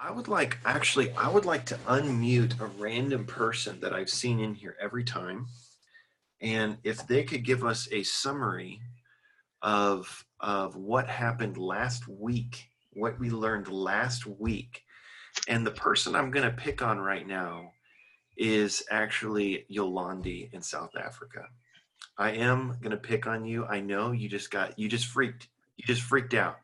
I would like actually I would like to unmute a random person that I've seen in here every time. And if they could give us a summary of of what happened last week, what we learned last week. And the person I'm going to pick on right now is actually Yolandi in South Africa. I am going to pick on you. I know you just got you just freaked. You just freaked out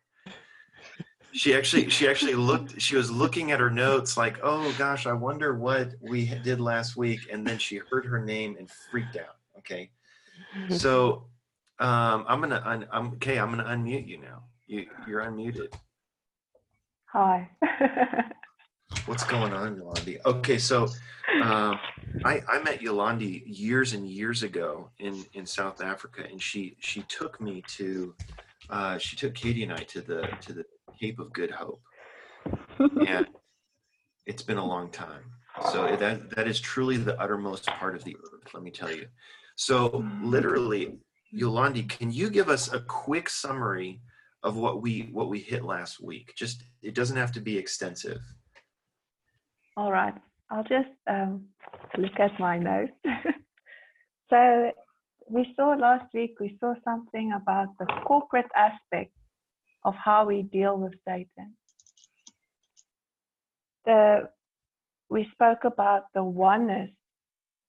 she actually she actually looked she was looking at her notes like oh gosh i wonder what we did last week and then she heard her name and freaked out okay? So um i'm gonna un, i'm okay i'm gonna unmute you now. You you're unmuted. Hi. what's going on yolandi? Okay so um i i met yolandi years and years ago in in south africa and she she took me to uh she took katie and i to the to the Cape of Good Hope. and it's been a long time. So that that is truly the uttermost part of the earth, let me tell you. So literally, Yolandi, can you give us a quick summary of what we what we hit last week? Just it doesn't have to be extensive. All right. I'll just um, look at my notes. so we saw last week, we saw something about the corporate aspect of how we deal with Satan. The, we spoke about the oneness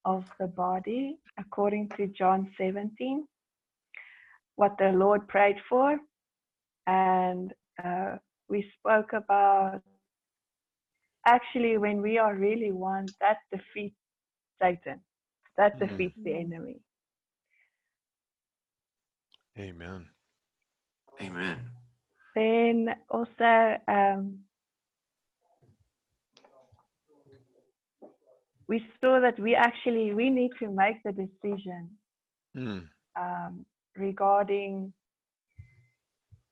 of the body according to John 17, what the Lord prayed for, and uh, we spoke about actually when we are really one, that defeats Satan, that Mhm. defeats the enemy. Amen. Amen. Then also, um, we saw that we actually we need to make the decision Mm. um, regarding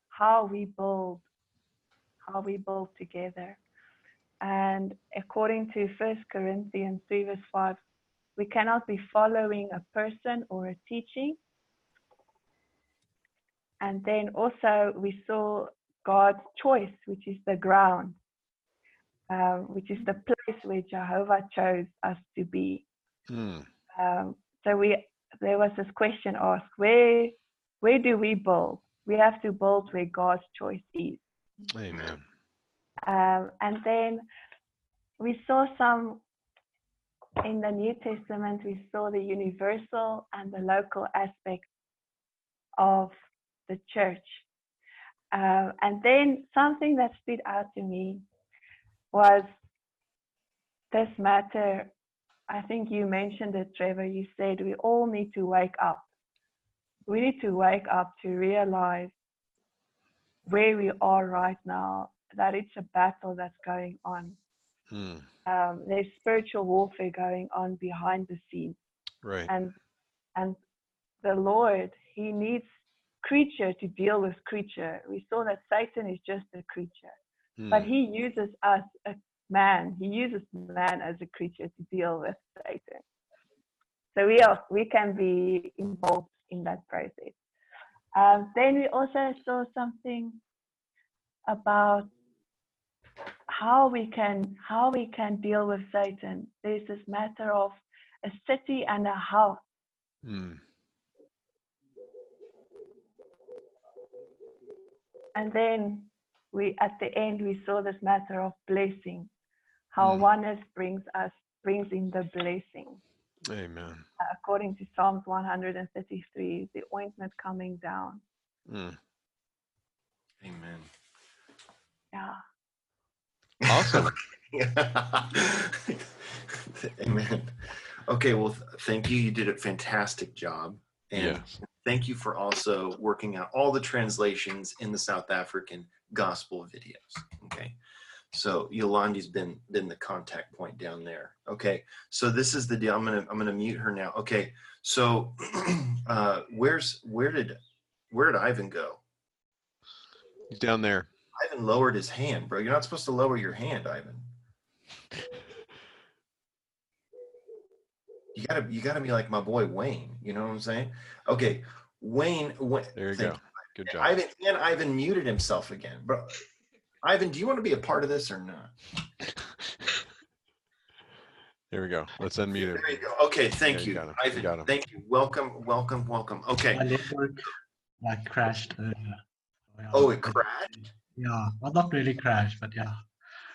how we build, how we build together. And according to First Corinthians 3 verse 5, we cannot be following a person or a teaching. And then also we saw God's choice, which is the ground, uh, which is the place where Jehovah chose us to be. Mm. Um, so we there was this question asked, where where do we build? We have to build where God's choice is. Amen. Um, and then we saw some in the New Testament, we saw the universal and the local aspect of the church. Uh, and then something that stood out to me was this matter. I think you mentioned it, Trevor. You said we all need to wake up. We need to wake up to realize where we are right now, that it's a battle that's going on. Mm. Um, there's spiritual warfare going on behind the scenes, Right. and and the Lord He needs creature to deal with creature. We saw that Satan is just a creature, but Mm. He uses us, a man. He uses man as a creature to deal with Satan. So we are we can be involved in that process. Um, then we also saw something about how we can how we can deal with Satan. There's this matter of a city and a house. Mm. And then we at the end we saw this matter of blessing, how Mm. oneness brings us brings in the blessing. Amen. Uh, according to Psalms 133, the ointment coming down. Mm. Amen. Yeah. Awesome. Amen. Okay, well, thank you. You did a fantastic job. And yes. thank you for also working out all the translations in the South African gospel videos. Okay. So Yolandi's been been the contact point down there. Okay. So this is the deal. I'm gonna I'm gonna mute her now. Okay. So uh where's where did where did Ivan go? He's down there. Ivan lowered his hand, bro. You're not supposed to lower your hand, Ivan. You gotta you gotta be like my boy Wayne. You know what I'm saying? Okay, Wayne. Wayne There you go. Good job. Ivan and Ivan muted himself again, bro. Ivan, do you want to be a part of this or not? Here we go. Let's unmute There him. you go. Okay, thank Yeah, you you, got him. You got Ivan. him. Thank you. Welcome, welcome, welcome. Okay. My network like crashed earlier. So, yeah, Oh, it crashed? Yeah, well, not really crashed, but yeah.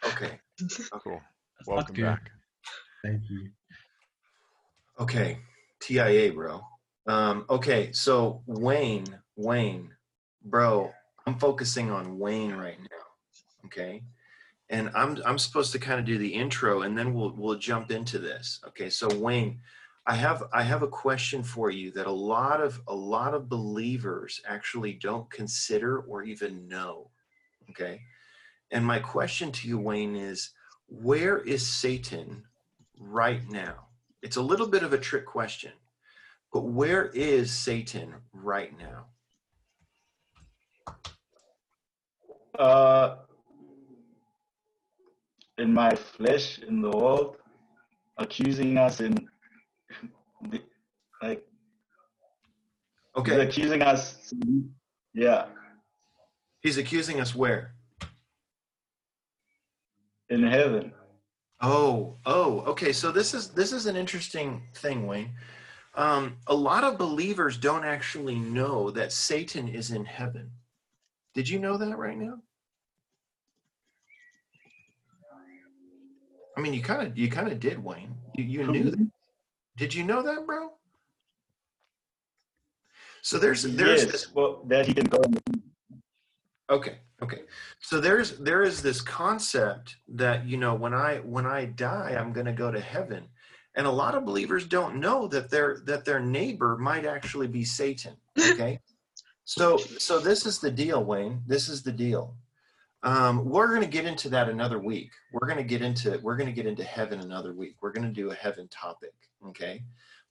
Okay. Cool. Welcome back. Thank you. Okay. TIA, bro. Um, okay, so Wayne, Wayne, bro, I'm focusing on Wayne right now. Okay. And I'm I'm supposed to kind of do the intro and then we'll we'll jump into this. Okay, so Wayne, I have I have a question for you that a lot of a lot of believers actually don't consider or even know. Okay. And my question to you, Wayne, is where is Satan right now? It's a little bit of a trick question, but where is Satan right now? Uh, in my flesh, in the world, accusing us in, the, like, he's Okay, accusing us. Yeah, he's accusing us where? in heaven. Oh, oh, okay. So this is this is an interesting thing, Wayne. Um, a lot of believers don't actually know that Satan is in heaven. Did you know that right now? I mean, you kind of you kind of did, Wayne. You, you knew that. Did you know that, bro? So there's there's yes, this well, that he can go. Okay, okay. So there's there is this concept that you know when I when I die I'm going to go to heaven. And a lot of believers don't know that their that their neighbor might actually be Satan, okay? so so this is the deal, Wayne. This is the deal. Um, we're going to get into that another week. We're going to get into we're going to get into heaven another week. We're going to do a heaven topic, okay?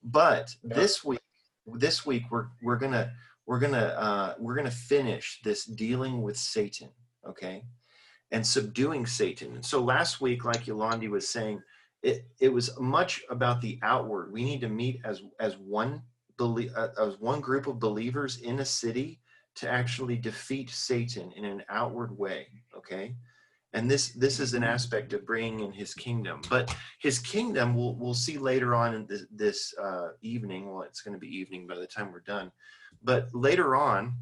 But this week this week we're we're going to we're gonna uh, we're gonna finish this dealing with Satan, okay, and subduing Satan. And so last week, like Yolandi was saying, it it was much about the outward. We need to meet as as one belie- uh, as one group of believers in a city to actually defeat Satan in an outward way, okay. And this this is an aspect of bringing in his kingdom, but his kingdom we'll we'll see later on in this, this uh, evening. Well, it's going to be evening by the time we're done but later on,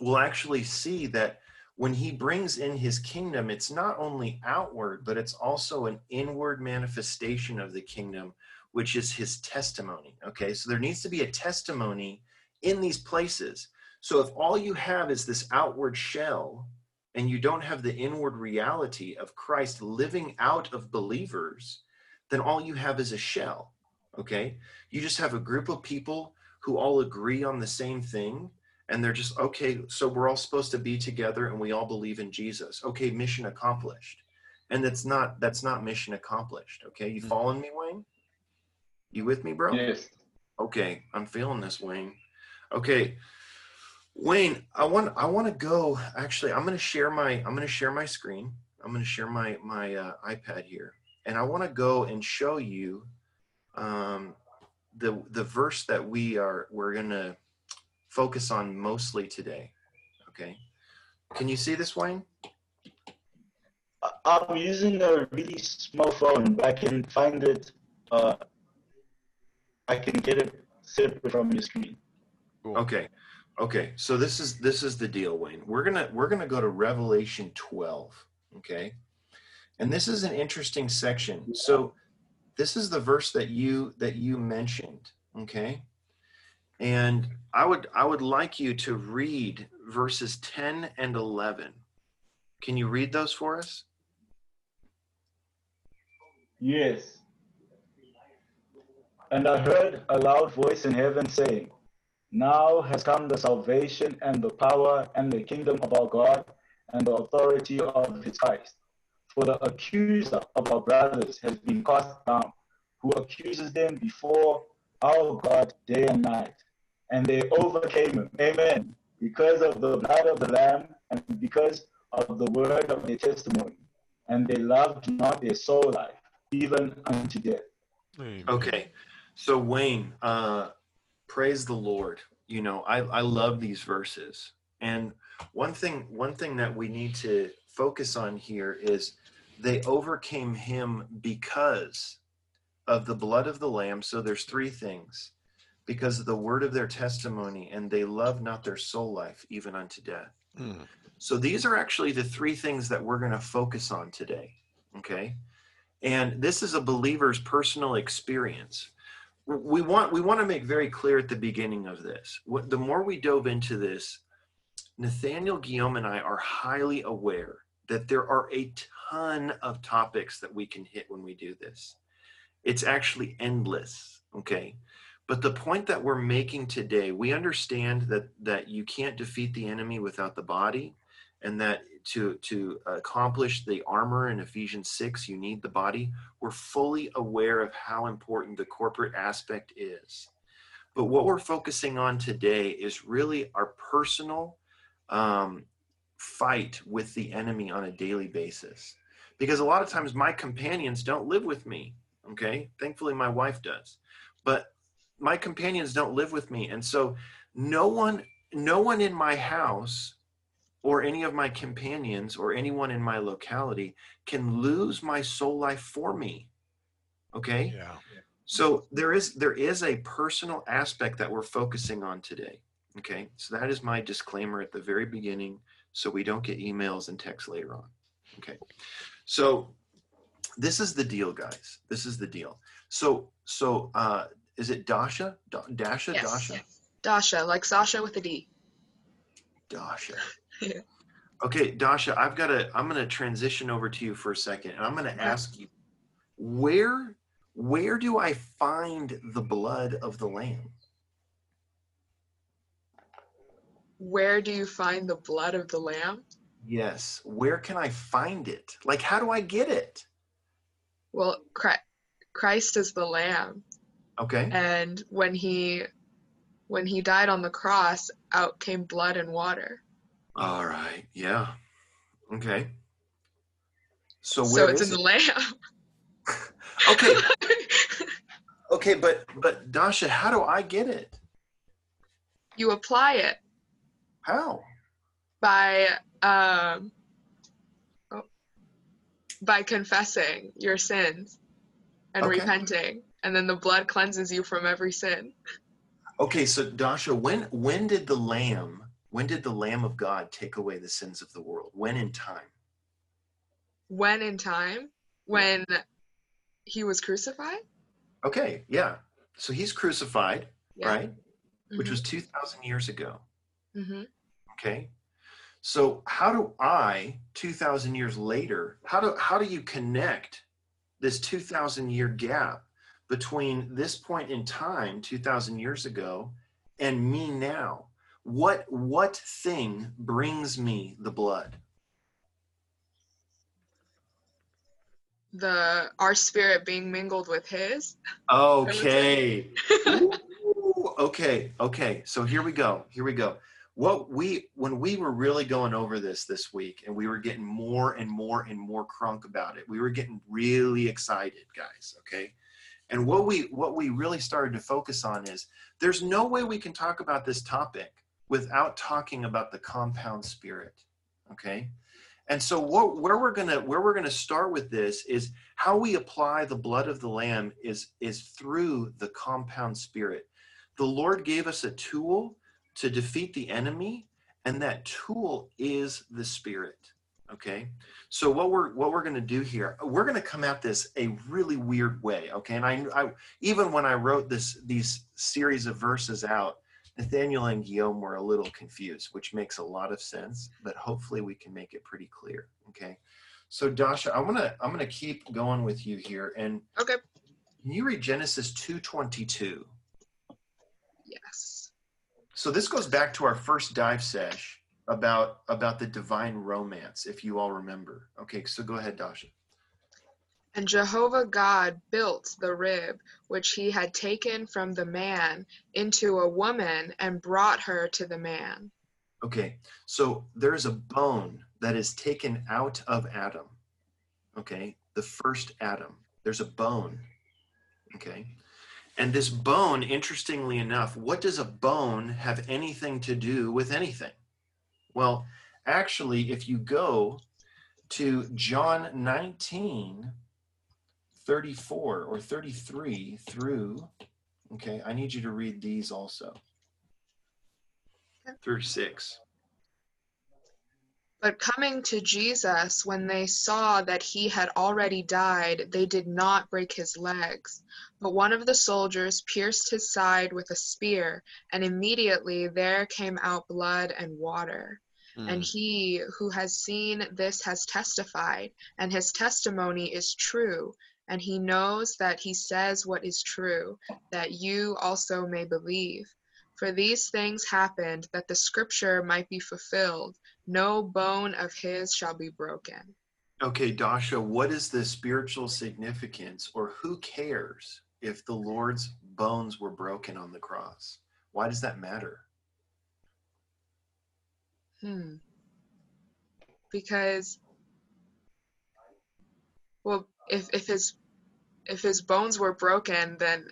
we'll actually see that when he brings in his kingdom, it's not only outward, but it's also an inward manifestation of the kingdom, which is his testimony. Okay, so there needs to be a testimony in these places. So if all you have is this outward shell, and you don't have the inward reality of Christ living out of believers, then all you have is a shell. Okay, you just have a group of people who all agree on the same thing and they're just okay so we're all supposed to be together and we all believe in jesus. Okay mission accomplished. And that's not that's not mission accomplished okay? You following me wayne? You with me bro? Yes. okay i'm feeling this wayne. Okay wayne i want i want to go actually i'm going to share my i'm going to share my screen. I'm going to share my my uh, ipad here. And i want to go and show you um, the the verse that we are we're going to focus on mostly today okay can you see this wayne I- I'm using a really small phone, but I can find it. Uh, I can get it separate from your screen. Cool. Okay. Okay. So this is this is the deal, Wayne. We're gonna we're gonna go to Revelation 12. Okay. And this is an interesting section. So this is the verse that you that you mentioned. Okay. And I would I would like you to read verses 10 and 11. Can you read those for us? Yes. And I heard a loud voice in heaven saying, Now has come the salvation and the power and the kingdom of our God and the authority of his Christ. For the accuser of our brothers has been cast down, who accuses them before our God day and night. And they overcame him. Amen. Because of the blood of the Lamb and because of the word of their testimony. And they loved not their soul life even unto death. Amen. Okay. So Wayne, uh praise the Lord. You know, I I love these verses. And one thing one thing that we need to focus on here is they overcame him because of the blood of the lamb. So there's three things because of the word of their testimony, and they love not their soul life even unto death. Mm, So these are actually the three things that we're going to focus on today. Okay. And this is a believer's personal experience. We want we want to make very clear at the beginning of this. What, the more we dove into this, Nathaniel Guillaume and I are highly aware that there are a ton of topics that we can hit when we do this. It's actually endless. Okay. But the point that we're making today, we understand that that you can't defeat the enemy without the body, and that to to accomplish the armor in Ephesians 6, you need the body. We're fully aware of how important the corporate aspect is. But what we're focusing on today is really our personal um, fight with the enemy on a daily basis. Because a lot of times my companions don't live with me. Okay. Thankfully, my wife does. But my companions don't live with me. And so no one, no one in my house or any of my companions or anyone in my locality can lose my soul life for me. Okay. yeah. So there is there is a personal aspect that we're focusing on today. Okay, so that is my disclaimer at the very beginning, so we don't get emails and texts later on. Okay, so this is the deal, guys. This is the deal. So so uh, is it Dasha? Da- Dasha? Yes. Dasha? Dasha, like Sasha with a D. Dasha. Yeah. Okay, Dasha, I've got to. I'm going to transition over to you for a second, and I'm going to ask you, where where do I find the blood of the lamb? Where do you find the blood of the lamb? Yes. Where can I find it? Like, how do I get it? Well, Christ is the lamb, Okay. and when he when he died on the cross, out came blood and water. All right. Yeah. Okay. So where so it's in the lamb. Okay. Okay, but but Dasha, how do I get it? you apply it How? by um, oh, by confessing your sins and Okay. repenting, and then the blood cleanses you from every sin. Okay, so Dasha, when when did the lamb when did the lamb of God take away the sins of the world? When in time? When in time, when he was crucified, Okay, yeah. So he's crucified, Yeah. right? Which Mhm. was 2000 years ago. hmm Okay. So how do I, 2000 years later, how do how do you connect this 2000 year gap between this point in time 2000 years ago and me now? What what thing brings me the blood? the our spirit being mingled with his. Okay. Ooh, okay. Okay. So here we go. Here we go. What we when we were really going over this this week and we were getting more and more and more crunk about it. We were getting really excited, guys, okay? And what we what we really started to focus on is there's no way we can talk about this topic without talking about the compound spirit, okay? And so what where we're to where we're to start with this is how we apply the blood of the lamb is is through the compound spirit the lord gave us a tool to defeat the enemy and that tool is the spirit okay so what we're what we're going to do here we're going to come at this a really weird way okay and I, I even when i wrote this these series of verses out nathaniel and guillaume were a little confused which makes a lot of sense but hopefully we can make it pretty clear okay so Dasha, I'm gonna I'm gonna keep going with you here, and Okay. can you read Genesis two twenty two? Yes. So this goes back to our first dive sesh about about the divine romance, if you all remember. Okay, so go ahead, Dasha. And Jehovah God built the rib which he had taken from the man into a woman and brought her to the man. Okay, so there's a bone that is taken out of Adam. Okay, the first Adam. There's a bone. Okay, and this bone, interestingly enough, what does a bone have anything to do with anything? Well, actually, if you go to John 19, 34 or 33 through, okay, I need you to read these also. Through six. But coming to Jesus, when they saw that he had already died, they did not break his legs. But one of the soldiers pierced his side with a spear, and immediately there came out blood and water. And Mm. he who has seen this has testified, and his testimony is true. And he knows that he says what is true, that you also may believe. For these things happened that the scripture might be fulfilled no bone of his shall be broken. Okay, Dasha, what is the spiritual significance or who cares if the Lord's bones were broken on the cross? Why does that matter? Hmm. Because, well, if if his if his bones were broken, then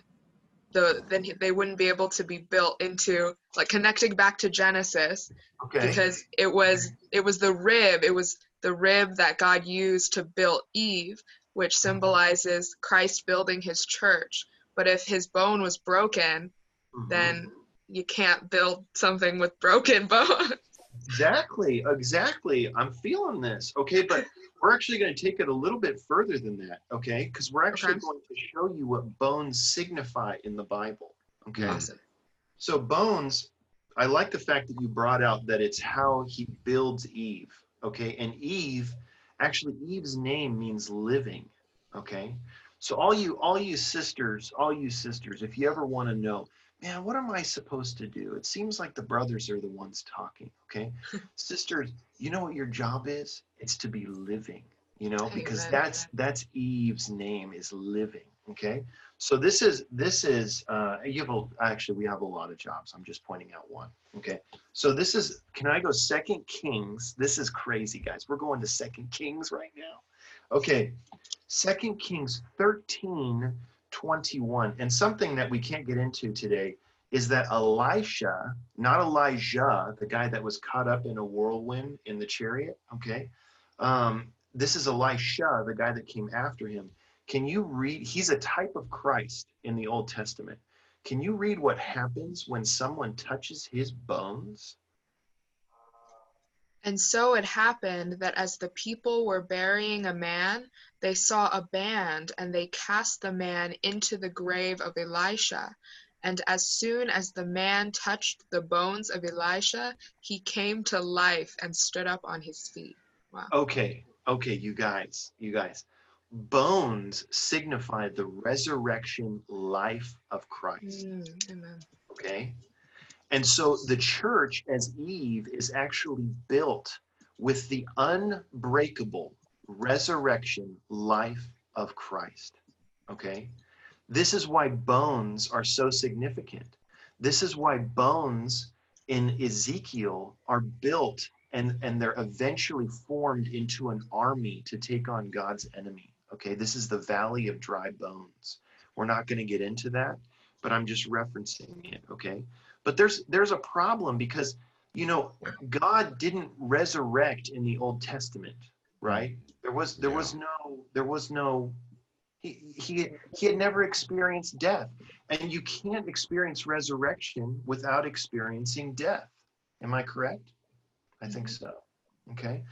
the then he, they wouldn't be able to be built into like connecting back to Genesis Okay. because it was it was the rib it was the rib that God used to build Eve, which symbolizes Christ building His church. But if his bone was broken, Mhm. then you can't build something with broken bones. Exactly, exactly. I'm feeling this. Okay, but we're actually going to take it a little bit further than that. Okay, because we're actually Okay. going to show you what bones signify in the Bible. Okay, Awesome. so bones. I like the fact that you brought out that it's how he builds Eve. Okay, and Eve, actually, Eve's name means living. Okay, so all you, all you sisters, all you sisters, if you ever want to know, man, what am I supposed to do? It seems like the brothers are the ones talking. Okay, sisters, you know what your job is? It's to be living. You know, because Amen. that's that's Eve's name is living. Okay, so this is this is uh, you have a actually we have a lot of jobs. I'm just pointing out one. Okay, so this is can I go Second Kings? This is crazy, guys. We're going to Second Kings right now. Okay, Second Kings 13, 21. And something that we can't get into today is that Elisha, not Elijah, the guy that was caught up in a whirlwind in the chariot, okay? Um, this is Elisha, the guy that came after him. Can you read? He's a type of Christ in the Old Testament. Can you read what happens when someone touches his bones? And so it happened that as the people were burying a man, they saw a band, and they cast the man into the grave of Elisha. And as soon as the man touched the bones of Elisha, he came to life and stood up on his feet. Okay, okay, you guys, you guys. Bones signify the resurrection life of Christ. Mm, amen. Okay. And so the church, as Eve, is actually built with the unbreakable resurrection life of Christ. Okay. This is why bones are so significant. This is why bones in Ezekiel are built and, and they're eventually formed into an army to take on God's enemy. Okay. This is the valley of dry bones. We're not going to get into that, but I'm just referencing it. Okay? But there's there's a problem because you know god didn't resurrect in the old testament right? There was there was no there was no he, he he had never experienced death. And you can't experience resurrection without experiencing death. Am i correct? I think mm-hmm. so okay?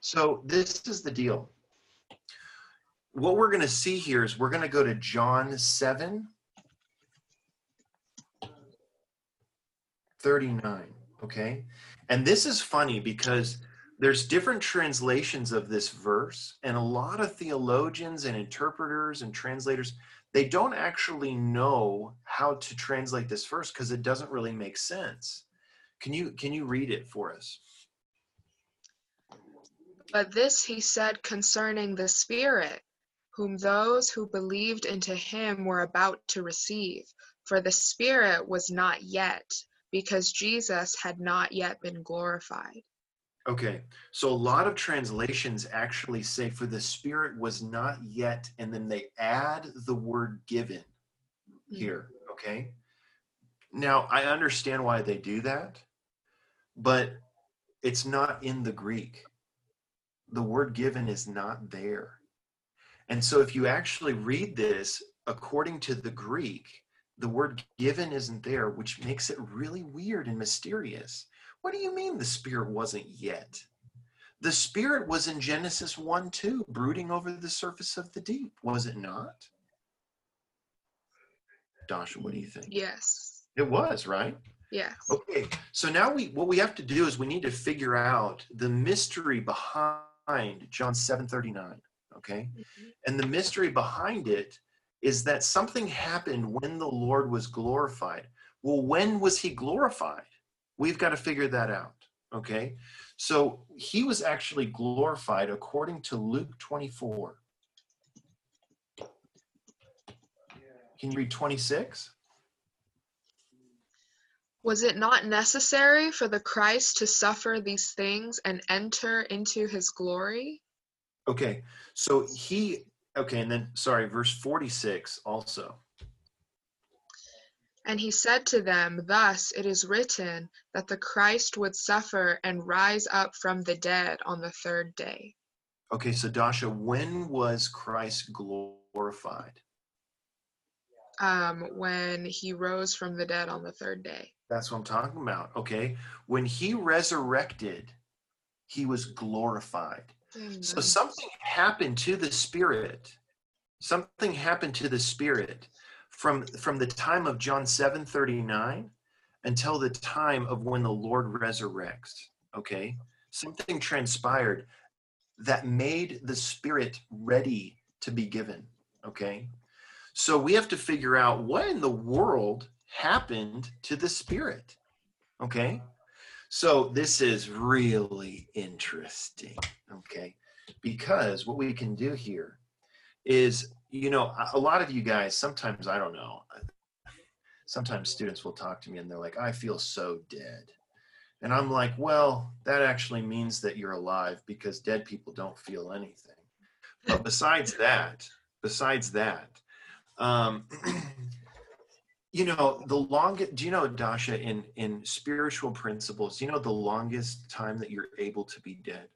So this is the deal what we're going to see here is we're going to go to john 7 39 okay? And this is funny because there's different translations of this verse and a lot of theologians and interpreters and translators they don't actually know how to translate this verse because it doesn't really make sense. Can you can you read it for us? But this he said concerning the Spirit, whom those who believed into him were about to receive. For the Spirit was not yet, because Jesus had not yet been glorified. okay so a lot of translations actually say for the spirit was not yet and then they add the word given mm-hmm. here okay now i understand why they do that but it's not in the greek the word given is not there. And so if you actually read this according to the Greek, the word given isn't there, which makes it really weird and mysterious. What do you mean the Spirit wasn't yet? The Spirit was in Genesis 1 2, brooding over the surface of the deep, was it not? Dasha, what do you think? Yes. It was, right? Yes. Okay, so now we what we have to do is we need to figure out the mystery behind John 7:39, okay? Mhm. And the mystery behind it is that something happened when the Lord was glorified. Well, when was he glorified? We've got to figure that out, okay? So he was actually glorified according to Luke 24. Can you read 26? Was it not necessary for the Christ to suffer these things and enter into his glory? Okay, so he, okay, and then, sorry, verse 46 also. And he said to them, Thus it is written that the Christ would suffer and rise up from the dead on the third day. Okay, so Dasha, when was Christ glorified? Um, when he rose from the dead on the third day. That's what I'm talking about. Okay, when he resurrected, he was glorified. So mm-hmm. something happened to the spirit. Something happened to the spirit from from the time of John 7:39 until the time of when the Lord resurrects. Okay? Something transpired that made the spirit ready to be given. Okay? So we have to figure out what in the world happened to the spirit. Okay? So this is really interesting, okay? Because what we can do here is, you know, a- lot of you guys, sometimes I don't know, sometimes students will talk to me and they're like, I feel so dead. And I'm like, well, that actually means that you're alive because dead people don't feel anything. But besides that, besides that, um, you know the longest do you know dasha in in spiritual principles do you know the longest time that you're able to be dead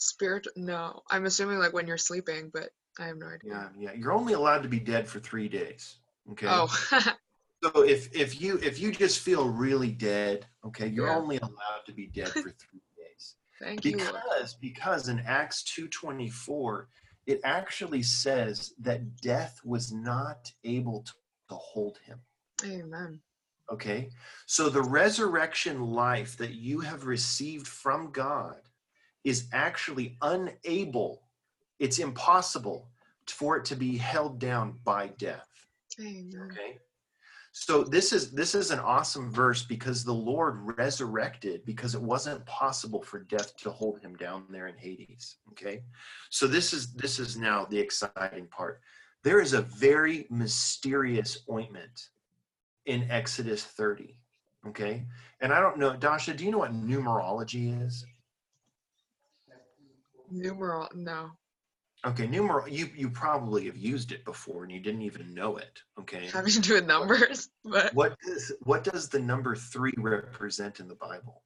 Spirit? No, I'm assuming like when you're sleeping, but I have no idea. yeah yeah you're only allowed to be dead for three days okay Oh, so if if you if you just feel really dead okay you're Yeah. only allowed to be dead for three days thank you. Because because in acts 224 it actually says that death was not able to, to hold him Amen. Okay. So the resurrection life that you have received from God is actually unable, it's impossible for it to be held down by death. Amen. Okay. So this is this is an awesome verse because the Lord resurrected because it wasn't possible for death to hold him down there in Hades. Okay. So this is this is now the exciting part. There is a very mysterious ointment in Exodus 30. Okay. And I don't know, Dasha, do you know what numerology is? Numeral? No, Okay, numeral you you probably have used it before and you didn't even know it. Okay. having to do with numbers, but What does what does the number three represent in the Bible?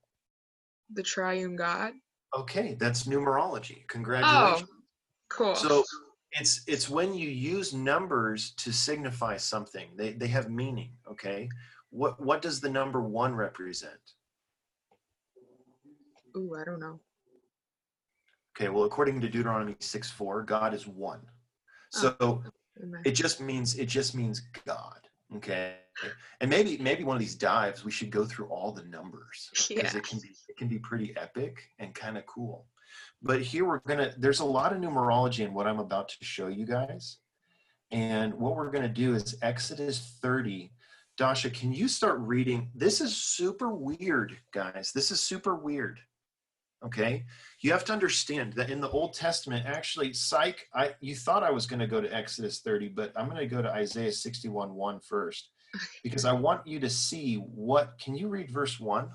the triune God. Okay, that's numerology. Oh, Congratulations. Oh, cool. So it's it's when you use numbers to signify something. They they have meaning. Okay. What what does the number one represent? Ooh, I don't know. Okay, well, according to Deuteronomy 6 4, God is one. Ah, so Amen. it just means it just means God. Okay. And maybe maybe one of these dives we should go through all the numbers. because Yeah. it can be it can be pretty epic and kind of cool. But here we're gonna there's a lot of numerology in what I'm about to show you guys. And what we're gonna do is Exodus 30. Dasha, can you start reading? This is super weird, guys. This is super weird. Okay. You have to understand that in the Old Testament, actually, psych, I you thought I was going to go to Exodus 30, but I'm going to go to Isaiah 61 1 first because I want you to see what can you read verse 1?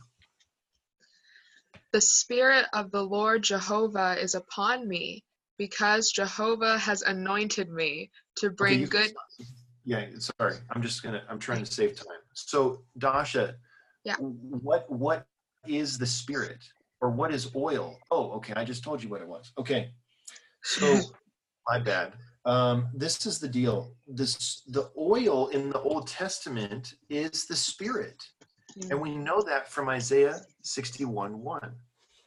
The Spirit of the Lord Jehovah is upon me, because Jehovah has anointed me to bring you- good. Yeah, sorry. I'm just gonna. I'm trying to save time. So, Dasha, Yeah. what what is the spirit? Or what is oil? Oh, okay. I just told you what it was. Okay. So, my bad. Um, this is the deal. This the oil in the Old Testament is the Spirit, and we know that from Isaiah 61 1.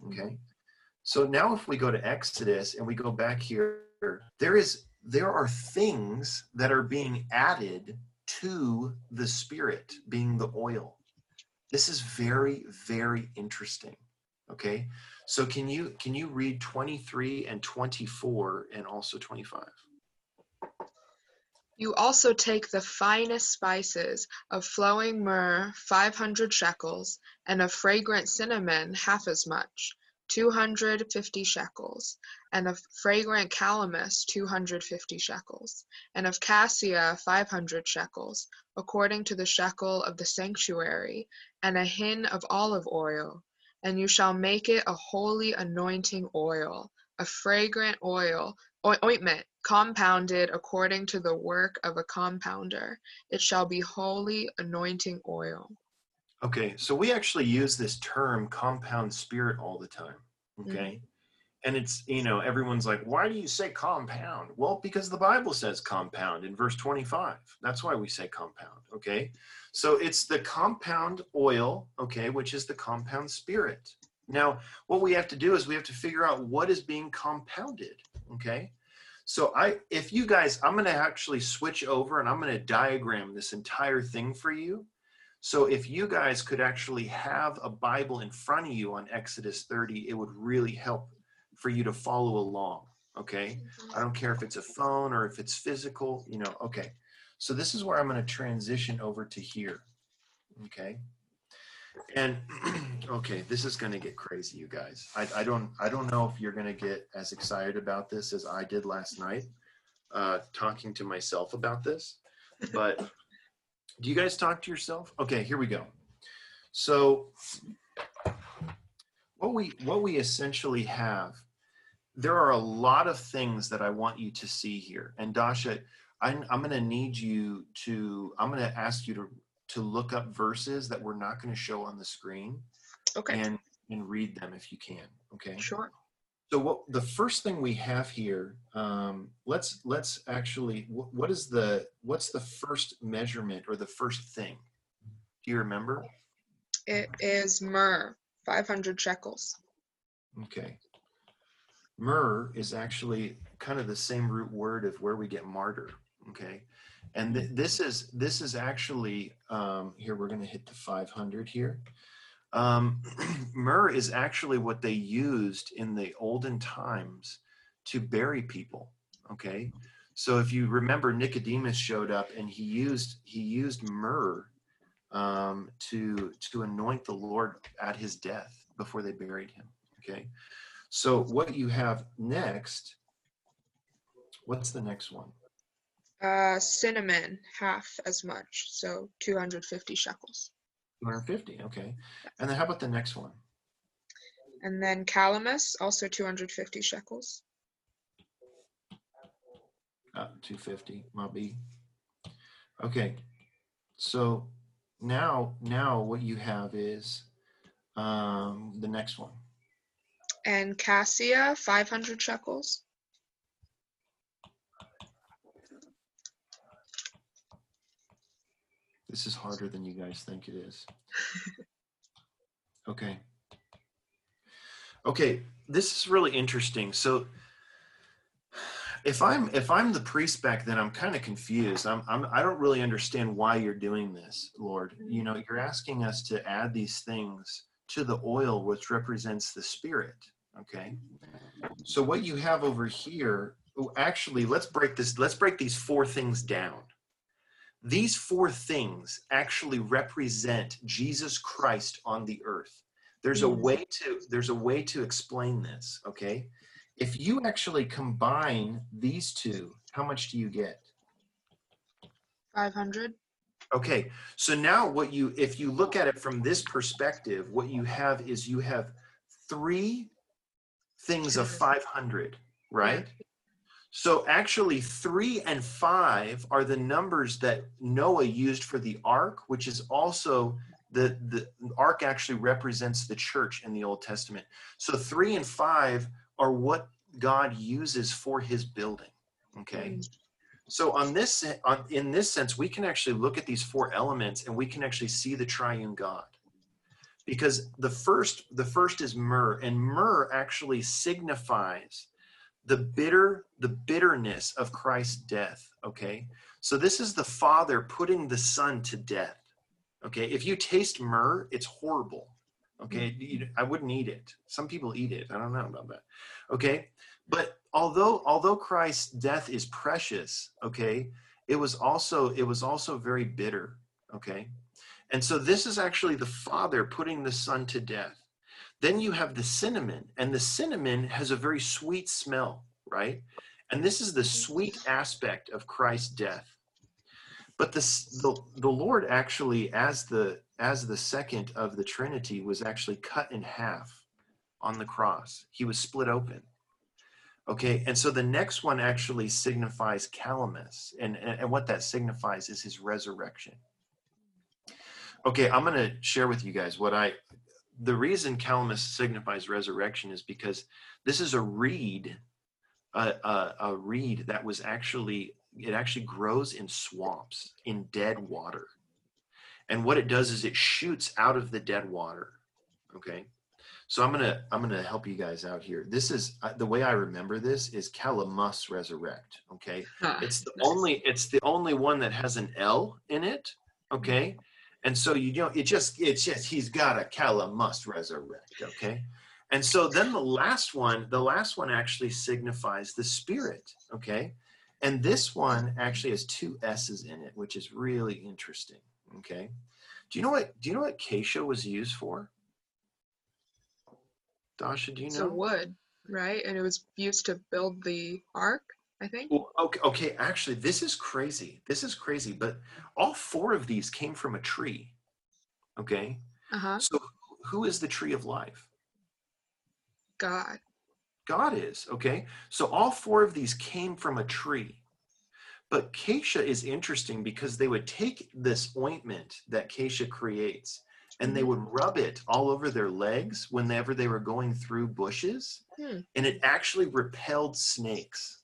Okay. So now if we go to Exodus and we go back here, there is there are things that are being added to the spirit being the oil. This is very very interesting. Okay? So can you can you read 23 and 24 and also 25? You also take the finest spices of flowing myrrh, 500 shekels, and of fragrant cinnamon, half as much, 250 shekels, and of fragrant calamus, 250 shekels, and of cassia, 500 shekels, according to the shekel of the sanctuary, and a hin of olive oil. And you shall make it a holy anointing oil, a fragrant oil, oi- ointment, compounded according to the work of a compounder. It shall be holy anointing oil. Okay, so we actually use this term compound spirit all the time. Okay. Mm-hmm. And it's, you know, everyone's like, why do you say compound? Well, because the Bible says compound in verse 25. That's why we say compound. Okay. So it's the compound oil, okay, which is the compound spirit. Now, what we have to do is we have to figure out what is being compounded. Okay. So I if you guys, I'm gonna actually switch over and I'm gonna diagram this entire thing for you. So if you guys could actually have a Bible in front of you on Exodus 30, it would really help for you to follow along. Okay. I don't care if it's a phone or if it's physical, you know, okay. So this is where I'm going to transition over to here. Okay. And okay, this is going to get crazy, you guys. I, I don't I don't know if you're going to get as excited about this as I did last night, uh, talking to myself about this. But do you guys talk to yourself? Okay, here we go. So what we what we essentially have, there are a lot of things that I want you to see here. And Dasha, I'm, I'm going to need you to I'm going to ask you to to look up verses that we're not going to show on the screen Okay, and and read them if you can. Okay. sure. So what the first thing we have here, um, let's let's actually, wh- what is the what's the first measurement or the first thing? Do you remember? It is myrrh, 500 shekels. Okay. Myrrh is actually kind of the same root word of where we get martyr. Okay. And th- this is this is actually um, here. We're going to hit the 500 here. Um, myrrh is actually what they used in the olden times to bury people. Okay. So if you remember, Nicodemus showed up and he used he used myrrh um, to to anoint the Lord at his death before they buried him. Okay. So what you have next, what's the next one? Uh, cinnamon, half as much, so 250 shekels. 250. Okay. And then how about the next one? And then calamus, also 250 shekels. Uh, 250 might be. Okay. So now, now what you have is um, the next one. And cassia, 500 shekels. This is harder than you guys think it is. Okay. Okay, this is really interesting. So if I'm if I'm the priest back then, I'm kind of confused. I'm, I'm I don't really understand why you're doing this, Lord. You know, you're asking us to add these things to the oil, which represents the spirit. Okay. Mm-hmm. So what you have over here, oh, actually, let's break this. Let's break these four things down these four things actually represent jesus christ on the earth there's a mm. way to there's a way to explain this okay if you actually combine these two how much do you get 500. Okay so now what you if you look at it from this perspective what you have is you have three things of 500 right so actually, three and five are the numbers that Noah used for the ark, which is also the the ark actually represents the church in the Old Testament. So three and five are what God uses for His building. Okay. Mm. So on this on in this sense, we can actually look at these four elements and we can actually see the triune God. Because the first the first is myrrh, and myrrh actually signifies the bitter the bitterness of Christ's death. Okay. So this is the Father putting the Son to death. Okay. If you taste myrrh, it's horrible. Okay. Mm-hmm. You- I wouldn't eat it. Some people eat it. I don't know about that. Okay. But although although Christ's death is precious, okay, it was also it was also very bitter. Okay. And so this is actually the Father putting the Son to death. Then you have the cinnamon, and the cinnamon has a very sweet smell, right? And this is the sweet aspect of Christ's death. But this, the, the Lord actually, as the as the second of the Trinity, was actually cut in half on the cross. He was split open. Okay, and so the next one actually signifies calamus, and, and, and what that signifies is his resurrection. Okay, I'm going to share with you guys what I. The reason calamus signifies resurrection is because this is a reed, a, a, a reed that was actually it actually grows in swamps in dead water, and what it does is it shoots out of the dead water. Okay, so I'm gonna I'm gonna help you guys out here. This is uh, the way I remember this is calamus resurrect. Okay, Huh. it's the Nice. only it's the only one that has an L in it. Okay, and so you know it just it's just he's got a calamus resurrect. Okay, and so then the last one the last one actually signifies the Spirit. Okay, and this one actually has two S's in it, which is really interesting. Okay, do you know what do you know what cassia was used for? Dasha, do you know? a wood, right? And it was used to build the ark, I think. Well, okay, okay, actually, this is crazy. This is crazy, but all four of these came from a tree. Okay, Uh huh. so who is the tree of life? God. God is. Okay, so all four of these came from a tree. But cassia is interesting because they would take this ointment that cassia creates and they would rub it all over their legs whenever they were going through bushes, Hmm. and it actually repelled snakes.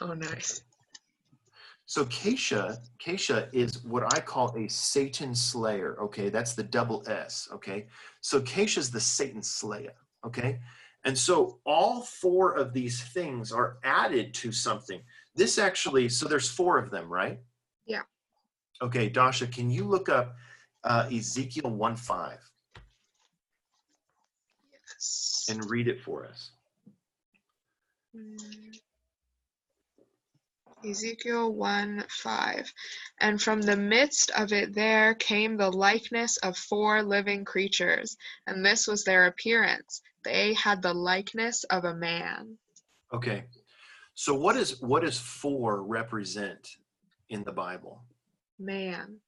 Oh, nice. So cassia, cassia is what I call a Satan slayer. Okay, that's the double S. Okay, so cassia's the Satan slayer. Okay, and so all four of these things are added to something. This actually, so there's four of them, right? Yeah. Okay, Dasha, can you look up uh, Ezekiel one five Yes. and read it for us? Mm. Ezekiel 1 5. And from the midst of it there came the likeness of four living creatures, and this was their appearance. They had the likeness of a man. Okay, so what is what does four represent in the Bible? Man.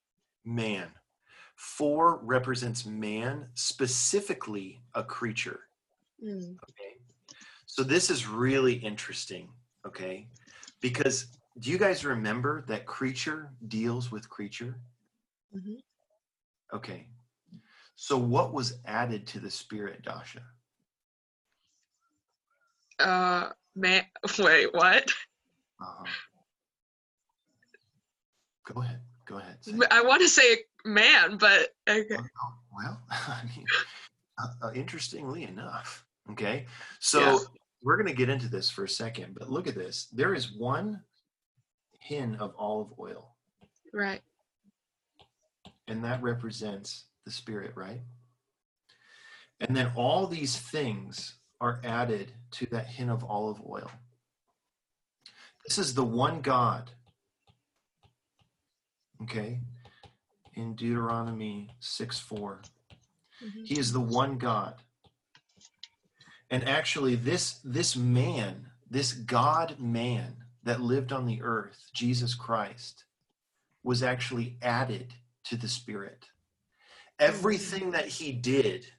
man. Four represents man, specifically a creature. Mm. Okay. So this is really interesting. Okay. Because do you guys remember that creature deals with creature? Mhm. Okay. So what was added to the spirit, Dasha? Uh, man. Wait, what? Uh-huh. Go ahead. Go ahead. I want to say man, but okay. Oh, Well, I mean, uh, uh, interestingly enough, okay. So Yeah. we're going to get into this for a second, but look at this. There is one hin of olive oil, right. and that represents the spirit, right? And then all these things are added to that hin of olive oil. This is the one God, okay, in Deuteronomy 6 4. Mhm. He is the one God. And actually this this man, this God man that lived on the earth, Jesus Christ, was actually added to the spirit. Everything that he did,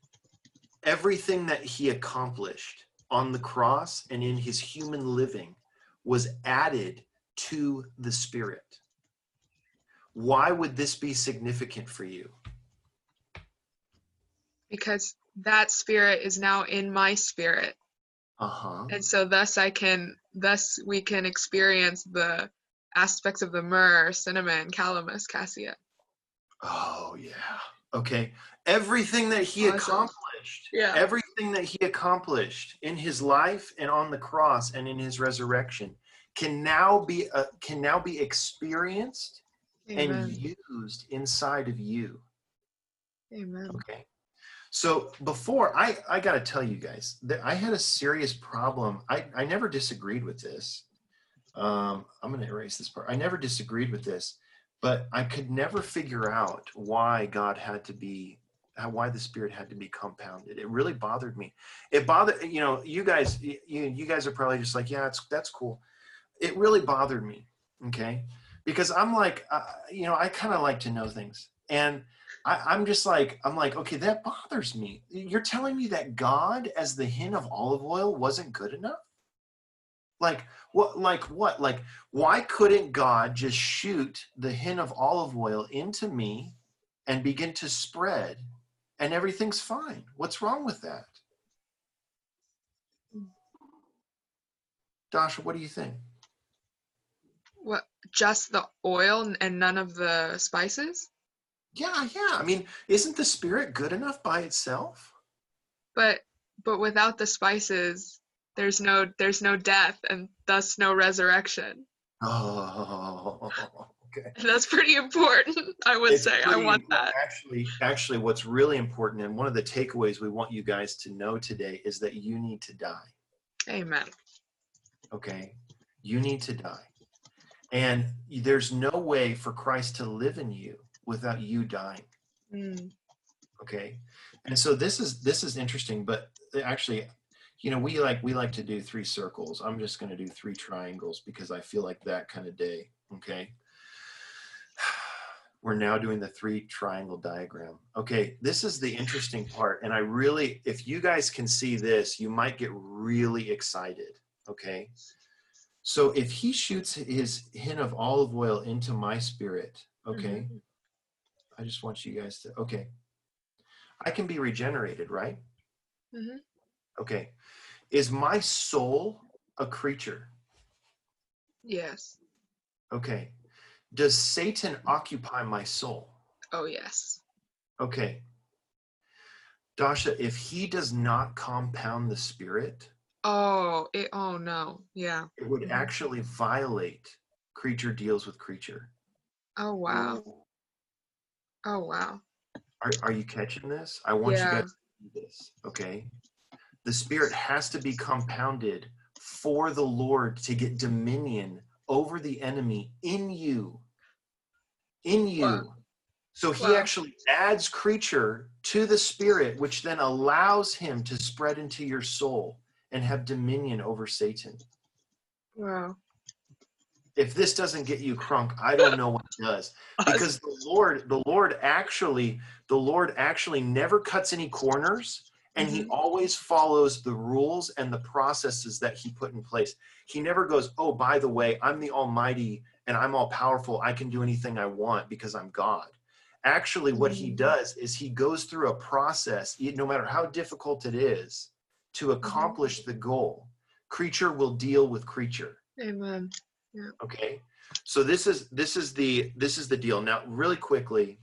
everything that he accomplished on the cross and in his human living was added to the spirit. Why would this be significant for you? because that spirit is now in my spirit. Uh-huh. And so thus I can thus we can experience the aspects of the myrrh, cinnamon, calamus, cassia. Oh yeah. Okay. Everything that he Awesome. accomplished. Yeah. Everything that he accomplished in his life and on the cross and in his resurrection can now be uh, can now be experienced Amen. and used inside of you. Amen. Okay. So before I I got to tell you guys that I had a serious problem. I I never disagreed with this. Um, I'm going to erase this part. I never disagreed with this, but I could never figure out why God had to be how, why the spirit had to be compounded. It really bothered me. It bothered you know you guys you you guys are probably just like yeah it's that's cool. It really bothered me. Okay, because I'm like uh, you know I kind of like to know things and. I, I'm just like, I'm like, okay, that bothers me. You're telling me that God, as the hin of olive oil, wasn't good enough? Like what? Like what? Like why couldn't God just shoot the hin of olive oil into me and begin to spread, and everything's fine? What's wrong with that? Dasha, what do you think? What just the oil and none of the spices? Yeah, yeah. I mean, isn't the spirit good enough by itself? But but without the spices, there's no there's no death and thus no resurrection. Oh, okay. That's pretty important. I would It's say I want important. that. Actually, actually, what's really important, and one of the takeaways we want you guys to know today is that you need to die. Amen. Okay, you need to die, and there's no way for Christ to live in you without you dying. Mm, Okay, and so this is this is interesting, but actually, you know, we like we like to do three circles. I'm just going to do three triangles because I feel like that kind of day. Okay. We're now doing the three triangle diagram. Okay, this is the interesting part. And I really, if you guys can see this, you might get really excited. Okay. So if he shoots his hin of olive oil into my spirit, okay, I just want you guys to, okay, I can be regenerated, right? Mhm. Okay. Is my soul a creature? Yes. Okay. Does Satan occupy my soul? Oh yes. Okay. Dasha, if he does not compound the spirit, Oh it oh no. Yeah. it would actually violate creature deals with creature. Oh wow. Oh wow. Are, are you catching this? I want Yeah. you guys to do this. Okay. The spirit has to be compounded for the Lord to get dominion over the enemy in you. In you. Wow. So he Wow. actually adds creature to the spirit, which then allows him to spread into your soul and have dominion over Satan. Wow. If this doesn't get you crunk, I don't know what does. because the lord the lord actually the lord actually never cuts any corners and he Mhm. always follows the rules and the processes that he put in place he never goes oh by the way i'm the almighty and i'm all powerful i can do anything i want because i'm god. Actually what he Mhm. does is he goes through a process no matter how difficult it is to accomplish the goal. Creature will deal with creature. Amen. okay? So this is this is the this is the deal. Now really quickly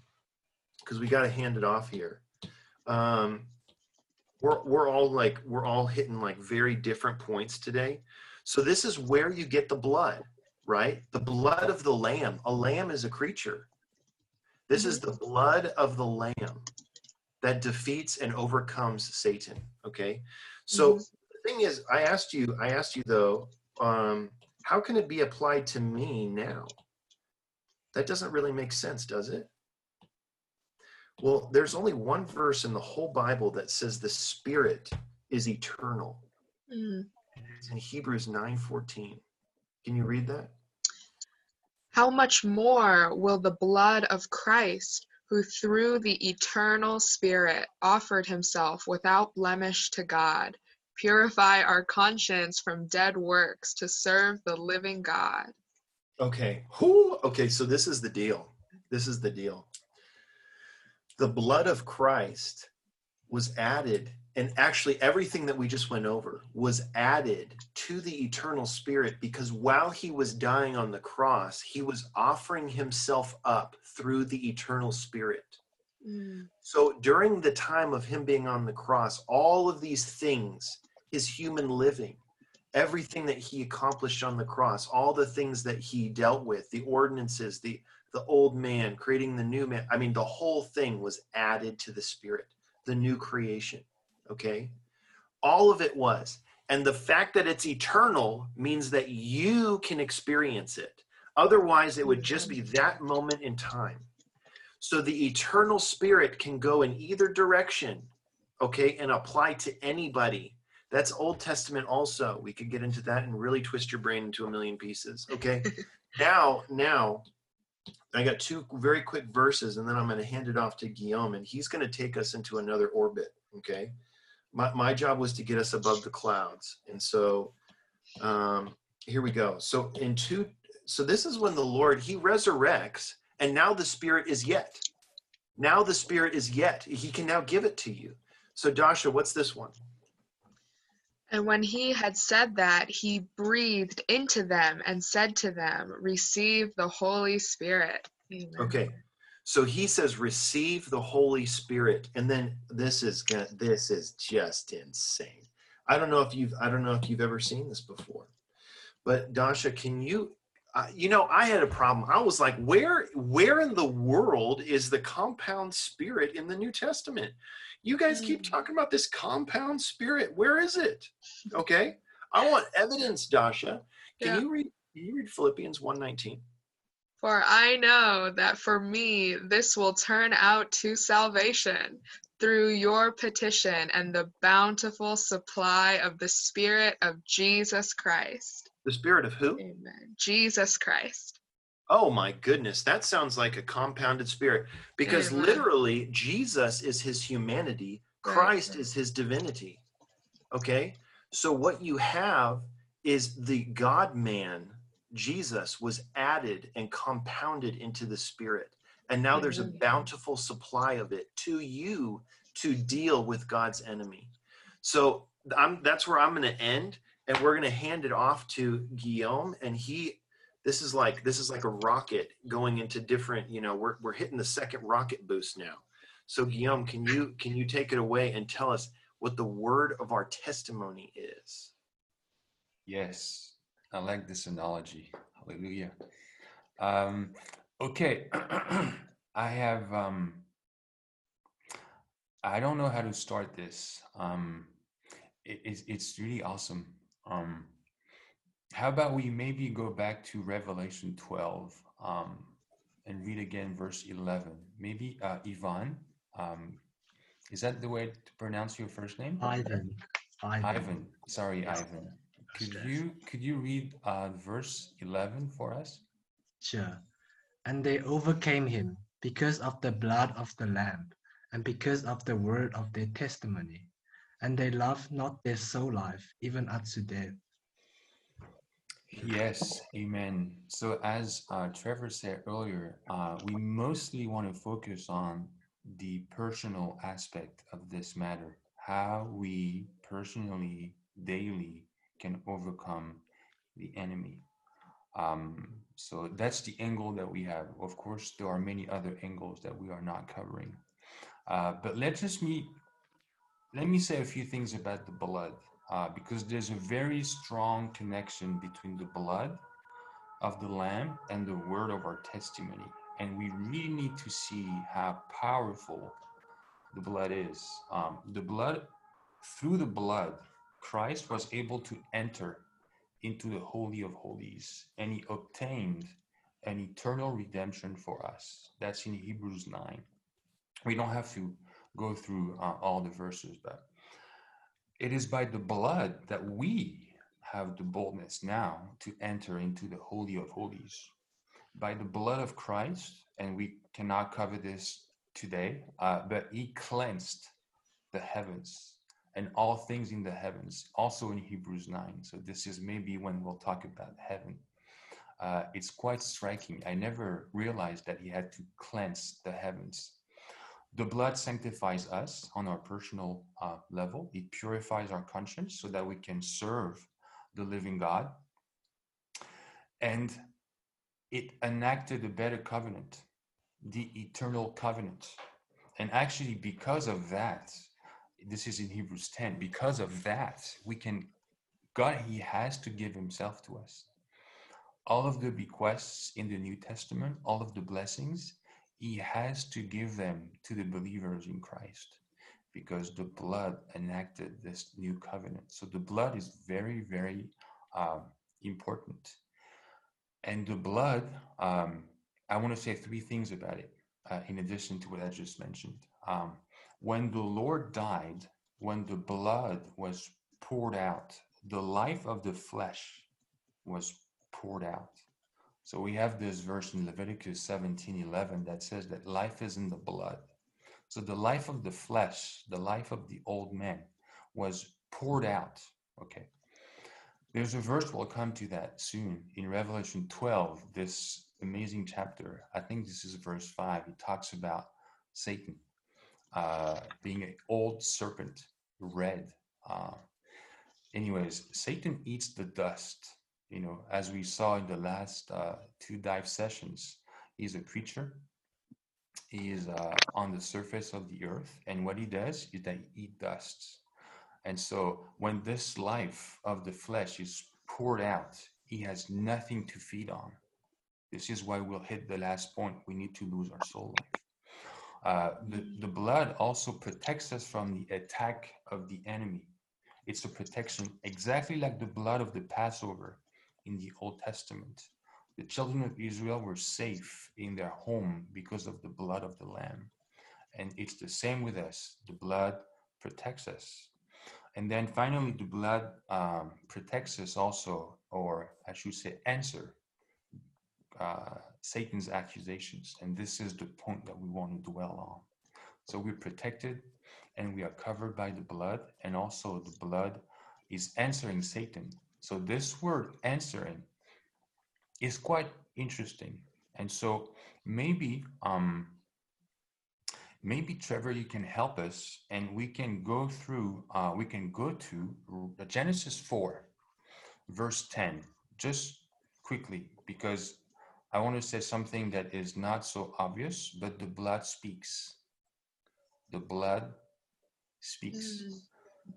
because we got to hand it off here. Um we're we're all like we're all hitting like very different points today. So this is where you get the blood right? The blood of the lamb. A lamb is a creature. This is the blood of the lamb that defeats and overcomes satan okay? So Mhm. the thing is i asked you i asked you though um how can it be applied to me now? That doesn't really make sense does it? Well there's only one verse in the whole bible that says the spirit is eternal. Mm. it's in hebrews 9:14 can you read that How much more will the blood of Christ, who through the eternal Spirit offered himself without blemish to God, purify our conscience from dead works to serve the living God? Okay. Who? Okay, so this is the deal. This is the deal. The blood of Christ was added, and actually everything that we just went over was added to the eternal spirit because while he was dying on the cross, he was offering himself up through the eternal spirit. Mm. So during the time of him being on the cross, all of these things, his human living, everything that he accomplished on the cross, all the things that he dealt with, the ordinances, the the old man, creating the new man. I mean, the whole thing was added to the spirit, the new creation. Okay? All of it was. And the fact that it's eternal means that you can experience it. Otherwise, it would just be that moment in time. So the eternal spirit can go in either direction, okay, and apply to anybody. That's Old Testament also. We could get into that and really twist your brain into a million pieces, okay? now, now, I got two very quick verses, and then I'm going to hand it off to Guillaume, and he's going to take us into another orbit, okay? My, my job was to get us above the clouds. And so um, here we go. So in two, so this is when the Lord, he resurrects, and now the Spirit is yet. Now the Spirit is yet. He can now give it to you. So Dasha, what's this one? And when he had said that, he breathed into them and said to them, Receive the Holy Spirit. Amen. Okay. So he says, receive the Holy Spirit. And then this is gonna, this is just insane. I don't know if you've I don't know if you've ever seen this before. But Dasha, can you uh, you know, I had a problem. I was like, where where in the world is the compound spirit in the New Testament? You guys keep Mm. talking about this compound spirit. Where is it? Okay. I want evidence, Dasha. Can Yeah. you read can you read Philippians 119? For I know that for me this will turn out to salvation through your petition and the bountiful supply of the Spirit of Jesus Christ. The spirit of who? Amen. Jesus Christ. Oh my goodness, that sounds like a compounded spirit because literally Jesus is his humanity. Christ is his divinity. Okay? So what you have is the God man, Jesus, was added and compounded into the spirit. And now there's a bountiful supply of it to you to deal with God's enemy. So I'm that's where I'm going to end and we're going to hand it off to Guillaume and he this is like this is like a rocket going into different you know we're, we're hitting the second rocket boost now so guillaume can you can you take it away and tell us what the word of our testimony is Yes, I like this analogy. Hallelujah. Um, okay, I have. Um, I don't know how to start this. Um, it, it's it's really awesome. Um, how about we maybe go back to Revelation 12 um, and read again verse 11? Maybe uh, Ivan. Um, is that the way to pronounce your first name? Ivan. Ivan. Ivan. Sorry, Ivan. Could Yes. you could you read uh, verse eleven for us? Sure. And they overcame him because of the blood of the Lamb and because of the word of their testimony. And they loved not their soul life, even unto death. Yes, amen. So as uh, Trevor said earlier, uh, we mostly want to focus on the personal aspect of this matter, how we personally, daily can overcome the enemy. Um, so that's the angle that we have. Of course, there are many other angles that we are not covering. Uh, but let's just meet. Let me say a few things about the blood, uh, because there's a very strong connection between the blood of the Lamb and the word of our testimony. And we really need to see how powerful the blood is. Um, the blood, through the blood, Christ was able to enter into the Holy of Holies and he obtained an eternal redemption for us. That's in Hebrews 9. We don't have to go through uh, all the verses, but it is by the blood that we have the boldness now to enter into the Holy of Holies. By the blood of Christ, and we cannot cover this today, uh, but he cleansed the heavens and all things in the heavens, also in Hebrews 9. So this is maybe when we'll talk about heaven. Uh, it's quite striking. I never realized that he had to cleanse the heavens. The blood sanctifies us on our personal uh, level. It purifies our conscience so that we can serve the living God. And it enacted a better covenant, the eternal covenant. And actually, because of that, this is in Hebrews 10, because of that, we can, God, He has to give Himself to us. All of the bequests in the New Testament, all of the blessings, He has to give them to the believers in Christ because the blood enacted this new covenant. So the blood is very, very um, important. And the blood, um, I want to say three things about it, uh, in addition to what I just mentioned. Um, when the Lord died, when the blood was poured out, the life of the flesh was poured out. So we have this verse in Leviticus 17 11 that says that life is in the blood. So the life of the flesh, the life of the old man, was poured out. Okay. There's a verse, we'll come to that soon in Revelation 12, this amazing chapter. I think this is verse 5. It talks about Satan uh, being an old serpent, red. Uh, anyways, Satan eats the dust. You know, as we saw in the last uh, two dive sessions, he's a creature. He is uh, on the surface of the earth, and what he does is that he eats dust. And so, when this life of the flesh is poured out, he has nothing to feed on. This is why we'll hit the last point. We need to lose our soul life. Uh, the, the blood also protects us from the attack of the enemy. It's a protection exactly like the blood of the Passover in the Old Testament. The children of Israel were safe in their home because of the blood of the Lamb. And it's the same with us. The blood protects us. And then finally, the blood um, protects us also, or I should say, answer uh, Satan's accusations. And this is the point that we want to dwell on. So we're protected and we are covered by the blood, and also the blood is answering Satan. So this word answering is quite interesting. And so maybe um maybe Trevor you can help us and we can go through uh we can go to Genesis 4 verse 10 just quickly because I want to say something that is not so obvious but the blood speaks. The blood speaks. Mm.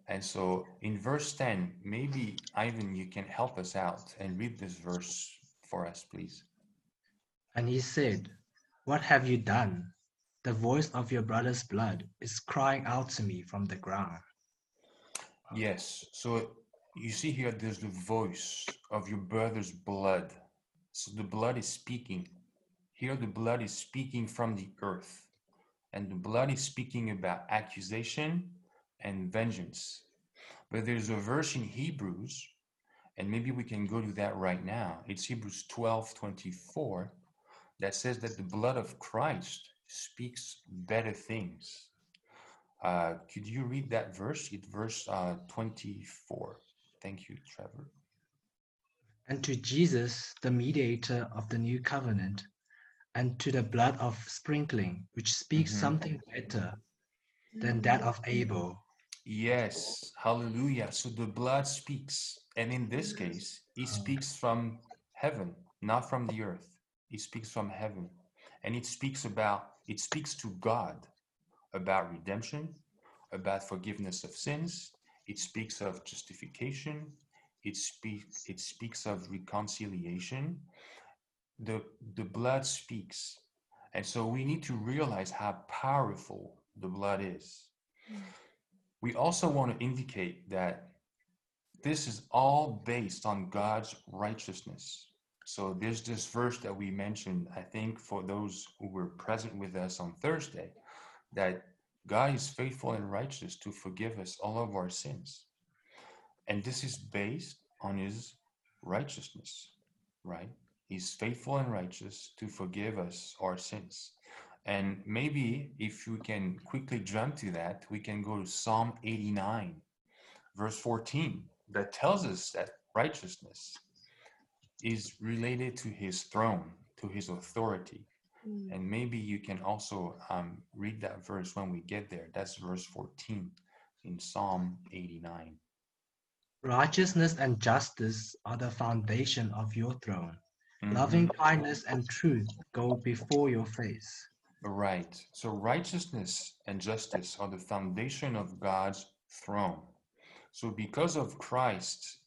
And so in verse 10, maybe Ivan, you can help us out and read this verse for us, please. And he said, What have you done? The voice of your brother's blood is crying out to me from the ground. Yes. So you see here, there's the voice of your brother's blood. So the blood is speaking. Here, the blood is speaking from the earth. And the blood is speaking about accusation and vengeance. But there's a verse in Hebrews, and maybe we can go to that right now. It's Hebrews 12 24 that says that the blood of Christ speaks better things. Uh, could you read that verse? It's verse uh, 24. Thank you, Trevor. And to Jesus, the mediator of the new covenant, and to the blood of sprinkling, which speaks Mhm. something better than that of Abel. Yes, hallelujah. So the blood speaks. And in this case, it speaks from heaven, not from the earth. It speaks from heaven. And it speaks about, it speaks to God about redemption, about forgiveness of sins. It speaks of justification. It speaks, it speaks of reconciliation. The, the blood speaks. And so we need to realize how powerful the blood is. Hmm. We also want to indicate that this is all based on God's righteousness. So there's this verse that we mentioned, I think, for those who were present with us on Thursday, that God is faithful and righteous to forgive us all of our sins. And this is based on his righteousness, right? He's faithful and righteous to forgive us our sins. And maybe if we can quickly jump to that, we can go to Psalm 89, verse 14, that tells us that righteousness is related to his throne, to his authority. Mm. And maybe you can also um, read that verse when we get there. That's verse 14 in Psalm 89. Righteousness and justice are the foundation of your throne. Mhm. Loving kindness and truth go before your face. Right. So righteousness and justice are the foundation of God's throne. So because of Christ,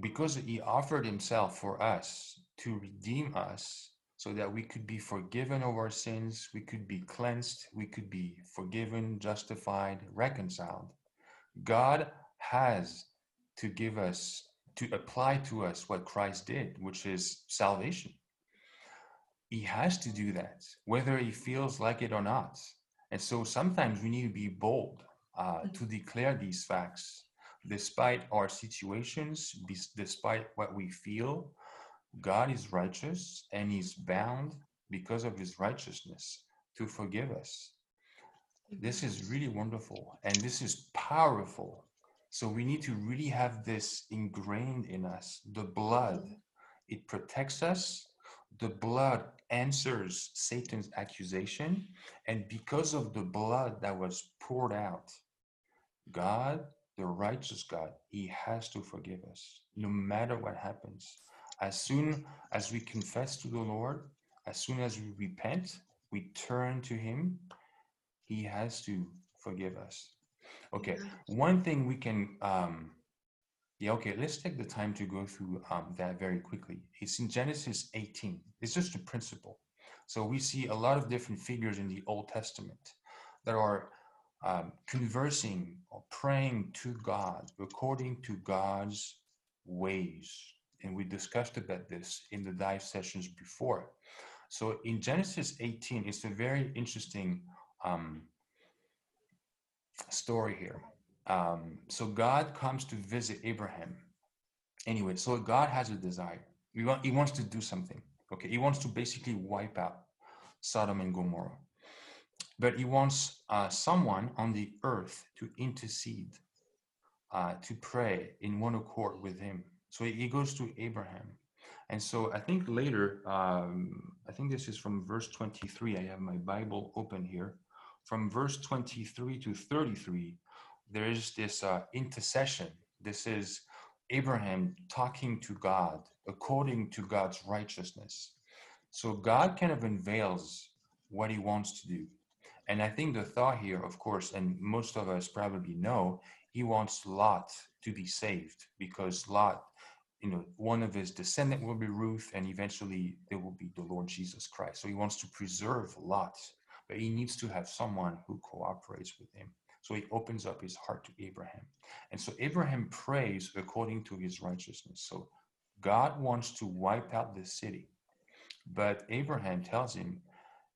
because he offered himself for us to redeem us so that we could be forgiven of our sins, we could be cleansed, we could be forgiven, justified, reconciled. God has to give us to apply to us what Christ did, which is salvation he has to do that, whether he feels like it or not. And so sometimes we need to be bold uh, to declare these facts, despite our situations, despite what we feel. God is righteous and he's bound because of his righteousness to forgive us. This is really wonderful and this is powerful. So we need to really have this ingrained in us. The blood, it protects us. The blood answers Satan's accusation. And because of the blood that was poured out, God, the righteous God, He has to forgive us no matter what happens. As soon as we confess to the Lord, as soon as we repent, we turn to Him, He has to forgive us. Okay, one thing we can, um, yeah, okay, let's take the time to go through um, that very quickly. It's in Genesis 18. It's just a principle. So we see a lot of different figures in the Old Testament that are um, conversing or praying to God according to God's ways. And we discussed about this in the dive sessions before. So in Genesis 18, it's a very interesting um, story here. Um, so God comes to visit Abraham. Anyway, so God has a desire. He, want, he wants to do something. Okay, he wants to basically wipe out Sodom and Gomorrah. But he wants uh, someone on the earth to intercede, uh, to pray in one accord with him. So he goes to Abraham. And so I think later, um, I think this is from verse 23. I have my Bible open here. From verse 23 to 33, there is this uh, intercession. This is Abraham talking to God according to God's righteousness. So God kind of unveils what he wants to do. And I think the thought here, of course, and most of us probably know, he wants Lot to be saved because Lot, you know, one of his descendant will be Ruth, and eventually there will be the Lord Jesus Christ. So he wants to preserve Lot, but he needs to have someone who cooperates with him. So he opens up his heart to Abraham. And so Abraham prays according to his righteousness. So God wants to wipe out the city. But Abraham tells him,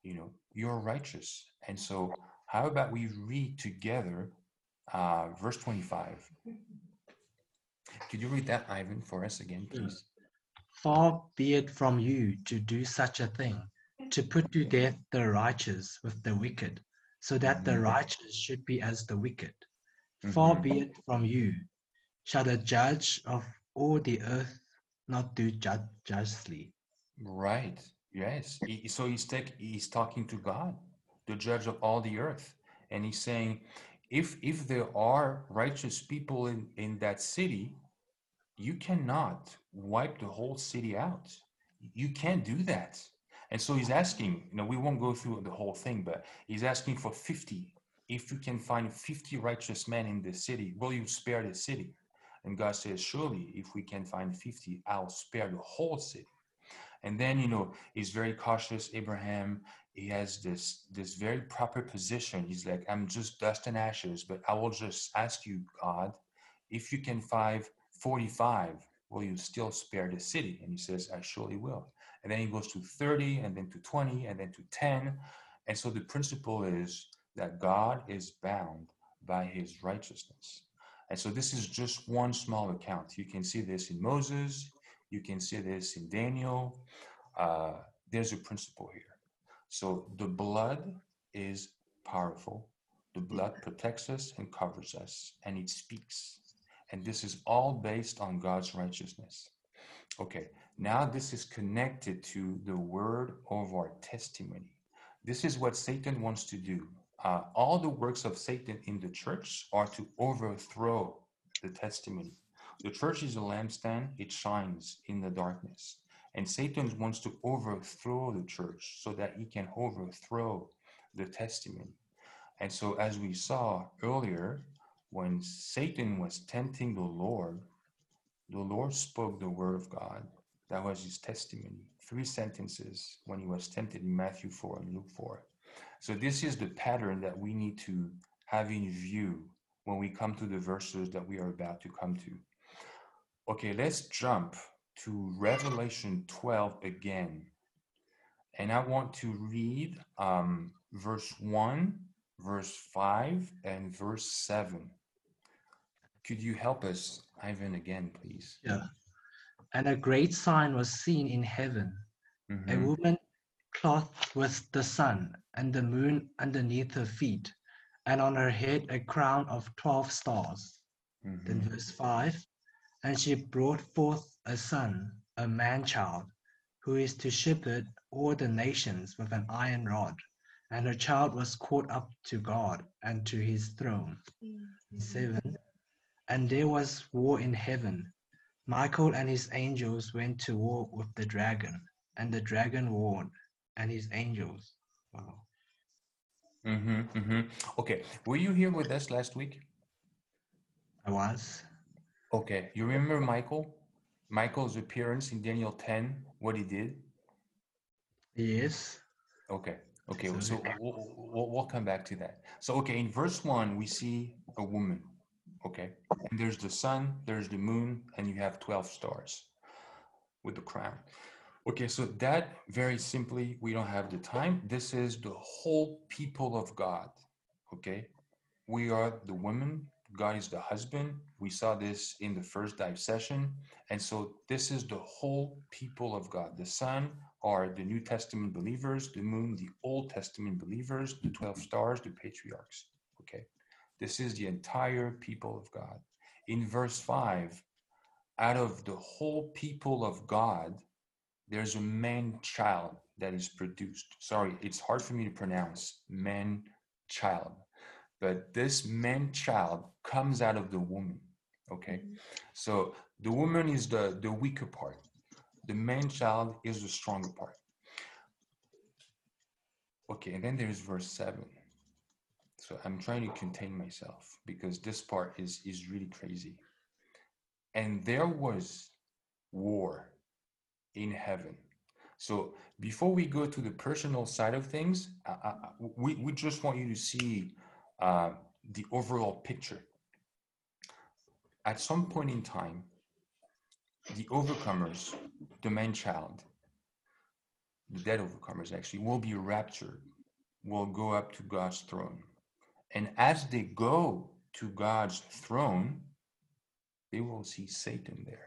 you know, you're righteous. And so how about we read together uh, verse 25? Could you read that, Ivan, for us again, please? Far be it from you to do such a thing, to put to death the righteous with the wicked, so that the Mhm. righteous should be as the wicked. Far Mhm. be it from you. Shall the judge of all the earth not do ju- justly? Right. Yes. He- so he's take, he's talking to God, the judge of all the earth, and he's saying, if if there are righteous people in in that city, you cannot wipe the whole city out. You can't do that. And so he's asking, you know, we won't go through the whole thing, but he's asking for 50. If you can find 50 righteous men in the city, will you spare the city? And God says, surely if we can find 50, I'll spare the whole city. And then, you know, he's very cautious, Abraham. He has this this very proper position. He's like, I'm just dust and ashes, but I will just ask you, God, if you can find 45, will you still spare the city? And he says, I surely will. And then he goes to 30, and then to 20, and then to 10. And so the principle is that God is bound by his righteousness. And so this is just one small account. You can see this in Moses, you can see this in Daniel. Uh, there's a principle here. So the blood is powerful. The blood protects us and covers us, and it speaks. And this is all based on God's righteousness. Okay, now this is connected to the word of our testimony. This is what Satan wants to do. Uh, all the works of Satan in the church are to overthrow the testimony. The church is a lampstand, it shines in the darkness. And Satan wants to overthrow the church so that he can overthrow the testimony. And so, as we saw earlier, when Satan was tempting the Lord, the Lord spoke the word of God. That was his testimony. Three sentences when he was tempted in Matthew 4 and Luke 4. So, this is the pattern that we need to have in view when we come to the verses that we are about to come to. Okay, let's jump to Revelation 12 again. And I want to read um, verse 1, verse 5, and verse 7. Could you help us, Ivan, again, please? Yeah. And a great sign was seen in heaven a Mhm, woman clothed with the sun and the moon underneath her feet, and on her head a crown of 12 stars. Then mhm. verse 5 And she brought forth a son, a man child, who is to shepherd all the nations with an iron rod. And her child was caught up to God and to his throne. 7 And there was war in heaven. Michael and his angels went to war with the dragon, and the dragon won, and his angels. Wow. Mhm, mhm. Okay, were you here with us last week? I was. Okay, you remember Michael? Michael's appearance in Daniel 10, what he did? Yes. Okay, okay, So- so we'll, we'll, we'll come back to that. So, okay, in verse 1, we see a woman, okay? And there's the sun, there's the moon, and you have 12 stars with the crown. Okay, so that very simply, we don't have the time. This is the whole people of God, okay? We are the women, God is the husband. We saw this in the first dive session. And so this is the whole people of God. The sun are the New Testament believers, the moon, the Old Testament believers, the 12 stars, the patriarchs. Okay. This is the entire people of God. In verse 5, out of the whole people of God, there's a man child that is produced. Sorry, it's hard for me to pronounce man child. But this man child comes out of the woman. Okay. Mm-hmm. So the woman is the, the weaker part. The man child is the stronger part. Okay, and then there's verse 7. So I'm trying to contain myself because this part is, is really crazy. And there was war in heaven. So before we go to the personal side of things, I, I, we, we just want you to see uh, the overall picture. At some point in time, the overcomers, the man child, the dead overcomers actually, will be raptured, will go up to God's throne. And as they go to God's throne, they will see Satan there,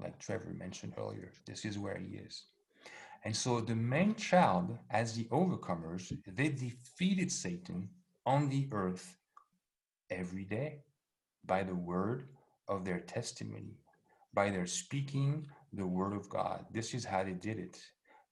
like Trevor mentioned earlier. This is where he is. And so the main child, as the overcomers, they defeated Satan on the earth every day by the word of their testimony, by their speaking the word of God. This is how they did it.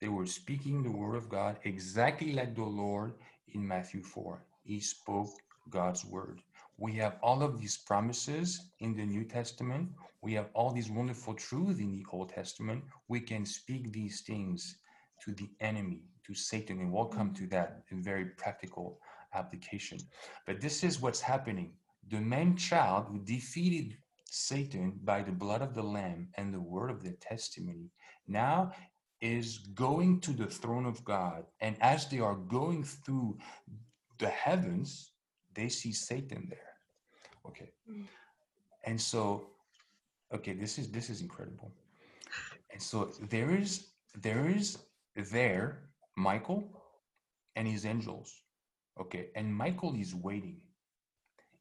They were speaking the word of God exactly like the Lord in Matthew 4. He spoke God's word. We have all of these promises in the New Testament. We have all these wonderful truths in the Old Testament. We can speak these things to the enemy, to Satan, and we'll come to that in very practical application. But this is what's happening. The man child who defeated Satan by the blood of the Lamb and the word of their testimony now is going to the throne of God. And as they are going through the heavens, they see Satan there. Okay. Mm. And so, okay, this is this is incredible. And so there is there is there Michael and his angels. Okay, and Michael is waiting.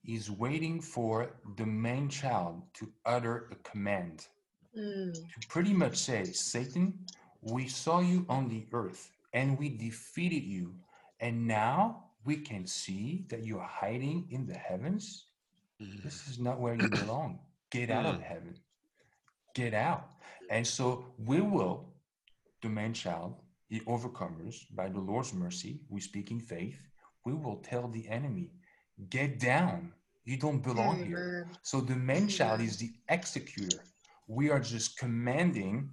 He's waiting for the man child to utter a command Mm. to pretty much say, Satan, we saw you on the earth and we defeated you. And now we can see that you're hiding in the heavens. This is not where you belong. Get out of mm. heaven. Get out. And so we will, the man child, the overcomers, by the Lord's mercy, we speak in faith, we will tell the enemy, get down. You don't belong here. So the man child is the executor. We are just commanding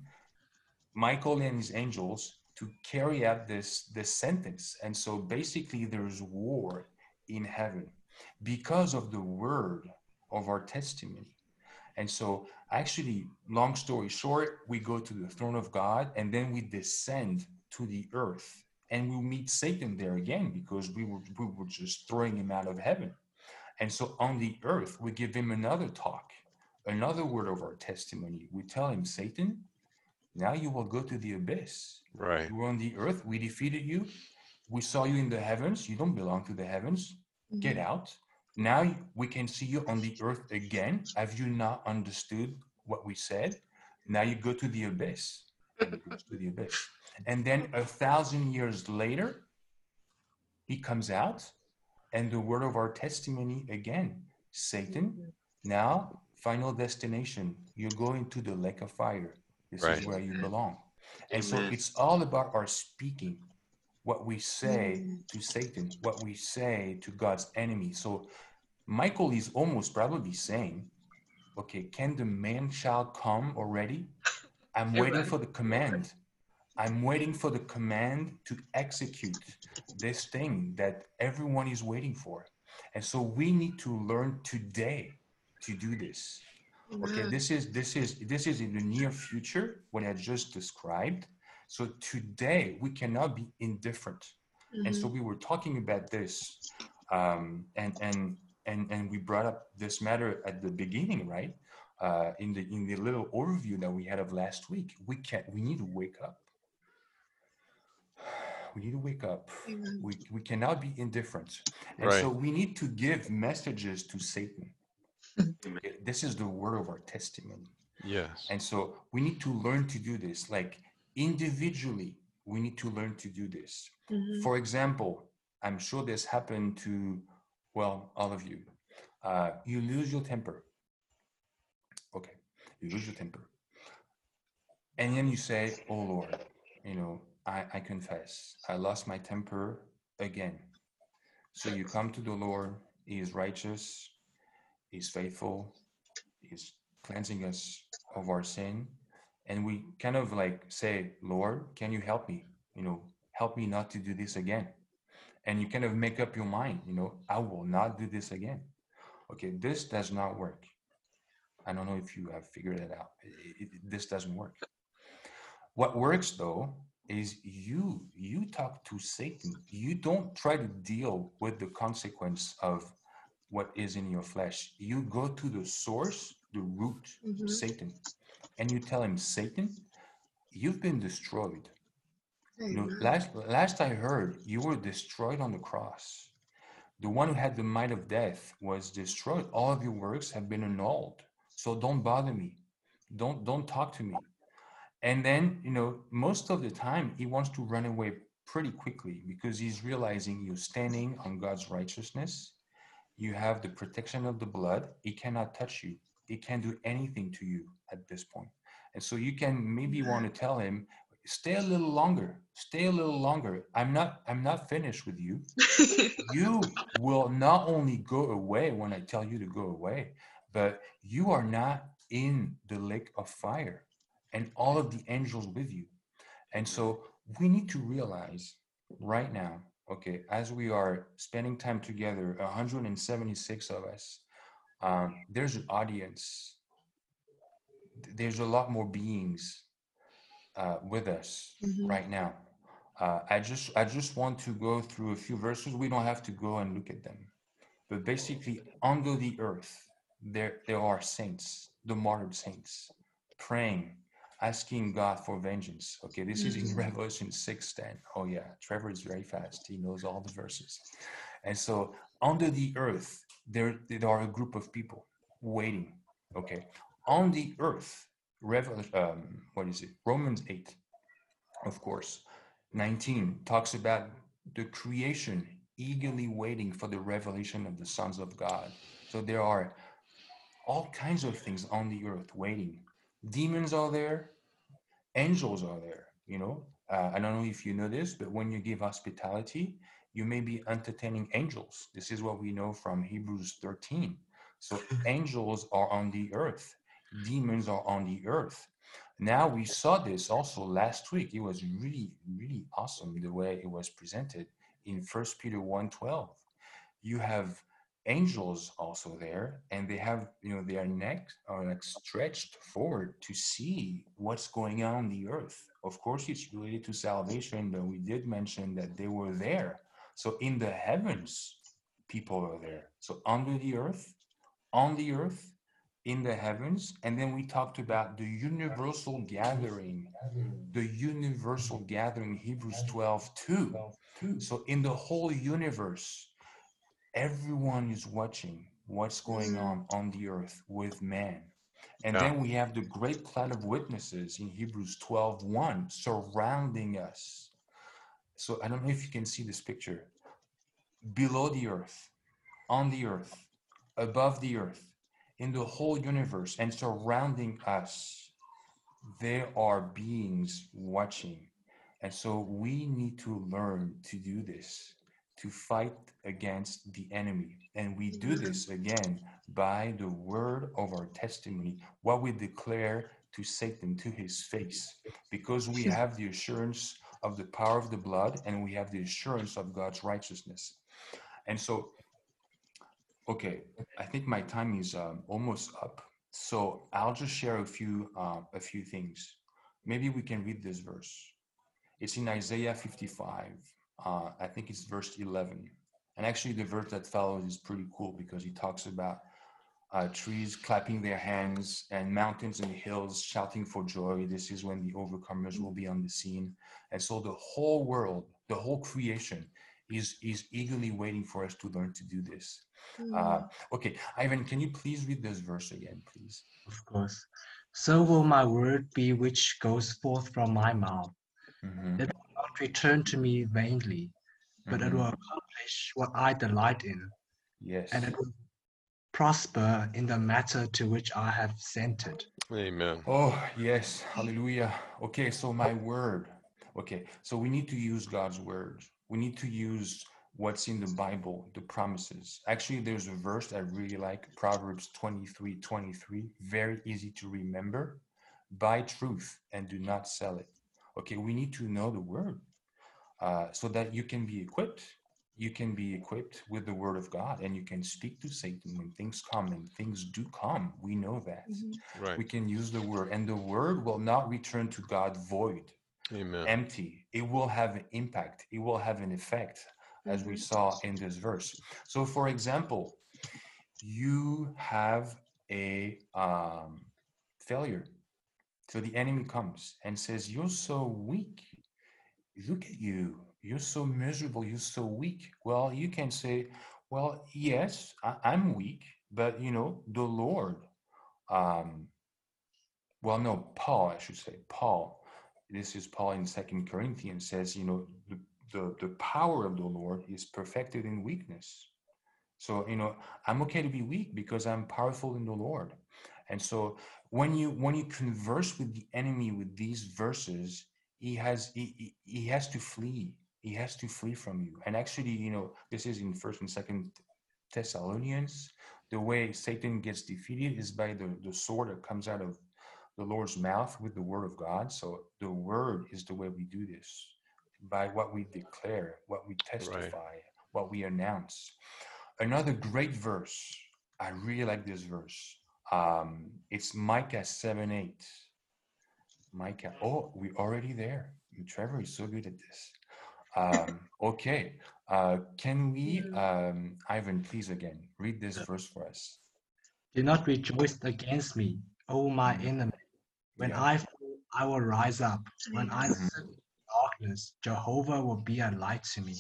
Michael and his angels to carry out this, this sentence. And so basically, there's war in heaven because of the word of our testimony. And so, actually, long story short, we go to the throne of God and then we descend to the earth and we meet Satan there again because we were, we were just throwing him out of heaven. And so, on the earth, we give him another talk, another word of our testimony. We tell him, Satan, now you will go to the abyss. Right. You were on the earth, we defeated you. We saw you in the heavens. You don't belong to the heavens. Get mm-hmm. out. Now we can see you on the earth again. Have you not understood what we said? Now you go to the abyss. And goes to the abyss. And then a thousand years later, he comes out, and the word of our testimony again Satan, mm-hmm. now final destination. You're going to the lake of fire. This Right. is where you belong. And so it's all about our speaking, what we say mm-hmm. to Satan, what we say to God's enemy. So Michael is almost probably saying, okay, can the man child come already? I'm waiting for the command. I'm waiting for the command to execute this thing that everyone is waiting for. And so we need to learn today to do this. Okay, this is this is this is in the near future what I just described. So today we cannot be indifferent. And so we were talking about this, um, and and and and we brought up this matter at the beginning, right? Uh, in the in the little overview that we had of last week, we can we need to wake up. We need to wake up. Amen. We we cannot be indifferent, and Right. so we need to give messages to Satan. This is the word of our testimony. Yes. And so we need to learn to do this. Like individually, we need to learn to do this. Mhm. For example, I'm sure this happened to, well, all of you. Uh, you lose your temper. Okay, you lose your temper. And then you say, Oh Lord, you know, I, I confess, I lost my temper again. So you come to the Lord, He is righteous, He's faithful, He's cleansing us of our sin. And we kind of like say, Lord, can you help me? You know, help me not to do this again. And you kind of make up your mind, you know, I will not do this again. Okay, this does not work. I don't know if you have figured it out. It- it- this doesn't work. What works though is you you talk to Satan. You don't try to deal with the consequence of what is in your flesh. You go to the source, the root, Mhm. Satan, and you tell him, Satan, you've been destroyed. You know, last last I heard, you were destroyed on the cross. The one who had the might of death was destroyed. All of your works have been annulled. So don't bother me. Don't don't talk to me. And then, you know, most of the time he wants to run away pretty quickly because he's realizing you're standing on God's righteousness. You have the protection of the blood. It cannot touch you. It can't do anything to you at this point. And so you can maybe want to tell him, stay a little longer stay a little longer i'm not i'm not finished with you you will not only go away when i tell you to go away but you are not in the lake of fire and all of the angels with you and so we need to realize right now okay as we are spending time together 176 of us um, there's an audience there's a lot more beings uh, with us Mhm. right now. Uh, I just I just want to go through a few verses. We don't have to go and look at them, but basically, under the earth, there there are saints, the martyred saints, praying, asking God for vengeance. Okay, this is in Mhm. Revelation six ten. Oh yeah, Trevor is very fast. He knows all the verses, and so under the earth, there there are a group of people waiting. Okay, on the earth, Revel um, what is it? Romans eight of course. 19 talks about the creation eagerly waiting for the revelation of the sons of God. So there are all kinds of things on the earth waiting. Demons are there, angels are there. You know, uh, I don't know if you know this, but when you give hospitality, you may be entertaining angels. This is what we know from Hebrews 13. So angels are on the earth, demons are on the earth. Now we saw this also last week. It was really, really awesome the way it was presented in First Peter 1:12. You have angels also there, and they have, you know, their necks are like stretched forward to see what's going on on the earth. Of course, it's related to salvation, but we did mention that they were there. So in the heavens, people are there. So under the earth, on the earth, in the heavens, and then we talked about the universal gathering, the universal gathering, Hebrews 12, 2. So in the whole universe, everyone is watching what's going mm-hmm. on on the earth with man. And Yeah. then we have the great cloud of witnesses in Hebrews 12, 1 surrounding us. So I don't know if you can see this picture. Below the earth, on the earth, above the earth, in the whole universe, and surrounding us, there are beings watching. And so we need to learn to do this, to fight against the enemy. And we do this again by the word of our testimony, what we declare to Satan to his face, because we have the assurance of the power of the blood and we have the assurance of God's righteousness. And so, okay, I think my time is um, almost up. So I'll just share a few uh, a few things. Maybe we can read this verse. It's in Isaiah 55. Uh, I think it's verse 11. And actually, the verse that follows is pretty cool because he talks about uh, trees clapping their hands and mountains and hills shouting for joy. This is when the overcomers will be on the scene. And so the whole world, the whole creation is, is eagerly waiting for us to learn to do this. Uh, okay, Ivan, can you please read this verse again, please? Of course. So will my word be which goes forth from my mouth. Mhm, It will not return to me vainly, but it mhm. will accomplish what I delight in, Yes. and it will prosper in the matter to which I have sent it. Amen. Oh, yes. Hallelujah. Okay, so my word. Okay, so we need to use God's word. We need to use what's in the Bible, the promises. Actually, there's a verse I really like Proverbs 23 23. Very easy to remember. Buy truth and do not sell it. Okay, we need to know the word uh, so that you can be equipped. You can be equipped with the word of God and you can speak to Satan when things come, and things do come. We know that Right. we can use the word and the word will not return to god void Amen. empty it will have an impact it will have an effect as we Mhm. saw in this verse so for example you have a um, failure so the enemy comes and says you're so weak. Look at you. You're so miserable. You're so weak. Well you can say well yes I, i'm weak but you know the lord um, well no paul i should say paul. This is paul in second corinthians says you know the, the the power of the lord is perfected in weakness. So you know i'm okay to be weak because i'm powerful in the lord and so when you when you converse with the enemy with these verses he has he, he, has to flee. He has to flee from you. And actually you know this is in first and second thessalonians. The way satan gets defeated is by the, the sword that comes out of the lord's mouth with the word of god. So the word is the way we do this by what we declare what we testify what we announce. Another great verse. I really like this verse um, it's micah 7 8 micah oh we're already there trevor is so good at this um, okay uh, can we um, ivan please again read this verse for us Do not rejoice against me, O my Mhm. enemy. When Yeah. I fall, I will rise up. When I Mhm. sit in darkness, Jehovah will be a light to me.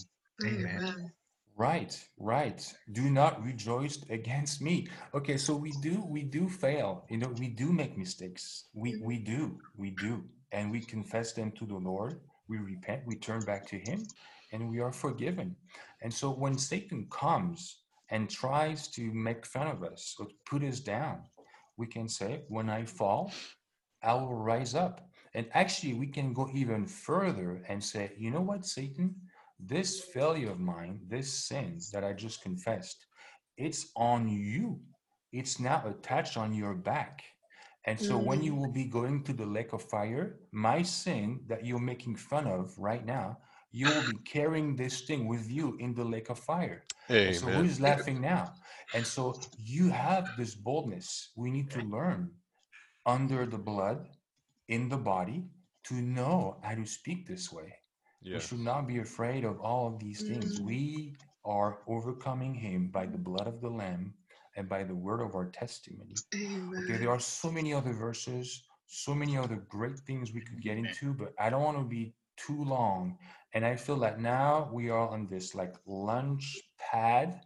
Amen. Amen. Right, right. Do not rejoice against me. Okay, so we do we do fail. You know, we do make mistakes. We we do, we do. And we confess them to the Lord. We repent, we turn back to him, and we are forgiven. And so when Satan comes and tries to make fun of us or put us down, we can say, when I fall, I will rise up. And actually, we can go even further and say, you know what, Satan? This failure of mine, this sin that I just confessed, it's on you. It's now attached on your back. And so when you will be mm. going to the lake of fire, my sin that you're making fun of right now, you will be carrying this thing with you in the lake of fire. And so Amen. who's laughing now? And so you have this boldness. We need to learn under the blood, in the body, to know how to speak this way. We should not be afraid of all of these things. Mm. We are overcoming him by the blood of the Lamb and by the word of our testimony. Okay, there are so many other verses, so many other great things we could get into, but I don't want to be too long. And I feel that now we are on this like lunch pad,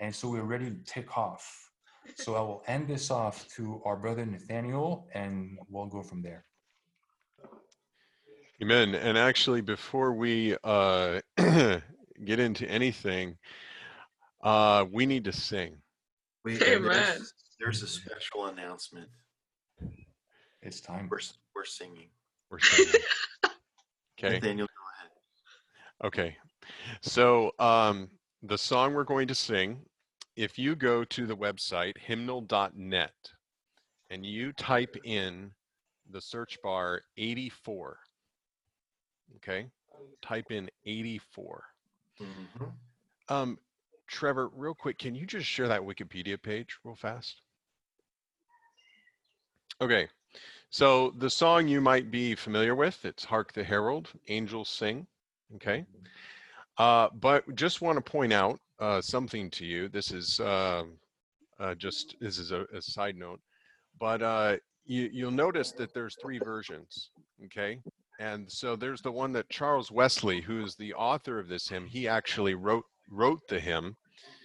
and so we're ready to take off. So I will end this off to our brother Nathaniel, and we'll go from there. Amen. And actually, before we uh, get into anything, uh, we need to sing. We, Amen. there's, there's a special announcement. It's time. We're, we're singing. We're singing. Okay. Nathaniel, go ahead. Okay. So um, the song we're going to sing, if you go to the website hymnal.net and you type in the search bar 84, okay, type in 84. Mhm. Um, Trevor, real quick, can you just share that Wikipedia page real fast? Okay, so the song you might be familiar with, it's Hark the Herald, Angels Sing. Okay. Uh, but just want to point out uh, something to you. This is uh, uh, just this is a, a side note, but uh, you, you'll notice that there's three versions. Okay, and so there's the one that Charles Wesley, who is the author of this hymn, he actually wrote wrote the hymn.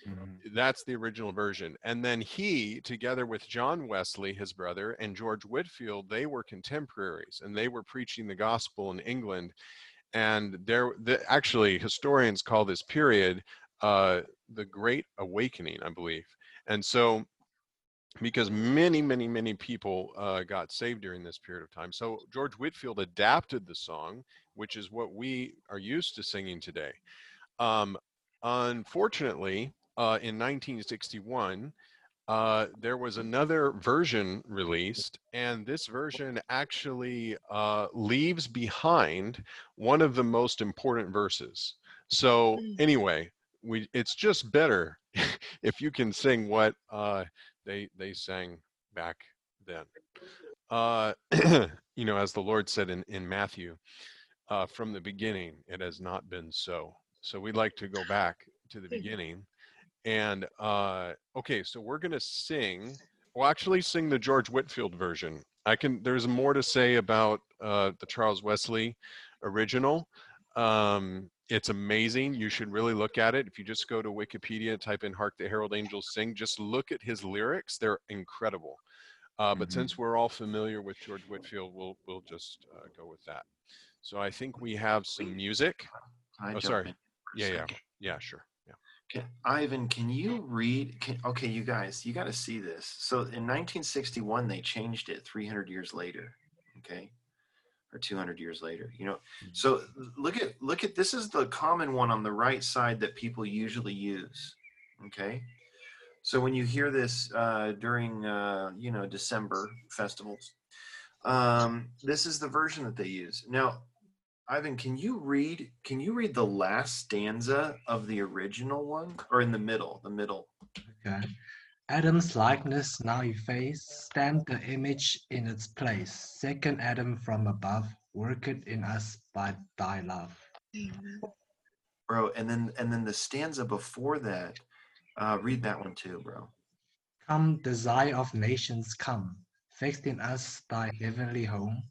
Mhm. That's the original version. And then he, together with John Wesley, his brother, and George Whitefield, they were contemporaries and they were preaching the gospel in England. And there, the, actually, historians call this period uh, the Great Awakening, I believe. And so, because many, many, many people uh, got saved during this period of time. So, George Whitefield adapted the song, which is what we are used to singing today. Um, unfortunately, uh, in 1961, uh, there was another version released, and this version actually uh, leaves behind one of the most important verses. So Mm. anyway, we it's just better if you can sing what uh, they they sang back then. Uh, you know, as the Lord said in in Matthew, uh, from the beginning it has not been so. So we'd like to go back to the beginning. And uh, okay, so we're gonna sing. We'll actually sing the George Whitefield version. I can. There's more to say about uh, the Charles Wesley original. Um, it's amazing. You should really look at it. If you just go to Wikipedia, type in "Hark the Herald Angels Sing," just look at his lyrics. They're incredible. Uh, but Mhm. since we're all familiar with George Whitefield, we'll we'll just uh, go with that. So I think we have some music. Oh, sorry. Yeah, yeah, yeah, sure. Yeah. Can, Ivan, can you read? Can, okay, you guys, you got to see this. So in 1961, they changed it 300 years later. Okay, or 200 years later. You know, so look at look at this is the common one on the right side that people usually use. Okay, so when you hear this uh, during uh, you know December festivals, um, this is the version that they use. Now, Ivan, can you read? Can you read the last stanza of the original one, or in the middle? The middle. Okay. Adam's likeness now effaced, stand the image in its place. Second Adam from above, work it in us by thy love. Amen. bro and then and then the stanza before that uh read that one too bro Come, desire of nations, come. Fixed in us thy heavenly home.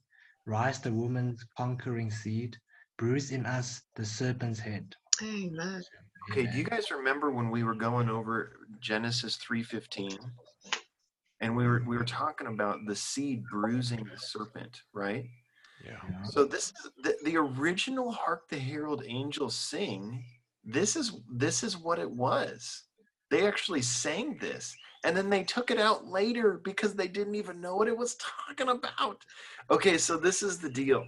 Rise the woman's conquering seed. Bruise in us the serpent's head. Amen. Okay do you guys remember when we were going over genesis 3.15 and we were we were talking about the seed bruising the serpent right Yeah. Yeah. so this is the, the original hark the herald angels sing this is this is what it was They actually sang this and then they took it out later because they didn't even know what it was talking about. Okay, so this is the deal.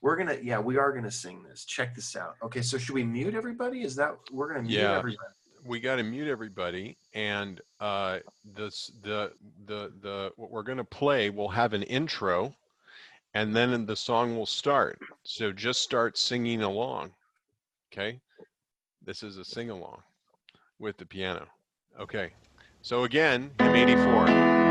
We're gonna, yeah, we are gonna sing this. Check this out. Okay, so should we mute everybody? Is that we're gonna mute yeah, everybody? We got to mute everybody, and uh, this the the the what we're gonna play will have an intro, and then the song will start. So just start singing along. Okay, this is a sing along with the piano. Okay, so again, M84.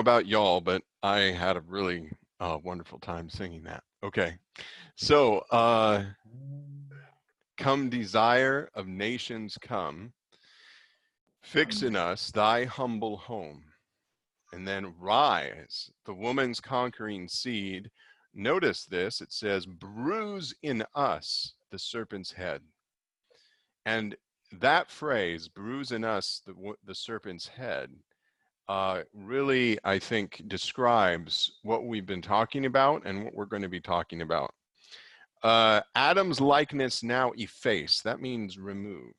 Know about y'all, but I had a really uh, wonderful time singing that. Okay. So, uh, come desire of nations come, fix in us thy humble home. And then rise, the woman's conquering seed. Notice this it says, bruise in us the serpent's head. And that phrase, bruise in us the, the serpent's head, uh, really, I think, describes what we've been talking about and what we're going to be talking about. Uh, Adam's likeness now efface. That means remove.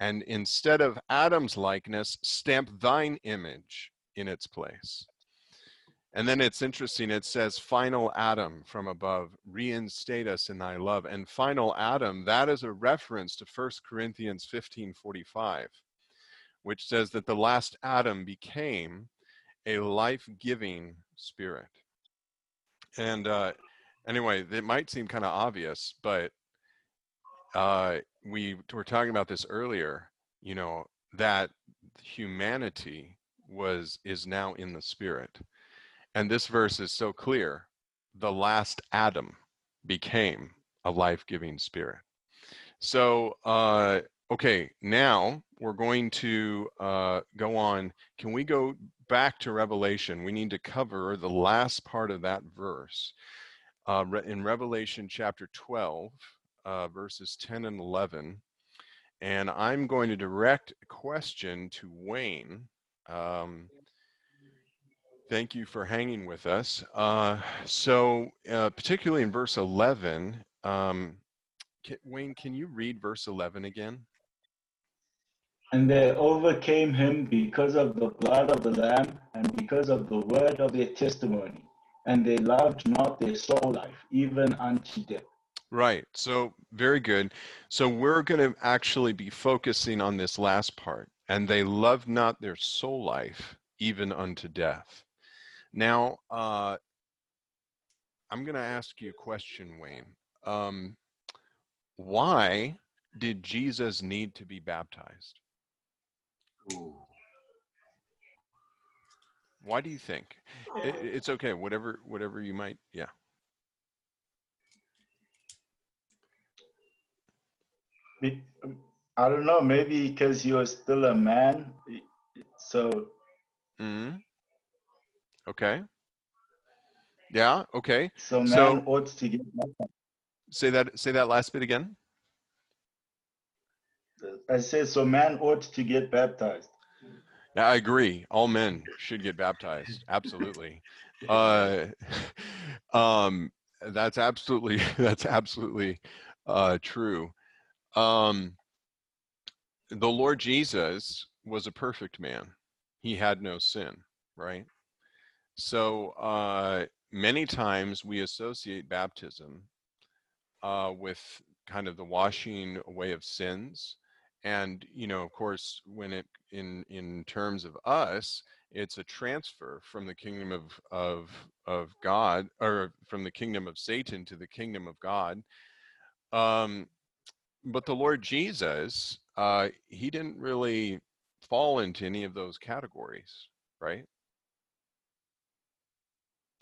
And instead of Adam's likeness, stamp thine image in its place. And then it's interesting, it says, Final Adam from above, reinstate us in thy love. And final Adam, that is a reference to 1 Corinthians 15 45 which says that the last Adam became a life giving spirit. And uh, anyway, it might seem kind of obvious, but uh, we were talking about this earlier, you know, that humanity was is now in the spirit. And this verse is so clear. The last Adam became a life-giving spirit. So uh, okay, now we're going to uh, go on. Can we go back to Revelation? We need to cover the last part of that verse. Uh, in Revelation chapter 12, uh, verses 10 and 11. And I'm going to direct a question to Wayne. Um, thank you for hanging with us. Uh, so, uh, particularly in verse 11, um, can, Wayne, can you read verse 11 again? And they overcame him because of the blood of the Lamb and because of the word of their testimony. And they loved not their soul life, even unto death. Right. So, very good. So, we're going to actually be focusing on this last part. And they loved not their soul life, even unto death. Now, uh, I'm going to ask you a question, Wayne. Um, why did Jesus need to be baptized? Ooh. Why do you think? It, it's okay. Whatever, whatever you might. Yeah. Um, I don't know. Maybe because you're still a man. So. Hmm. Okay. Yeah. Okay. So man so, ought to get. Say that. Say that last bit again. I say, so man ought to get baptized. Yeah, I agree. All men should get baptized. Absolutely. uh, um, that's absolutely that's absolutely uh, true. Um, the Lord Jesus was a perfect man. He had no sin, right? So uh, many times we associate baptism uh, with kind of the washing away of sins and you know of course when it in in terms of us it's a transfer from the kingdom of of of god or from the kingdom of satan to the kingdom of god um but the lord jesus uh he didn't really fall into any of those categories right?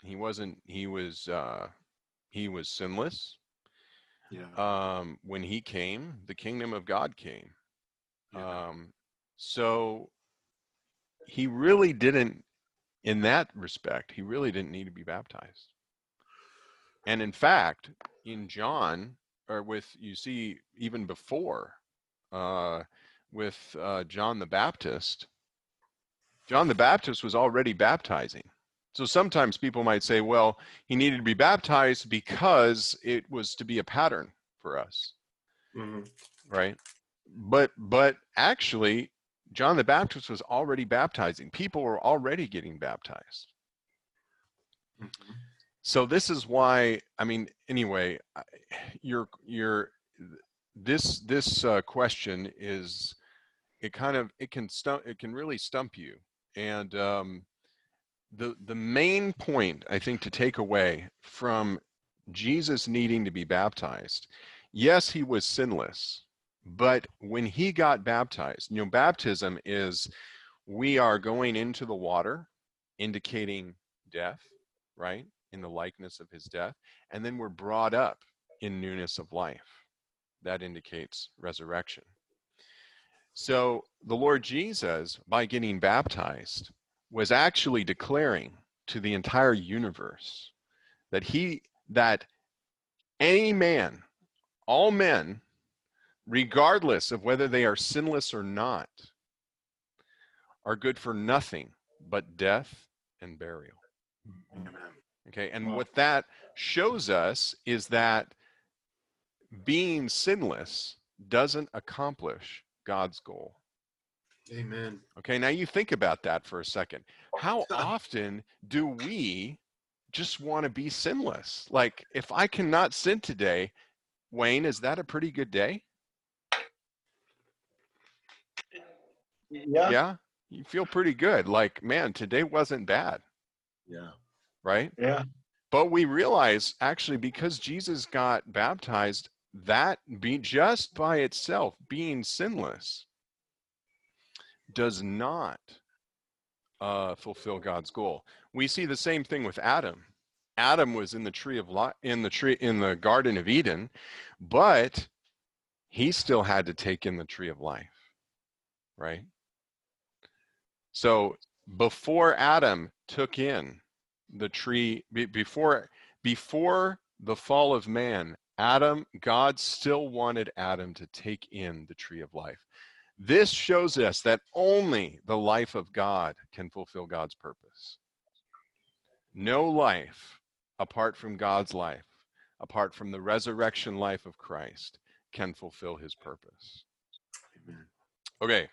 He wasn't he was uh he was sinless yeah. um when he came the kingdom of god came yeah. Um, so he really didn't, in that respect, he really didn't need to be baptized. And in fact, in John, or with, you see, even before, uh, with uh, John the Baptist, John the Baptist was already baptizing. So sometimes people might say, well, he needed to be baptized because it was to be a pattern for us. Mm-hmm. Right? But but actually john the baptist was already baptizing. People were already getting baptized. Mm-hmm. so this is why i mean anyway your your this this uh, question is it kind of it can stump it can really stump you. And um the the main point i think to take away from jesus needing to be baptized yes he was sinless but when he got baptized, you know, baptism is we are going into the water, indicating death, right? In the likeness of his death. And then we're brought up in newness of life. That indicates resurrection. So the Lord Jesus, by getting baptized, was actually declaring to the entire universe that he, that any man, all men regardless of whether they are sinless or not, are good for nothing but death and burial. Okay, and what that shows us is that being sinless doesn't accomplish God's goal. Amen. Okay, now you think about that for a second. How often do we just want to be sinless? Like, if I cannot sin today, Wayne, is that a pretty good day? Yeah. Yeah, you feel pretty good. Like, man, today wasn't bad, Yeah. right? Yeah. But we realize actually because Jesus got baptized, that be just by itself being sinless does not uh, fulfill God's goal. We see the same thing with Adam. Adam was in the tree of life in the tree in the Garden of Eden, but he still had to take in the tree of life, right? So before Adam took in the tree before before the fall of man adam god still wanted adam to take in the tree of life. This shows us that only the life of god can fulfill god's purpose. No life apart from god's life apart from the resurrection life of christ can fulfill his purpose. Amen. okay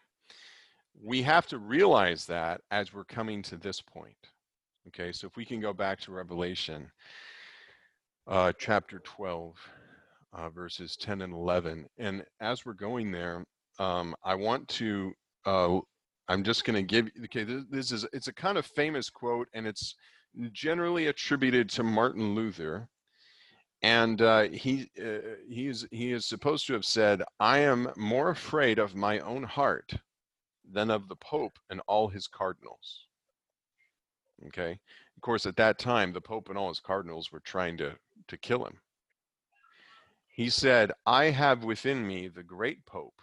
we have to realize that as we're coming to this point Okay, so if we can go back to Revelation uh, chapter 12, uh, verses 10 and 11. And as we're going there, um, I want to, uh, I'm just going to give, okay, this, this is, it's a kind of famous quote and it's generally attributed to Martin Luther. And uh, he, uh, he, is, he is supposed to have said, I am more afraid of my own heart than of the Pope and all his cardinals. Okay. Of course, at that time, the Pope and all his cardinals were trying to, to kill him. He said, I have within me the great Pope,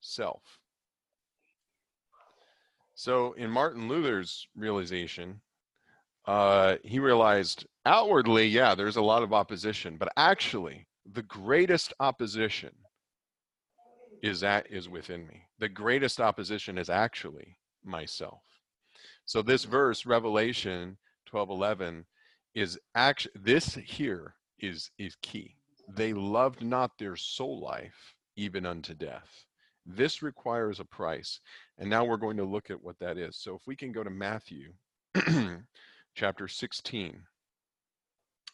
self. So, in Martin Luther's realization, uh, he realized outwardly, yeah, there's a lot of opposition, but actually, the greatest opposition is that is within me. The greatest opposition is actually myself. So this verse, Revelation 12:11, is actually this here is is key. They loved not their soul life even unto death. This requires a price. And now we're going to look at what that is. So if we can go to Matthew chapter 16,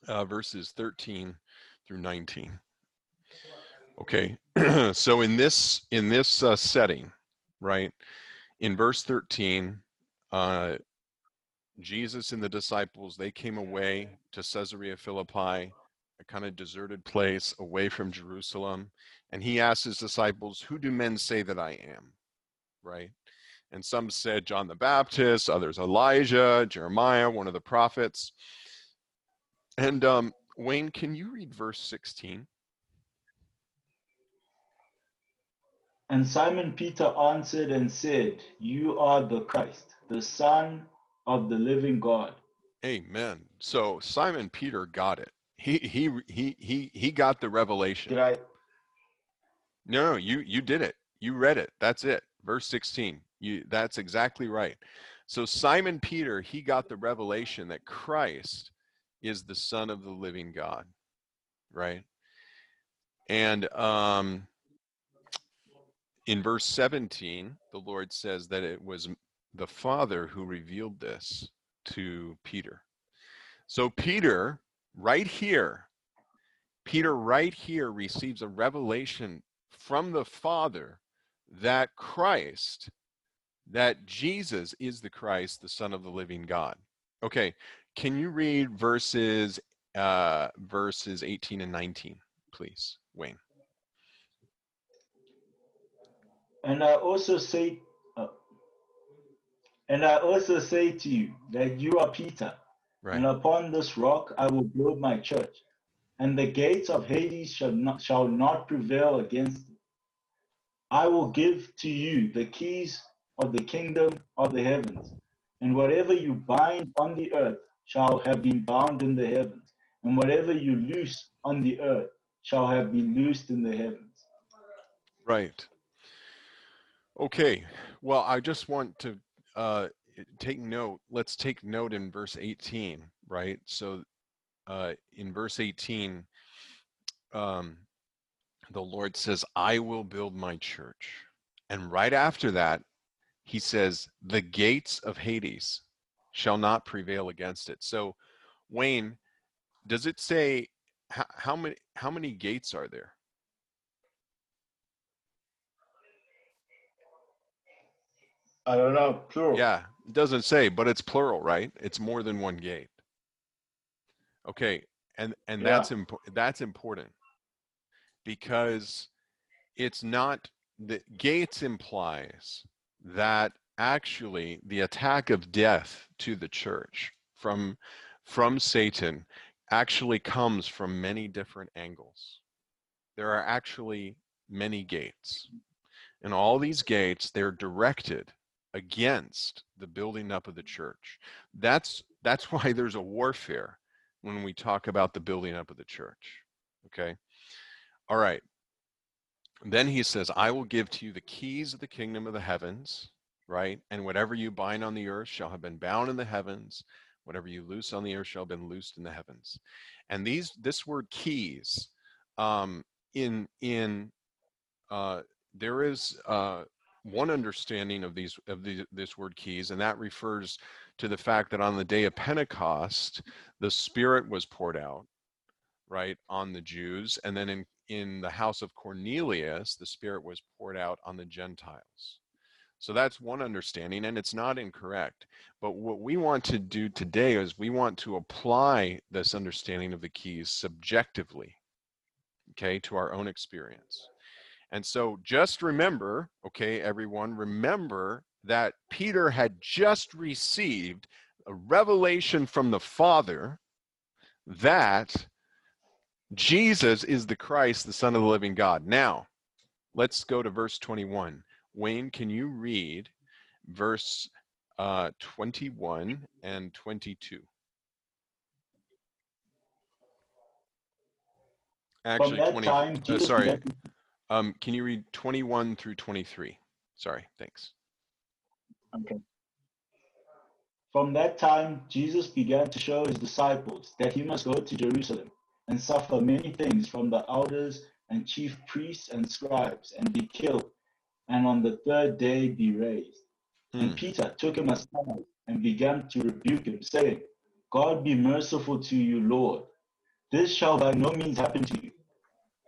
uh, verses 13 through 19. Okay, so in this in this uh, setting, right, in verse 13, uh, Jesus and the disciples they came away to Caesarea Philippi, a kind of deserted place away from Jerusalem, and he asked his disciples, "Who do men say that I am?" Right, and some said John the Baptist, others Elijah, Jeremiah, one of the prophets. And um, Wayne, can you read verse 16? And Simon Peter answered and said, You are the Christ, the Son of the living God. Amen. So Simon Peter got it. He he he he he got the revelation. Did I? No, no, you you did it. You read it. That's it. Verse 16. You that's exactly right. So Simon Peter, he got the revelation that Christ is the son of the living God. Right? And um in verse 17, the Lord says that it was the Father who revealed this to Peter. So Peter right here Peter right here receives a revelation from the Father that Christ, that Jesus is the Christ, the Son of the living God. Okay, can you read verses uh, verses 18 and 19, please, Wayne? And I also say, uh, and I also say to you that you are Peter, and upon this rock I will build my church, and the gates of Hades shall not shall not prevail against it. I will give to you the keys of the kingdom of the heavens, and whatever you bind on the earth shall have been bound in the heavens, and whatever you loose on the earth shall have been loosed in the heavens. Right. Okay. Well, I just want to uh, take note. Let's take note in verse 18, right? So, uh, in verse 18, um, the Lord says, "I will build my church," and right after that, He says, "The gates of Hades shall not prevail against it." So, Wayne, does it say how, how many how many gates are there? I don't know, plural. Yeah, it doesn't say, but it's plural, right? It's more than one gate. Okay, and and Yeah. that's impo- that's important because it's not the gates implies that actually the attack of death to the church from from Satan actually comes from many different angles. There are actually many gates. And all these gates, they're directed against the building up of the church. That's that's why there's a warfare when we talk about the building up of the church. Okay? All right. Then he says, I will give to you the keys of the kingdom of the heavens, right? And whatever you bind on the earth shall have been bound in the heavens, whatever you loose on the earth shall have been loosed in the heavens. And these this word keys um in in uh there is uh one understanding of these of the, this word keys and that refers to the fact that on the day of pentecost the spirit was poured out right on the jews and then in in the house of cornelius the spirit was poured out on the gentiles. So that's one understanding and it's not incorrect but what we want to do today is we want to apply this understanding of the keys subjectively okay to our own experience and so just remember, okay, everyone, remember that Peter had just received a revelation from the Father that Jesus is the Christ, the Son of the living God. Now, let's go to verse 21. Wayne, can you read verse uh, 21 and 22? Actually, that 20. time, uh, sorry, um, can you read 21 through 23? Sorry, thanks. Okay. From that time, Jesus began to show his disciples that he must go to Jerusalem and suffer many things from the elders and chief priests and scribes and be killed, and on the third day be raised. Hmm. And Peter took him aside and began to rebuke him, saying, God be merciful to you, Lord. This shall by no means happen to you.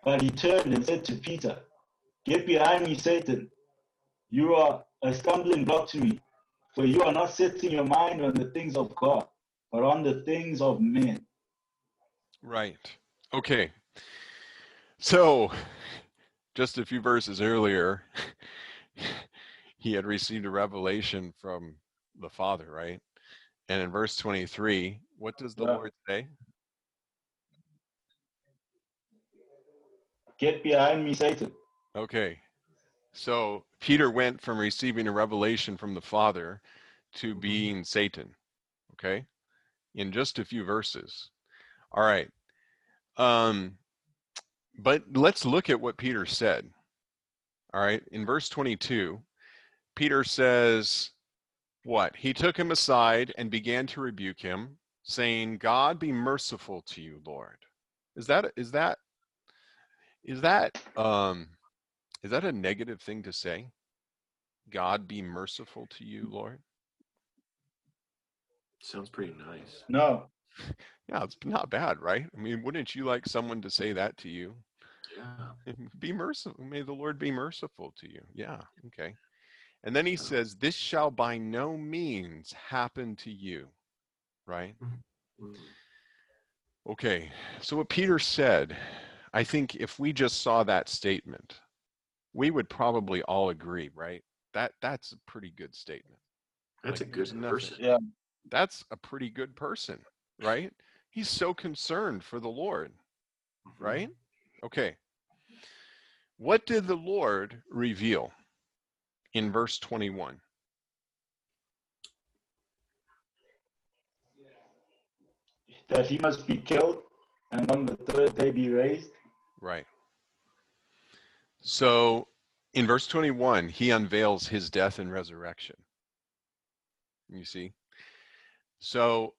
But he turned and said to Peter, Get behind me, Satan. You are a stumbling block to me, for you are not setting your mind on the things of God, but on the things of men. Right. Okay. So, just a few verses earlier, he had received a revelation from the Father, right? And in verse 23, what does the Yeah. Lord say? Get behind me, Satan. Okay. So, Peter went from receiving a revelation from the Father to being Satan, okay? In just a few verses. All right. Um but let's look at what Peter said. All right. In verse 22, Peter says, What? He took him aside and began to rebuke him, saying, God be merciful to you, Lord. Is that is that is that um is that a negative thing to say? God be merciful to you, Lord? Sounds pretty nice. No, Yeah, it's not bad, right? I mean, wouldn't you like someone to say that to you? Yeah. be merciful. May the Lord be merciful to you. Yeah, okay. And then he says, This shall by no means happen to you, right? Mm. Okay, so what Peter said, I think if we just saw that statement, we would probably all agree, right? That that's a pretty good statement. That's Like, a good nothing- person. yeah, That's a pretty good person, right? He's so concerned for the Lord. Mhm. right? Okay. What did the Lord reveal in verse 21? that he must be killed and on the third day be raised. Right. So in verse 21, he unveils his death and resurrection. You see? So,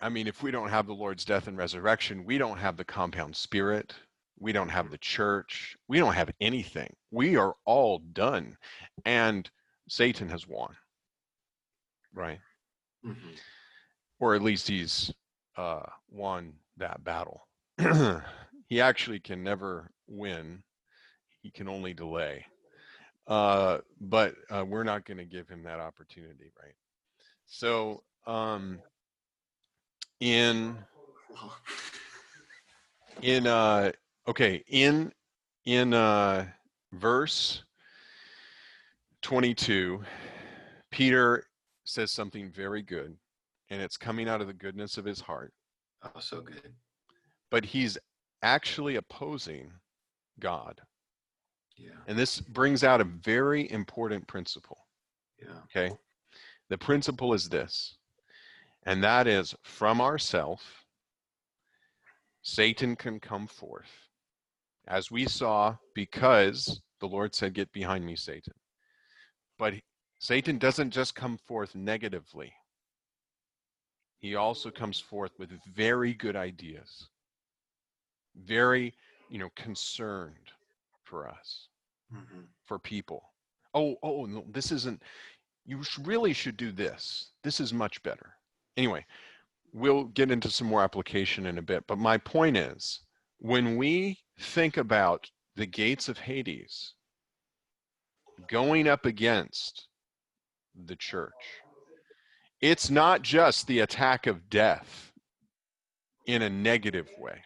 I mean, if we don't have the Lord's death and resurrection, we don't have the compound spirit. We don't have the church. We don't have anything. We are all done. And Satan has won. Right? Mhm. Or at least he's uh, won that battle. he actually can never win, he can only delay. Uh, but uh, we're not going to give him that opportunity, right? So, um, in in uh okay in in uh verse 22 peter says something very good and it's coming out of the goodness of his heart Oh, so good. but he's actually opposing god. Yeah. and this brings out a very important principle Yeah. okay? The principle is this and that is from ourself satan can come forth as we saw because the lord said get behind me satan. But satan doesn't just come forth negatively. He also comes forth with very good ideas very you know concerned for us Mhm. for people. Oh, oh, no, this isn't. You really should do this. This is much better. Anyway, we'll get into some more application in a bit. But my point is, when we think about the gates of Hades going up against the church, it's not just the attack of death in a negative way.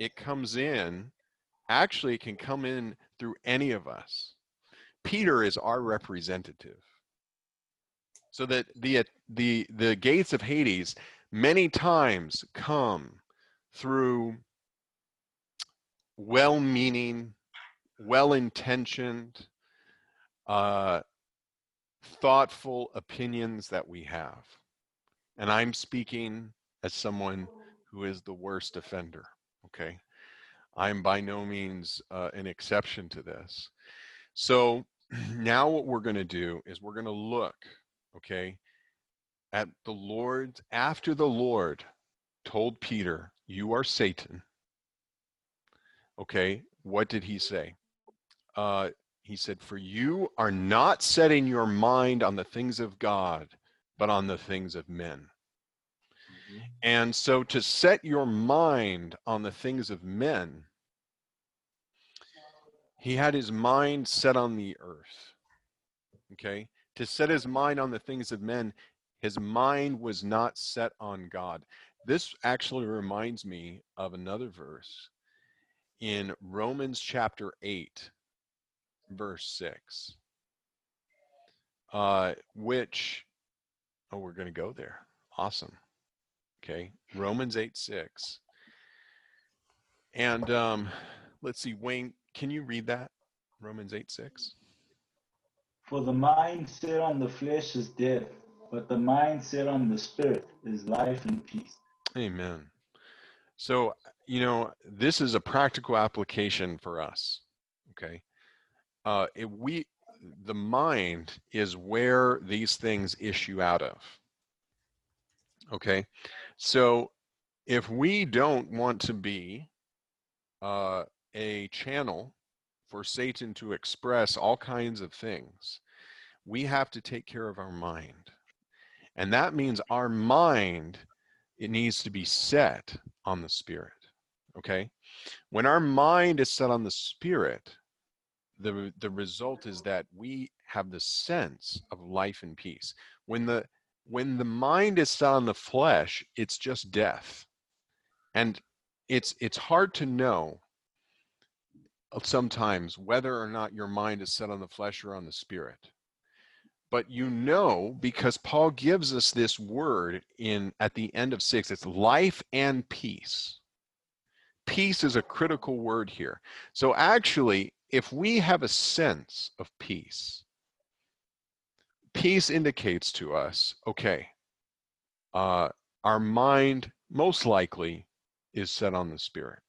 It comes in, actually, it can come in through any of us. Peter is our representative. So that the the the gates of Hades many times come through well-meaning, well-intentioned, uh, thoughtful opinions that we have. And I'm speaking as someone who is the worst offender. Okay. I'm by no means uh, an exception to this. So now what we're going to do is we're going to look, okay, at the Lord, after the Lord told Peter, You are Satan. Okay, what did he say? Uh, he said, For you are not setting your mind on the things of God, but on the things of men. And so to set your mind on the things of men, he had his mind set on the earth. Okay? To set his mind on the things of men, his mind was not set on God. This actually reminds me of another verse in Romans chapter 8, verse 6, uh, which, oh, we're going to go there. Awesome. Okay, Romans 8 6. And um, let's see, Wayne, can you read that? Romans 8 6. For the mind set on the flesh is death, but the mind set on the spirit is life and peace. Amen. So, you know, this is a practical application for us. Okay. Uh, if we, the mind is where these things issue out of. Okay. So, if we don't want to be uh, a channel for Satan to express all kinds of things, we have to take care of our mind. And that means our mind, it needs to be set on the spirit. Okay? When our mind is set on the spirit, the the result is that we have the sense of life and peace. When the when the mind is set on the flesh, it's just death. And it's it's hard to know sometimes whether or not your mind is set on the flesh or on the spirit. But you know because paul gives us this word in at the end of 6 it's life and peace. Peace is a critical word here. So actually if we have a sense of peace peace indicates to us okay uh, our mind most likely is set on the spirit.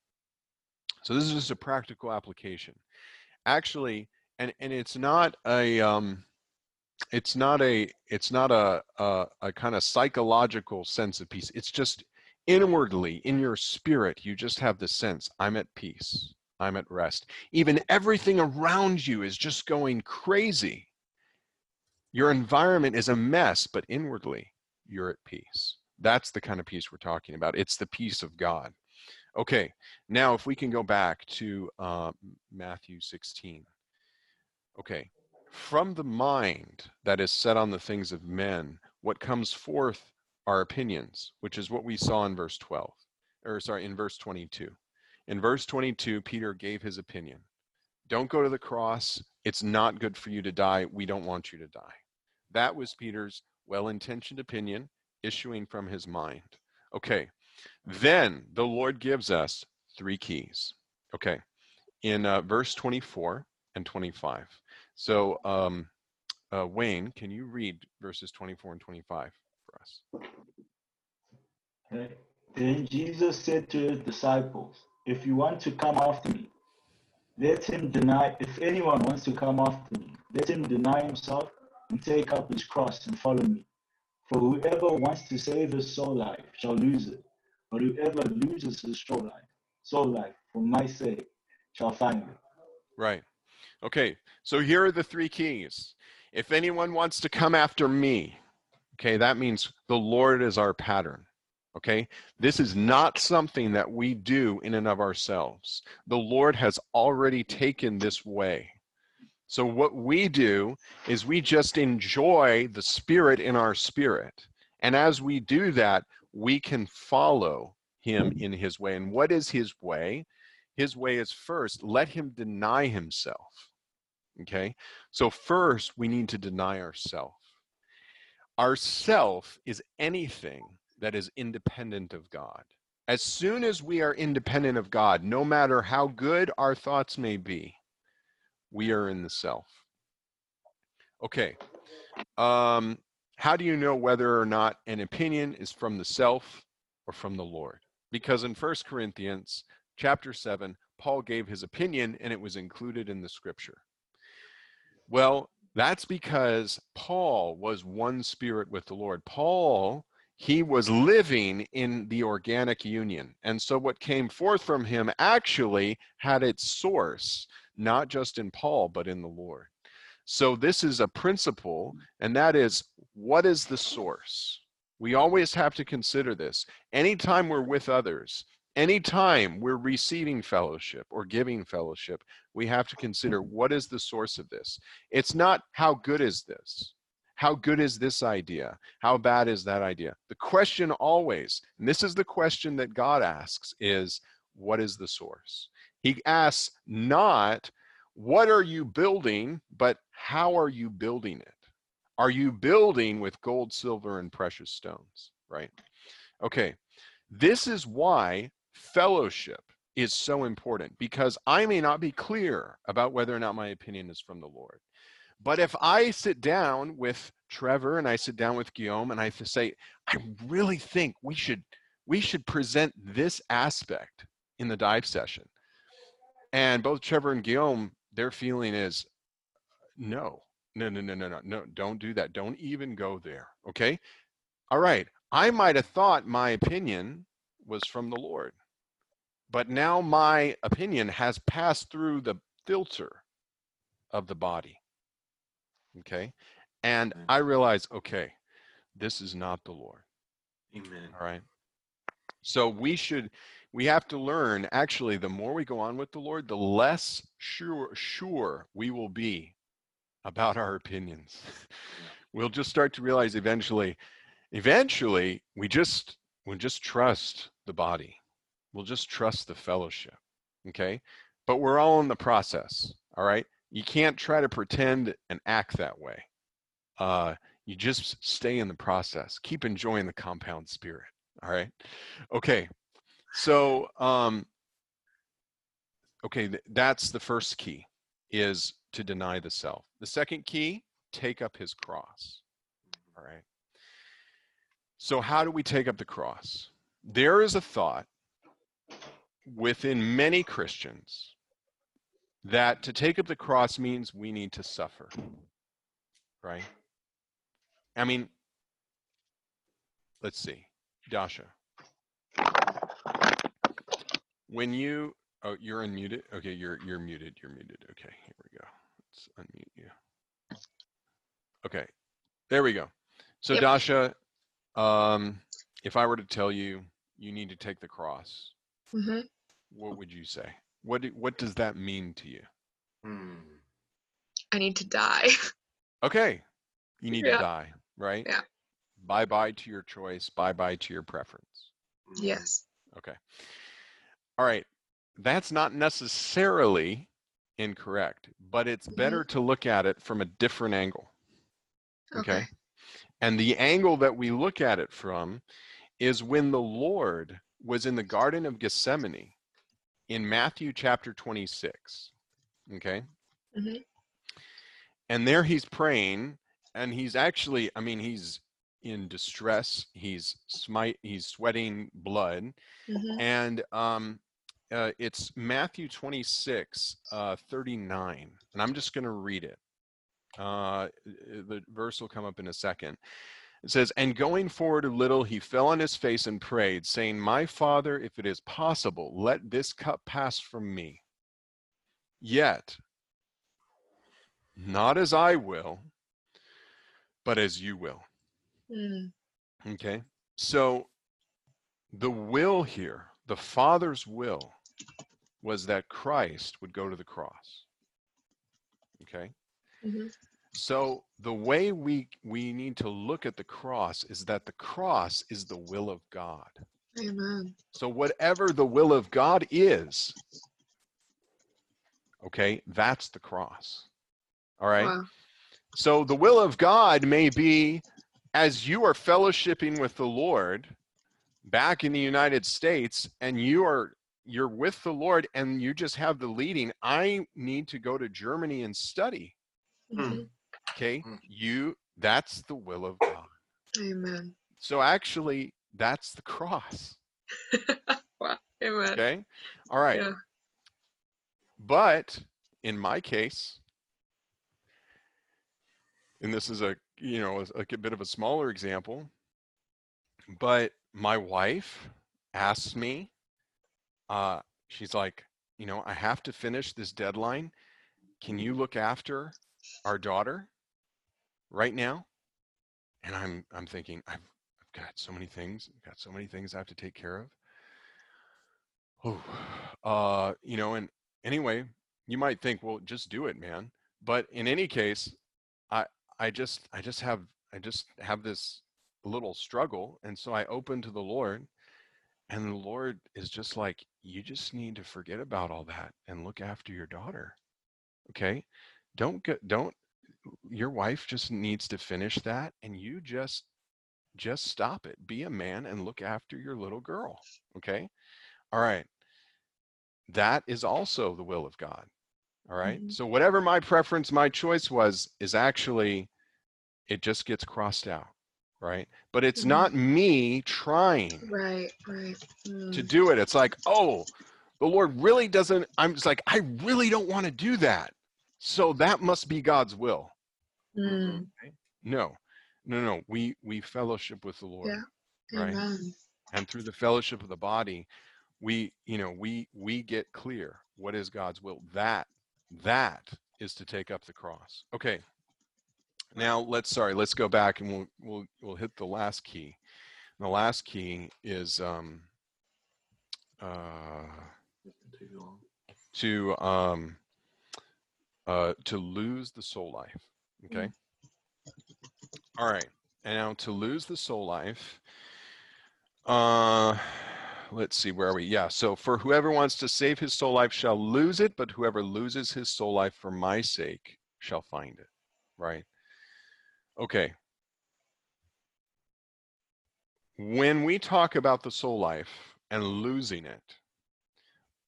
So this is just a practical application. Actually and and it's not a um it's not a it's not a a, a kind of psychological sense of peace. It's just inwardly in your spirit you just have the sense i'm at peace. I'm at rest. Even everything around you is just going crazy your environment is a mess but inwardly you're at peace that's the kind of peace we're talking about it's the peace of god okay now if we can go back to uh, matthew 16 okay from the mind that is set on the things of men, what comes forth are opinions, which is what we saw in verse 12, or sorry, in verse 22. In verse 22, Peter gave his opinion. Don't go to the cross. It's not good for you to die. We don't want you to die. That was Peter's well intentioned opinion issuing from his mind. Okay, then the Lord gives us three keys. Okay, in uh, verse 24 and 25. So, um, uh, Wayne, can you read verses 24 and 25 for us? Okay. Then Jesus said to his disciples, If you want to come after me, let him deny, if anyone wants to come after me, let him deny himself take up his cross and follow me. For whoever wants to save his soul life shall lose it, but whoever loses his soul life, soul life for my sake shall find it. Right. Okay, so here are the three keys. If anyone wants to come after me, okay, that means the Lord is our pattern. Okay, this is not something that we do in and of ourselves. The Lord has already taken this way. So, what we do is we just enjoy the Spirit in our spirit. And as we do that, we can follow Him mm. in His way. And what is His way? His way is first, let Him deny Himself. Okay, so first we need to deny ourself. Ourself is anything that is independent of God. As soon as we are independent of God, no matter how good our thoughts may be, we are in the self. Okay, um, how do you know whether or not an opinion is from the self or from the Lord? Because in First Corinthians chapter 7, Paul gave his opinion and it was included in the scripture. Well, that's because Paul was one spirit with the Lord. Paul, he was living in the organic union. And so what came forth from him actually had its source, not just in Paul, but in the Lord. So this is a principle, mm. and that is what is the source? We always have to consider this. Anytime we're with others, anytime we're receiving fellowship or giving fellowship, we have to consider mm. what is the source of this. It's not how good is this? How good is this idea? How bad is that idea? The question always, and this is the question that God asks, is what is the source? He asks not, what are you building, but how are you building it? Are you building with gold, silver, and precious stones? Right? Okay. This is why fellowship is so important because I may not be clear about whether or not my opinion is from the Lord. But if I sit down with Trevor and I sit down with Guillaume and I say, I really think we should we should present this aspect in the dive session. And both Trevor and Guillaume, their feeling is no, no, no, no, no, no, no, don't do that. Don't even go there. Okay. All right. I might have thought my opinion was from the Lord. But now my opinion has passed through the filter of the body. Okay. And I realize, okay, this is not the Lord. Amen. All right. So we should, we have to learn actually, the more we go on with the Lord, the less sure, sure we will be about our opinions. we'll just start to realize eventually, eventually, we just, we'll just trust the body We'll just trust the fellowship. Okay. But we're all in the process. All right. You can't try to pretend and act that way. Uh, you just stay in the process. Keep enjoying the compound spirit. All right. Okay. So, um, okay, th- that's the first key is to deny the self. The second key, take up his cross. All right. So, how do we take up the cross? There is a thought within many Christians that to take up the cross means we need to suffer, right? I mean, let's see, Dasha. When you oh you're unmuted. Okay, you're you're muted. You're muted. Okay, here we go. Let's unmute you. Okay, there we go. So Yep. Dasha, um, if I were to tell you you need to take the cross, hmm what would you say? What do, what does that mean to you? Hmm. I need to die. Okay, you need Yeah. to die, right? Yeah. Bye bye to your choice. Bye bye to your preference. Hmm. yes. Okay. All right. That's not necessarily incorrect, but it's Mhm. better to look at it from a different angle. Okay. Okay. And the angle that we look at it from is when the Lord was in the Garden of Gethsemane in Matthew chapter 26. Okay. Mhm. And there he's praying, and he's actually, I mean, he's in distress. He's smite, he's sweating blood hmm and um, uh, it's Matthew 26, uh, 39. And I'm just going to read it. Uh, the verse will come up in a second. It says, And going forward a little, he fell on his face and prayed, saying, My Father, if it is possible, let this cup pass from me. Yet, not as I will, but as you will. Mm. Okay. So the will here, the Father's will, was that Christ would go to the cross. Okay. hmm So the way we we need to look at the cross is that the cross is the will of God. Amen. So whatever the will of God is, okay, that's the cross. All right. Wow. So the will of God may be as you are fellowshipping with the Lord back in the United States and you are you're with the Lord and you just have the leading I need to go to Germany and study. Mhm. Okay? Mm. You that's the will of God. Amen. So actually that's the cross. wow. Amen. Okay? All right. Yeah. But in my case, and this is a you know a, a bit of a smaller example, but my wife asked me, uh, she's like, you know, I have to finish this deadline. Can you look after our daughter right now? And I'm I'm thinking I've I've got so many things, I've got so many things I have to take care of. Oh, uh, you know, and anyway, you might think, well, just do it, man. But in any case, I I just I just have I just have this little struggle, and so I open to the Lord, and the Lord is just like, you just need to forget about all that and look after your daughter. Okay? Don't get don't your wife just needs to finish that and you just just stop it. Be a man and look after your little girl. Okay? All right. That is also the will of God. All right? Mhm. So whatever my preference, my choice was is actually it just gets crossed out, right? But it's Mhm. not me trying Right. Right. Mm. to do it. It's like, oh, the Lord really doesn't. I'm just like, I really don't want to do that. So that must be God's will. Mm. No, no, no. We we fellowship with the Lord, Yeah. right? Amen. And through the fellowship of the body, we, you know, we we get clear what is God's will. That that is to take up the cross. Okay. Now let's sorry, let's go back and we'll we'll we'll hit the last key. And the last key is um uh to um uh to lose the soul life okay? All right. And now to lose the soul life uh let's see where are we? Yeah so for whoever wants to save his soul life shall lose it but whoever loses his soul life for my sake shall find it right okay. When we talk about the soul life and losing it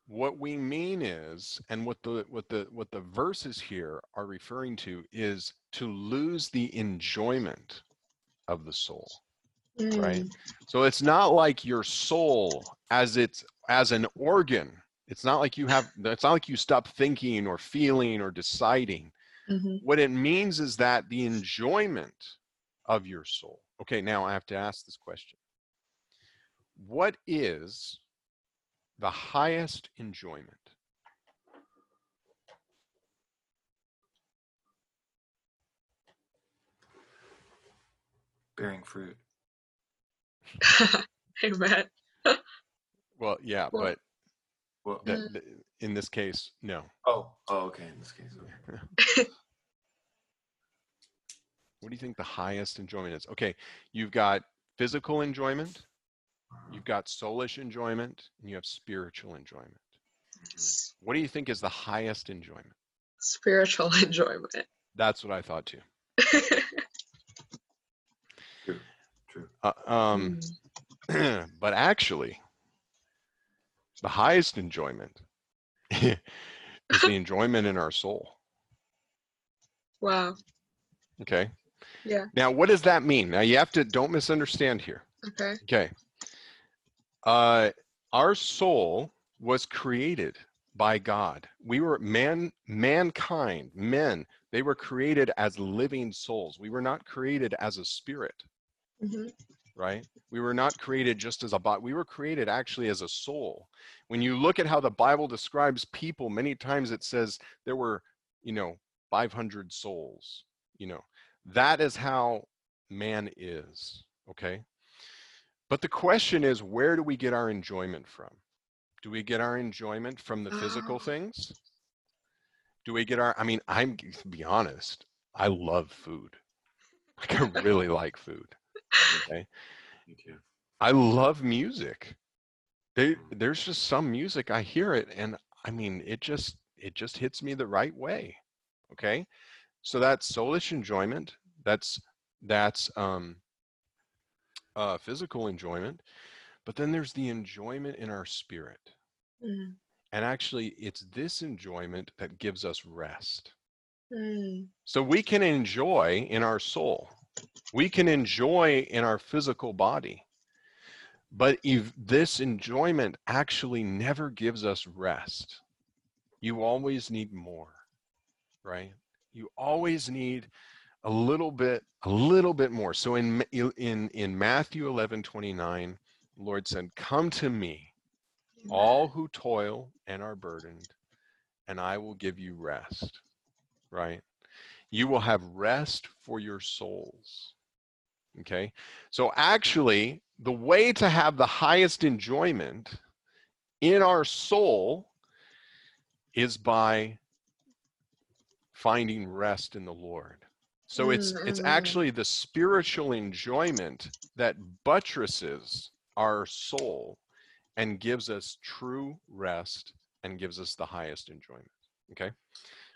what we mean is and what the what the what the verses here are referring to is to lose the enjoyment of the soul right? Mm. so it's not like your soul as it's as an organ it's not like you have it's not like you stop thinking or feeling or deciding Mhm. what it means is that the enjoyment of your soul. Okay, now I have to ask this question. What is the highest enjoyment? Bearing fruit. Amen. Well, yeah, Well- but Well, that, Mm. th- in this case, no. oh, oh, okay. In this case, okay. What do you think the highest enjoyment is? Okay, you've got physical enjoyment, you've got soulish enjoyment, and you have spiritual enjoyment. What do you think is the highest enjoyment? Spiritual enjoyment. That's what I thought too. True. True. Uh, um, Mm. but actually, the highest enjoyment is the enjoyment in our soul. wow. Okay. Yeah. Now, what does that mean? Now, you have to don't misunderstand here. Okay. Okay. Uh, our soul was created by God. We were man, mankind, men. They were created as living souls. We were not created as a spirit. hmm right? We were not created just as a body. We were created actually as a soul. When you look at how the Bible describes people, many times it says there were, you know, 500 souls. You know, that is how man is, okay? But the question is, where do we get our enjoyment from? Do we get our enjoyment from the physical Oh. things? Do we get our, I mean, I'm, to be honest, I love food. Like, I really like food. Okay. Me too. I love music. They, there's just some music I hear it and I mean it just it just hits me the right way. Okay? So that's soulish enjoyment. That's that's um uh physical enjoyment. But then there's the enjoyment in our spirit. Mm. And actually it's this enjoyment that gives us rest. Mm. So we can enjoy in our soul. We can enjoy in our physical body. But if this enjoyment actually never gives us rest, you always need more, right? You always need a little bit, a little bit more. So in in in Matthew 11, 29, Lord said, Come to me, all who toil and are burdened, and I will give you rest, right? You will have rest for your souls. Okay. So, actually, the way to have the highest enjoyment in our soul is by finding rest in the Lord. So it's it's Mm, mm. actually the spiritual enjoyment that buttresses our soul and gives us true rest and gives us the highest enjoyment. Okay?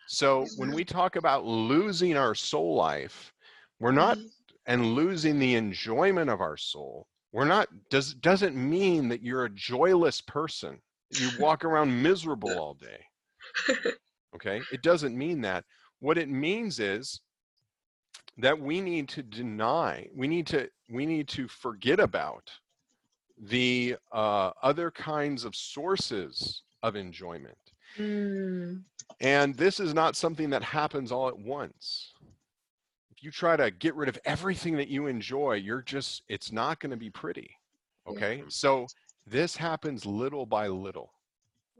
So when we talk about losing our soul life, we're not Mhm. and losing the enjoyment of our soul. We're not does doesn't mean that you're a joyless person. You walk around miserable all day. Okay? It doesn't mean that. What it means is that we need to deny, we need to we need to forget about the uh, other kinds of sources of enjoyment. Mm. And this is not something that happens all at once. If you try to get rid of everything that you enjoy, you're just, it's not going to be pretty. Yeah. Okay. So this happens little by little.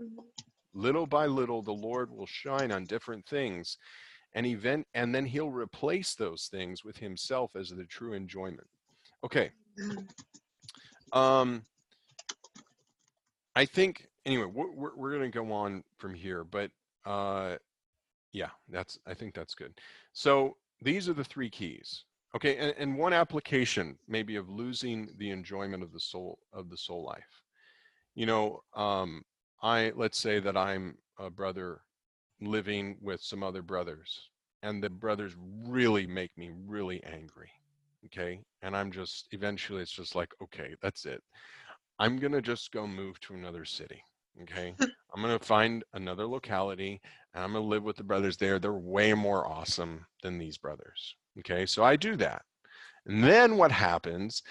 Mhm. Little by little, the Lord will shine on different things and event, and then he'll replace those things with himself as the true enjoyment. Okay. Mm. Um, I think anyway. We're we're, going to go on from here, but uh, yeah, that's I think that's good. So these are the three keys. Okay, and, and one application maybe of losing the enjoyment of the soul of the soul life. You know, um, I let's say that I'm a brother living with some other brothers, and the brothers really make me really angry. Okay, and I'm just eventually it's just like okay, that's it. I'm gonna just go move to another city. Okay, I'm gonna find another locality and I'm gonna live with the brothers there. They're way more awesome than these brothers. Okay, so I do that. And then what happens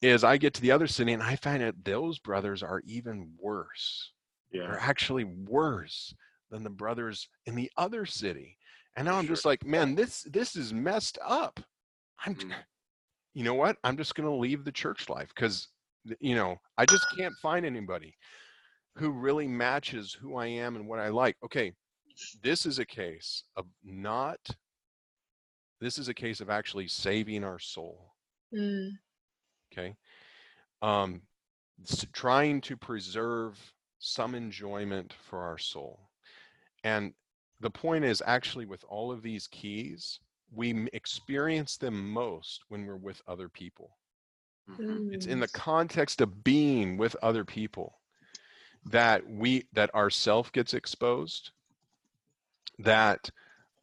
is I get to the other city and I find out those brothers are even worse. Yeah. They're actually worse than the brothers in the other city. And now I'm Sure. just like, man, this this is messed up. I'm Mm. you know what? I'm just going to leave the church life because, you know, I just can't find anybody who really matches who I am and what I like. Okay, this is a case of not, this is a case of actually saving our soul. Mm. Okay. Um, trying to preserve some enjoyment for our soul. And the point is actually with all of these keys, we experience them most when we're with other people. Mhm. It's in the Mm. context of being with other people that we that our self gets exposed, that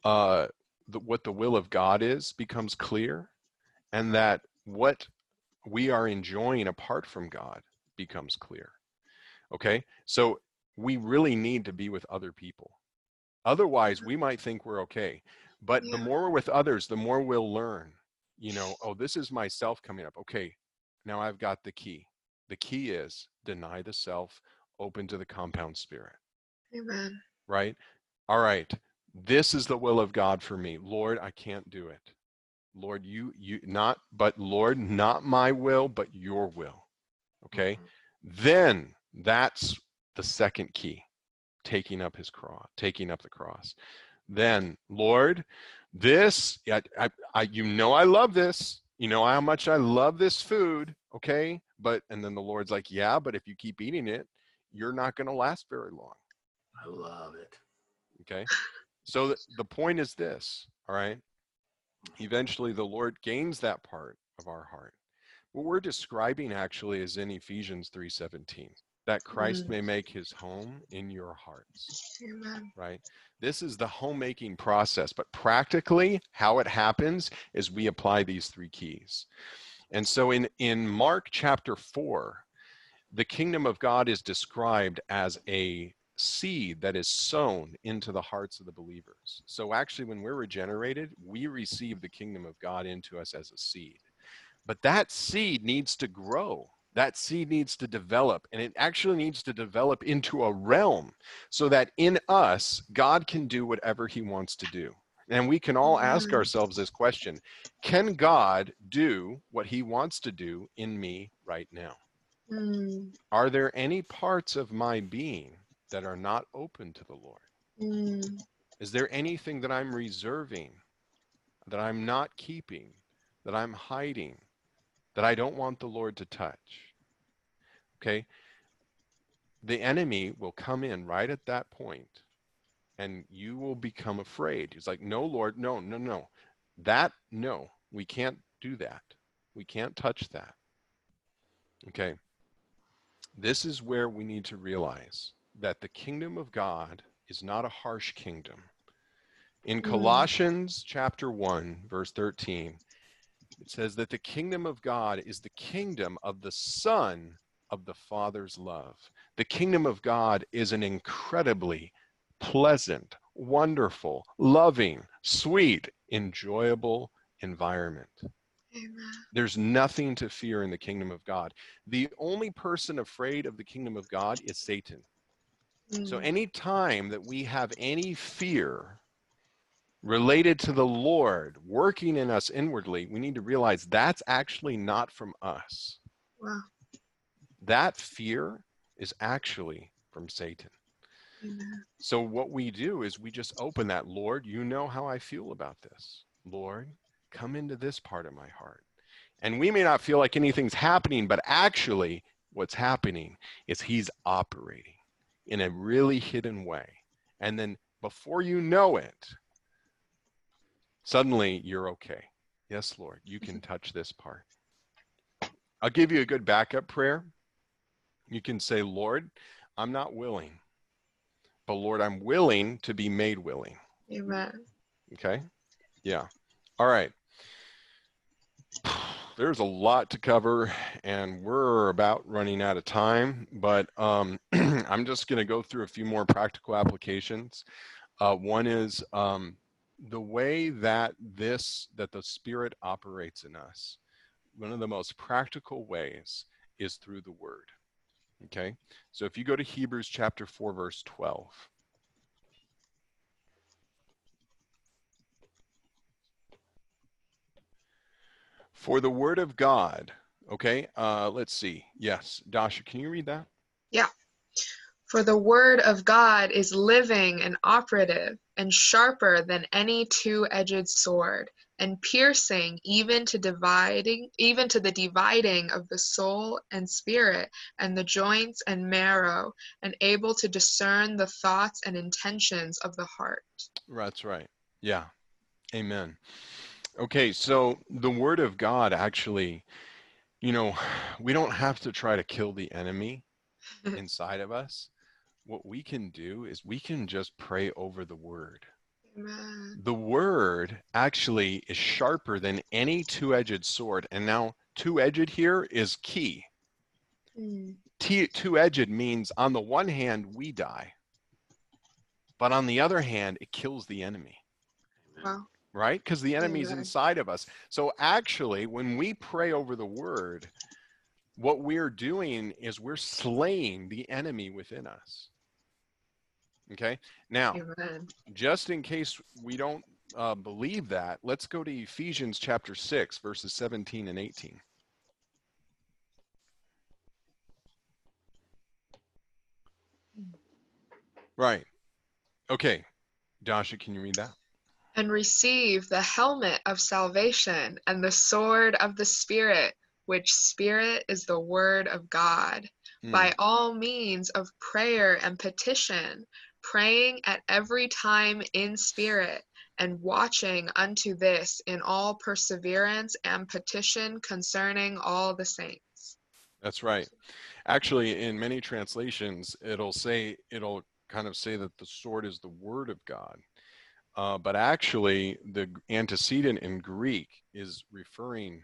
uh, the, what the will of God is becomes clear, and that what we are enjoying apart from God becomes clear. Okay, so we really need to be with other people. Otherwise, we might think we're okay, but the more we're with others, the more we'll learn. You know, oh, this is myself coming up. Okay, now I've got the key. The key is deny the self, open to the compound spirit, Amen. right? All right, this is the will of God for me. Lord, I can't do it. Lord, you, you, not, but Lord, not my will, but your will. Okay, mm-hmm. then that's the second key taking up his cross, taking up the cross. Then, Lord, this, I, I, I, you know, I love this. You know how much I love this food. Okay. But, and then the Lord's like, yeah, but if you keep eating it, you're not going to last very long. I love it. Okay. So the, the point is this. All right. Eventually, the Lord gains that part of our heart. What we're describing actually is in Ephesians 3:17 that Christ Mm. may make his home in your hearts Amen. right? This is the homemaking process, but practically how it happens is we apply these three keys. And so in in Mark chapter 4, the kingdom of God is described as a seed that is sown into the hearts of the believers. So actually when we're regenerated, we receive the kingdom of God into us as a seed. But that seed needs to grow. That seed needs to develop, and it actually needs to develop into a realm so that in us, God can do whatever he wants to do. And we can all ask Mhm. ourselves this question Can God do what he wants to do in me right now? Mm. Are there any parts of my being that are not open to the Lord? Mm. Is there anything that I'm reserving, that I'm not keeping, that I'm hiding, that I don't want the Lord to touch? Okay. The enemy will come in right at that point and you will become afraid. He's like, no, Lord, no, no, no. That, no, we can't do that. We can't touch that. Okay. This is where we need to realize that the kingdom of God is not a harsh kingdom. In Mm. Colossians chapter 1, verse 13, it says that the kingdom of God is the kingdom of the Son of the Father's love. The kingdom of God is an incredibly pleasant, wonderful, loving, sweet, enjoyable environment. Amen. There's nothing to fear in the kingdom of God. The only person afraid of the kingdom of God is Satan. So Mm. any time that we have any fear related to the Lord working in us inwardly, we need to realize that's actually not from us. Wow. That fear is actually from Satan. Amen. So what we do is we just open that, Lord, you know how I feel about this. Lord, come into this part of my heart. And we may not feel like anything's happening, but actually what's happening is he's operating in a really hidden way. And then before you know it, suddenly you're okay. Yes, Lord, you can mm-hmm. touch this part. I'll give you a good backup prayer. You can say, Lord, I'm not willing, but Lord, I'm willing to be made willing. Amen. Okay. Yeah. All right. There's a lot to cover, and we're about running out of time, but um, I'm just going to go through a few more practical applications. Uh, one is um, the way that this, that the Spirit operates in us. One of the most practical ways is through the Word. Okay. So if you go to Hebrews chapter 4, verse 12. For the word of God. Okay, uh, let's see. Yes, Dasha, can you read that? Yeah. For the word of God is living and operative and sharper than any two-edged sword and piercing even to dividing even to the dividing of the soul and spirit and the joints and marrow and able to discern the thoughts and intentions of the heart. That's right. Yeah. Amen. Okay, so the word of God actually, you know, we don't have to try to kill the enemy inside of us. What we can do is we can just pray over the word. Amen. The word actually is sharper than any two edged sword. And now, two edged here is key. Mm. Two edged means on the one hand, we die, but on the other hand, it kills the enemy. Wow. Right? Because the enemy's Amen. inside of us. So actually, when we pray over the word, what we're doing is we're slaying the enemy within us. Okay. Now, Amen. just in case we don't uh, believe that, let's go to Ephesians chapter 6, verses 17 and 18. Right. Okay. Dasha, can you read that? And receive the helmet of salvation and the sword of the Spirit, which Spirit is the Word of God, Hmm. by all means of prayer and petition, praying at every time in spirit, and watching unto this in all perseverance and petition concerning all the saints. That's right. Actually, in many translations, it'll say, it'll kind of say that the sword is the word of God. Uh, but actually, the antecedent in Greek is referring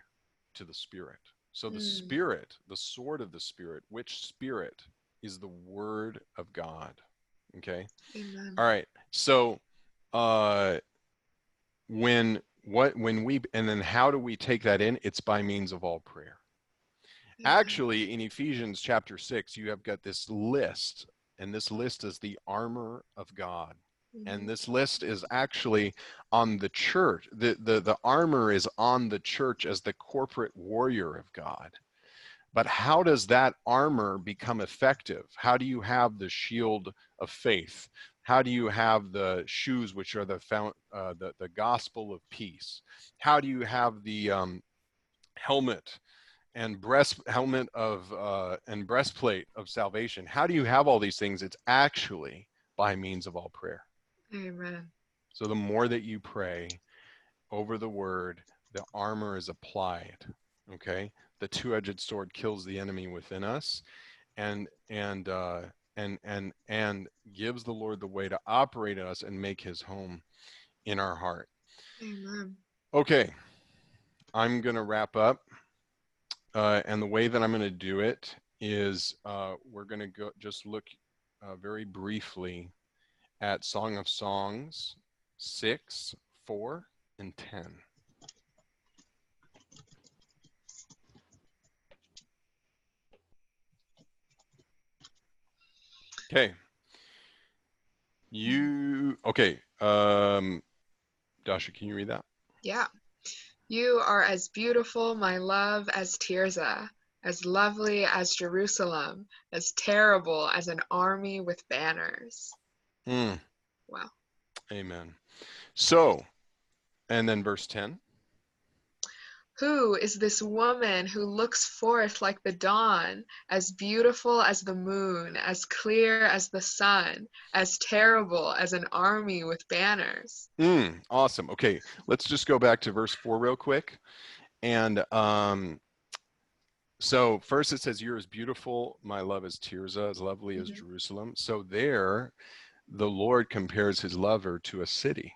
to the spirit. So the Mm. spirit, the sword of the spirit, which spirit is the word of God. Okay. Amen. All right. So, uh, when what when we and then how do we take that in? It's by means of all prayer. Amen. Actually, in Ephesians chapter 6, you have got this list, and this list is the armor of God. And this list is actually on the church. The, the, the armor is on the church as the corporate warrior of God. But how does that armor become effective? How do you have the shield of faith? How do you have the shoes, which are the found, uh, the, the gospel of peace? How do you have the um, helmet and breast helmet of uh, and breastplate of salvation? How do you have all these things? It's actually by means of all prayer. Amen. So the more that you pray over the word, the armor is applied. Okay, the two-edged sword kills the enemy within us, and and uh, and and and gives the Lord the way to operate us and make His home in our heart. Amen. Okay, I'm gonna wrap up, uh, and the way that I'm gonna do it is uh, we're gonna go just look uh, very briefly at Song of Songs six, four, and ten. Okay. You okay? Um, Dasha, can you read that? Yeah. You are as beautiful, my love, as Tirzah, as lovely as Jerusalem, as terrible as an army with banners. Hmm. Wow. Amen. So, and then verse 10. Who is this woman who looks forth like the dawn, as beautiful as the moon, as clear as the sun, as terrible as an army with banners? Mm, awesome. Okay, let's just go back to verse 4 real quick. And um, so, first it says, You're as beautiful, my love, as Tirzah, as lovely as Mhm. Jerusalem. So, there, the Lord compares his lover to a city.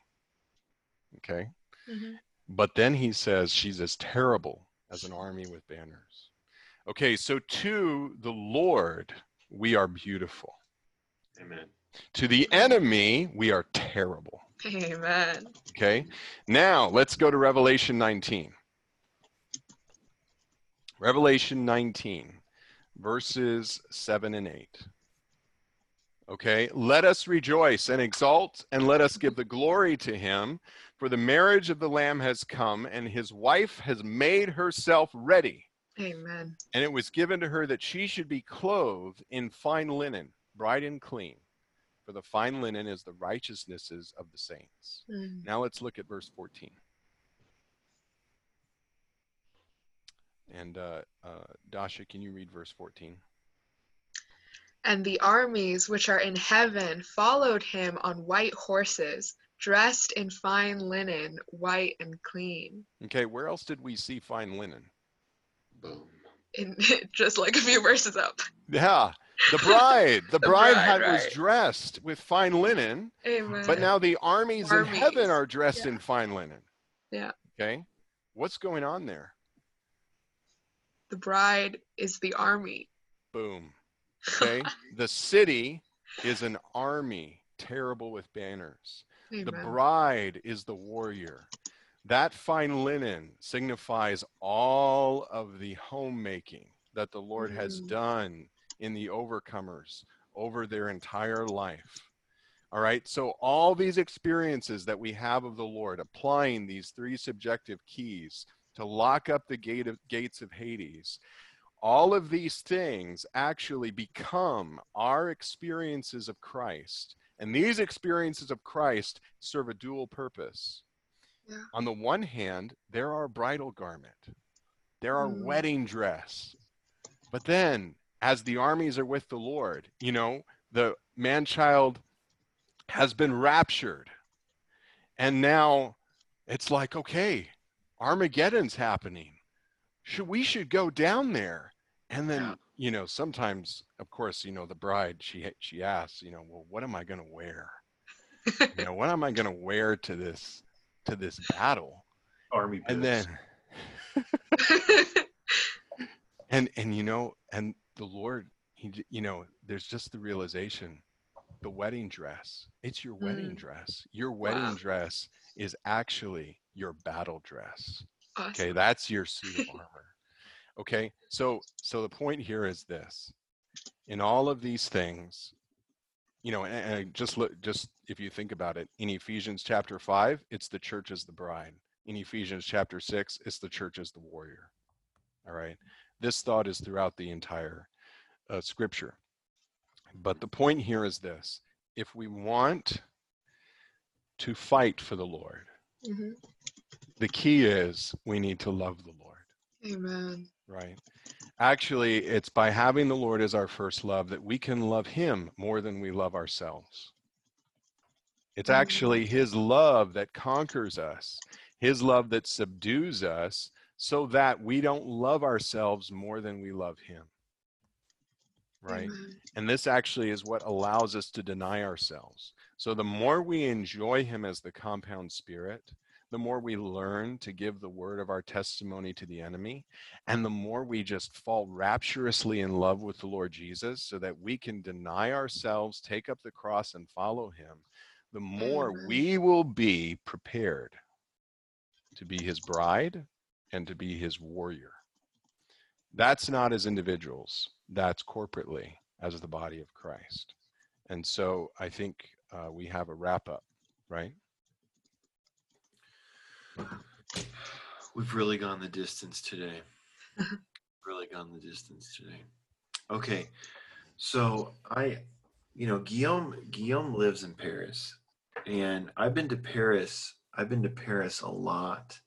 Okay. Mm-hmm. But then he says she's as terrible as an army with banners. Okay, so to the Lord, we are beautiful. Amen. To the enemy, we are terrible. Amen. Okay, now let's go to Revelation 19. Revelation 19, verses 7 and 8. Okay, let us rejoice and exult, and let us give the glory to him, For the marriage of the Lamb has come, and his wife has made herself ready. Amen. And it was given to her that she should be clothed in fine linen, bright and clean. For the fine linen is the righteousnesses of the saints. Mm. Now let's look at verse 14. And uh, uh, Dasha, can you read verse 14? And the armies which are in heaven followed him on white horses, dressed in fine linen, white and clean. Okay, where else did we see fine linen? Boom. In, just like a few verses up. Yeah, the bride. The, The bride, bride, had, was dressed with fine linen, Amen. but now the armies, in heaven are dressed yeah. in fine linen. Yeah. Okay, what's going on there? the bride is the army. Boom. Okay, the city is an army, terrible with banners. Amen. The bride is the warrior. That fine linen signifies all of the homemaking that the Lord has Mm. done in the overcomers over their entire life. All right, so all these experiences that we have of the Lord, applying these three subjective keys to lock up the gate of, gates of Hades, all of these things actually become our experiences of Christ. And these experiences of Christ serve a dual purpose. Yeah. On the one hand, they're our bridal garment, they're our Mm. wedding dress. But then, as the armies are with the Lord, you know, the man child has been raptured. And now it's like, okay, Armageddon's happening. Should we should go down there? And then, Yeah. you know, sometimes, of course, you know, the bride she she asks, you know, well, what am I going to wear? you know, what am I going to wear to this to this battle? Army And boots. then and and you know and the lord he you know there's just the realization the wedding dress it's your wedding Mm. dress your wedding Wow. dress is actually your battle dress awesome. okay that's your suit of armor okay so so the point here is this. In all of these things you know and, and just look just if you think about it in ephesians chapter 5 it's the church as the bride. In ephesians chapter 6 it's the church as the warrior. All right? This thought is throughout the entire uh, scripture. But the point here is this. If we want to fight for the lord Mhm. the key is we need to love the lord. Amen. Right actually it's by having the lord as our first love that we can love him more than we love ourselves it's Mhm. actually his love that conquers us his love that subdues us so that we don't love ourselves more than we love him right Amen. and this actually is what allows us to deny ourselves. So the more we enjoy him as the compound spirit, the more we learn to give the word of our testimony to the enemy, and the more we just fall rapturously in love with the Lord Jesus so that we can deny ourselves, take up the cross, and follow him, the more Amen. we will be prepared to be his bride and to be his warrior. That's not as individuals, that's corporately as the body of Christ. And so I think uh, we have a wrap up, right? We've really gone the distance today. really gone the distance today. Okay. So I you know, Guillaume Guillaume lives in Paris. And I've been to Paris. I've been to Paris a lot.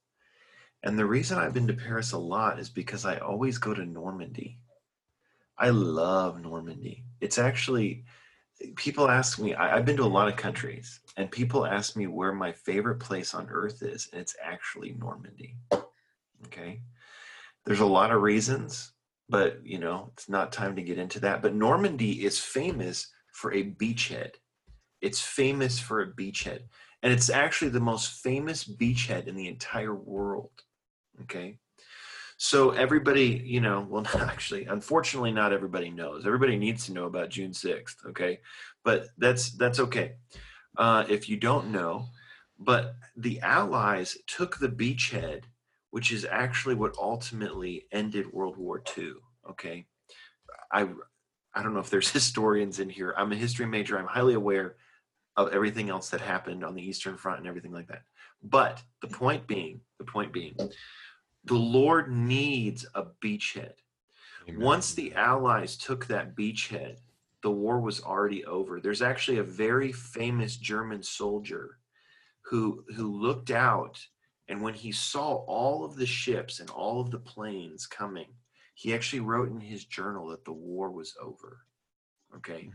And the reason I've been to Paris a lot is because I always go to Normandy. I love Normandy. It's actually people ask me I, i've been to a lot of countries and people ask me where my favorite place on earth is and it's actually normandy okay? There's a lot of reasons but you know it's not time to get into that. But normandy is famous for a beachhead. It's famous for a beachhead and it's actually the most famous beachhead in the entire world okay so everybody, you know, well, actually, unfortunately, not everybody knows. Everybody needs to know about June sixth, okay? But that's that's okay uh, if you don't know. But the Allies took the beachhead, which is actually what ultimately ended World War II. Okay, I I don't know if there's historians in here. I'm a history major. I'm highly aware of everything else that happened on the Eastern Front and everything like that. But the point being, the point being, the Lord needs a beachhead. Amen. Once the Allies took that beachhead, the war was already over. There's actually a very famous German soldier who who looked out and when he saw all of the ships and all of the planes coming, he actually wrote in his journal that the war was over. Okay. Hmm.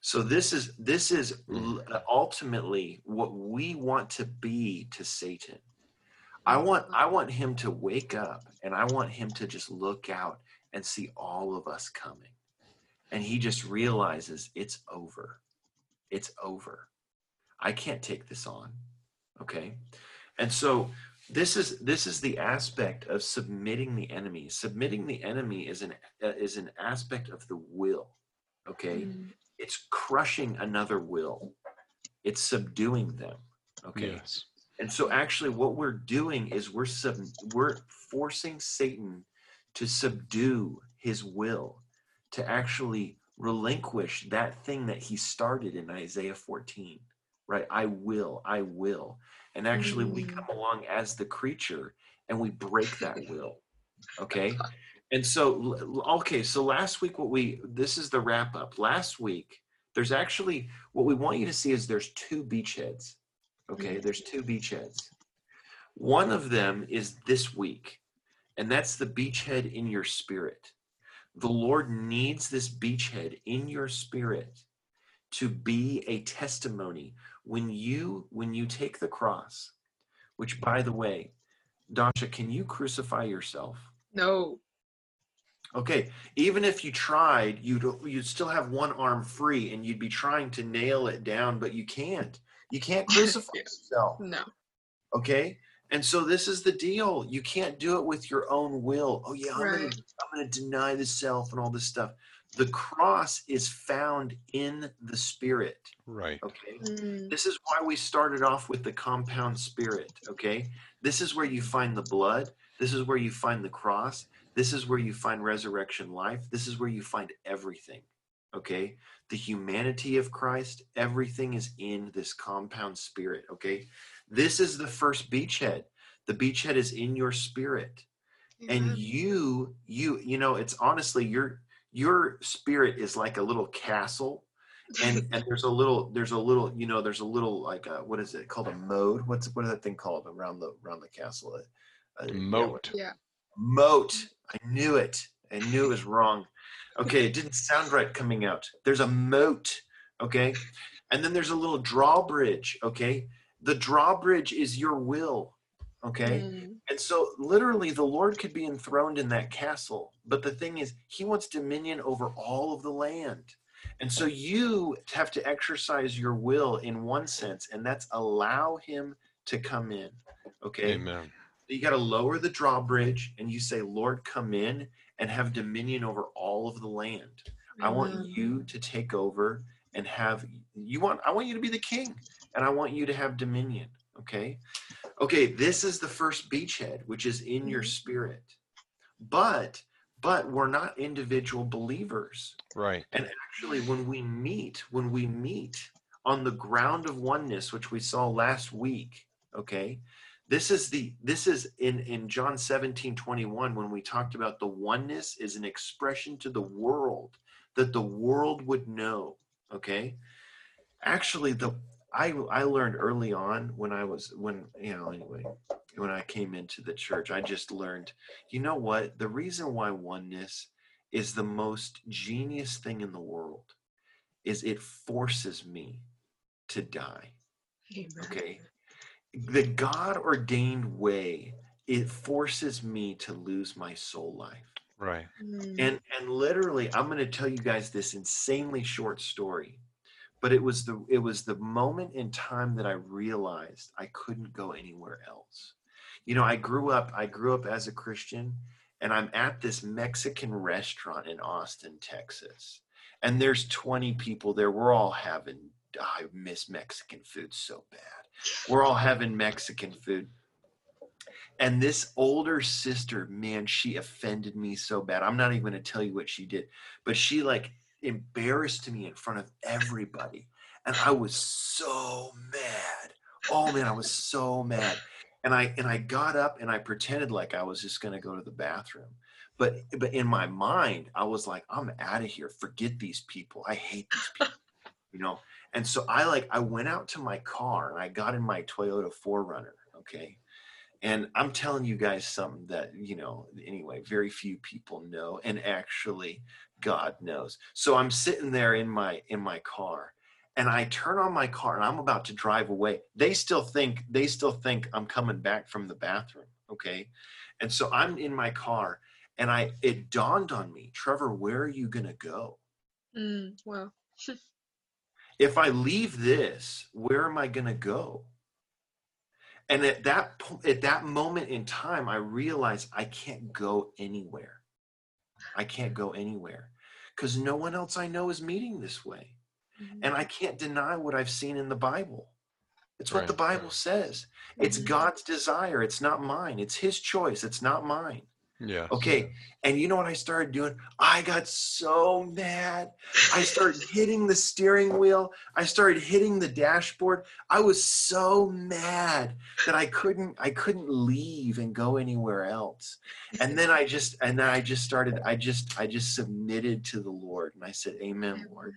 So this is this is hmm. ultimately what we want to be to Satan. I want I want him to wake up and I want him to just look out and see all of us coming. And he just realizes it's over. It's over. I can't take this on. Okay? And so this is this is the aspect of submitting the enemy. Submitting the enemy is an uh, is an aspect of the will. Okay? Mm. It's crushing another will. It's subduing them. Okay? Yes. And so actually what we're doing is we're sub we're forcing Satan to subdue his will, to actually relinquish that thing that he started in Isaiah 14. Right? I will, I will. And actually we Mm. come along as the creature and we break that will. Okay? And so okay, so last week what we this is the wrap up. Last week there's actually what we want you to see is there's two beachheads. Okay, there's two beachheads. One of them is this week, and that's the beachhead in your spirit. The Lord needs this beachhead in your spirit to be a testimony when you when you take the cross, which by the way, Dasha, can you crucify yourself? No. Okay, even if you tried, you'd you'd still have one arm free and you'd be trying to nail it down, but you can't. You can't crucify Yeah. yourself. No. Okay? And so this is the deal. You can't do it with your own will. Oh yeah, I'm gonna Right. I'm gonna deny the self and all this stuff. The cross is found in the spirit. Right. Okay. Mm. This is why we started off with the compound spirit. Okay. This is where you find the blood. This is where you find the cross. This is where you find resurrection life. This is where you find everything. Okay. The humanity of Christ, everything is in this compound spirit. Okay. This is the first beachhead. The beachhead is in your spirit and you you you know it's honestly your your spirit is like a little castle and and there's a little there's a little you know there's a little like a, what is it called a mode what's what is that thing called around the around the castle uh, uh yeah, Moat. Yeah. moat mm. i knew it i knew it was wrong okay it didn't sound right coming out there's a moat okay and then there's a little drawbridge okay the drawbridge is your will okay Mm. and so, literally, the Lord could be enthroned in that castle. But the thing is, He wants dominion over all of the land. And so, you have to exercise your will in one sense, and that's allow Him to come in. Okay. Amen. You got to lower the drawbridge and you say, Lord, come in and have dominion over all of the land. I want you to take over and have you want I want you to be the king and I want you to have dominion, okay? Okay, this is the first beachhead which is in your Mhm. spirit. But but we're not individual believers. Right. And actually when we meet, when we meet on the ground of oneness which we saw last week, okay? This is the this is in in John 17 21 when we talked about the oneness is an expression to the world that the world would know okay? Actually the i i learned early on when i was when you know anyway when i came into the church i just learned you know what? The reason why oneness is the most genius thing in the world is it forces me to die Amen. okay the god ordained way it forces me to lose my soul life Right. Mm. and and literally i'm going to tell you guys this insanely short story but it was the it was the moment in time that i realized i couldn't go anywhere else you know i grew up i grew up as a christian and i'm at this mexican restaurant in austin texas and there's 20 people there we're all having i miss mexican food so bad we're all having mexican food and this older sister, man, she offended me so bad. I'm not even going to tell you what she did, but she like embarrassed me in front of everybody. And I was so mad. Oh man, I was so mad. And I and I got up and I pretended like I was just gonna go to the bathroom. But but in my mind, I was like, I'm out of here. Forget these people. I hate these people. You know. And so I like I went out to my car and I got in my Toyota 4Runner. Okay. And I'm telling you guys something that, you know, anyway, very few people know and actually God knows. So I'm sitting there in my in my car and I turn on my car and I'm about to drive away. They still think they still think I'm coming back from the bathroom, okay? And so I'm in my car and I it dawned on me, Trevor, where are you going to go? Mm, well, If I leave this, where am I going to go? And at that po- at that moment in time, I realized I can't go anywhere. I can't go anywhere because no one else I know is meeting this way. mhm. And I can't deny what I've seen in the Bible. It's what Right. the Bible says. It's Mhm. God's desire. It's not mine. It's His choice. It's not mine. Yeah. Okay. And you know what I started doing? I got so mad. I started hitting the steering wheel. I started hitting the dashboard. I was so mad that I couldn't I couldn't leave and go anywhere else. And then I just and then I just started I just I just submitted to the Lord and I said, "Amen, Lord."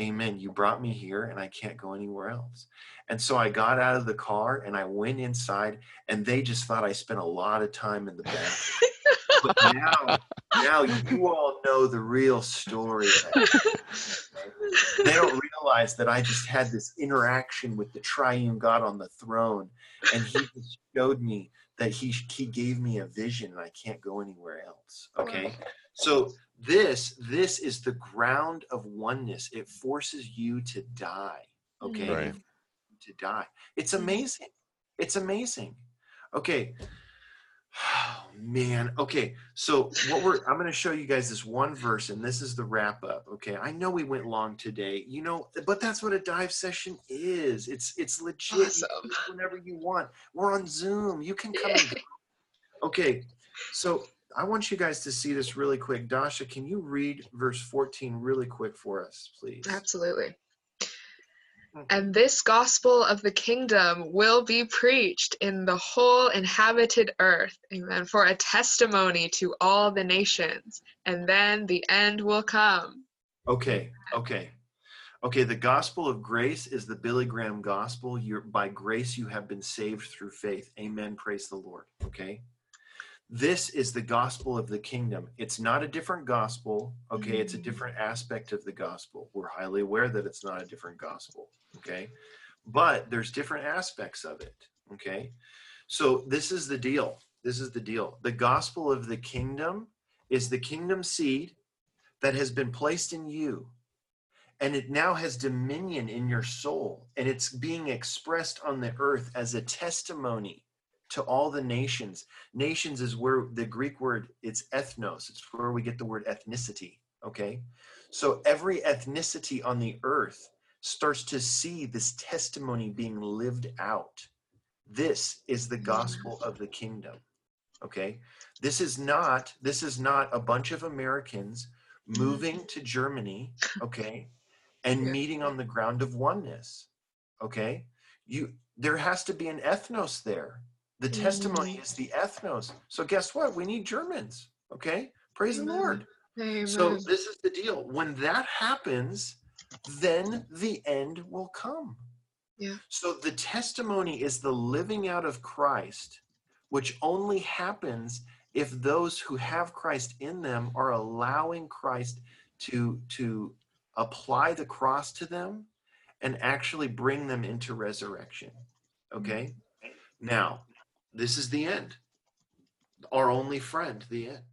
Amen. You brought me here and I can't go anywhere else. And so I got out of the car and I went inside and they just thought I spent a lot of time in the bathroom. but now, now you all know the real story. They don't realize that I just had this interaction with the triune God on the throne and he just showed me that he, he gave me a vision and I can't go anywhere else. Okay. So this this is the ground of oneness. It forces you to die. Okay. Right. It forces you To die. It's Mhm. amazing. It's amazing. Okay. Oh, man. Okay. So what we're I'm going to show you guys this one verse and this is the wrap up. Okay. I know we went long today. You know, but that's what a dive session is. It's it's legit. Awesome. do whenever you want. We're on Zoom. You can come and go. Okay. So I want you guys to see this really quick. Dasha, can you read verse 14 really quick for us, please? Absolutely. Mhm. And this gospel of the kingdom will be preached in the whole inhabited earth, amen, for a testimony to all the nations, and then the end will come. Okay, okay. Okay, the gospel of grace is the Billy Graham gospel. You're by grace you have been saved through faith. Amen. Praise the Lord. Okay. This is the gospel of the kingdom. It's not a different gospel. Okay, it's a Mm. different aspect of the gospel. We're highly aware that it's not a different gospel. Okay. But there's different aspects of it. Okay. So this is the deal. This is the deal. The gospel of the kingdom is the kingdom seed that has been placed in you and it now has dominion in your soul and it's being expressed on the earth as a testimony to all the nations nations is where the greek word it's ethnos it's where we get the word ethnicity okay so every ethnicity on the earth starts to see this testimony being lived out. This is the gospel of the kingdom okay? This is not this is not a bunch of americans moving to germany okay and meeting on the ground of oneness okay? You there has to be an ethnos there. The mm-hmm. testimony is the ethnos. So guess what? We need germans okay? Praise Amen. the lord. Amen. so this is the deal. When that happens then the end will come. Yeah. so the testimony is the living out of christ which only happens if those who have christ in them are allowing christ to to apply the cross to them and actually bring them into resurrection. Okay? Mm-hmm. Now this is the end. Our only friend the end